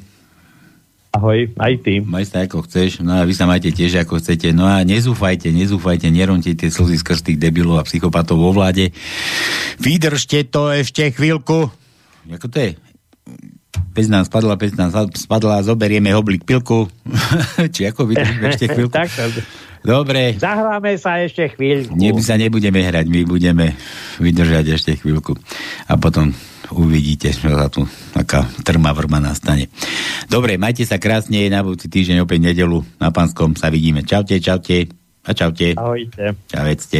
Ahoj, aj ty. Maj sa ako chceš, no a vy sa majte tiež ako chcete. No a nezúfajte, nezúfajte, neronte tie slzy skrz tých debilov a psychopatov vo vláde. Vydržte to ešte chvíľku. Ako to je? Pec nám spadla, pec nám spadla, zoberieme hoblík pilku. Či ako vydržíme ešte chvíľku? tak. Dobre, Zahráme sa ešte chvíľku. Ne, sa nebudeme hrať, my budeme vydržať ešte chvíľku. A potom uvidíte, že sa tu taká trma vrma nastane. Dobre, majte sa krásne, na budúci týždeň opäť nedelu na Panskom sa vidíme. Čaute, čaute a čaute. Ahojte. Čavecte.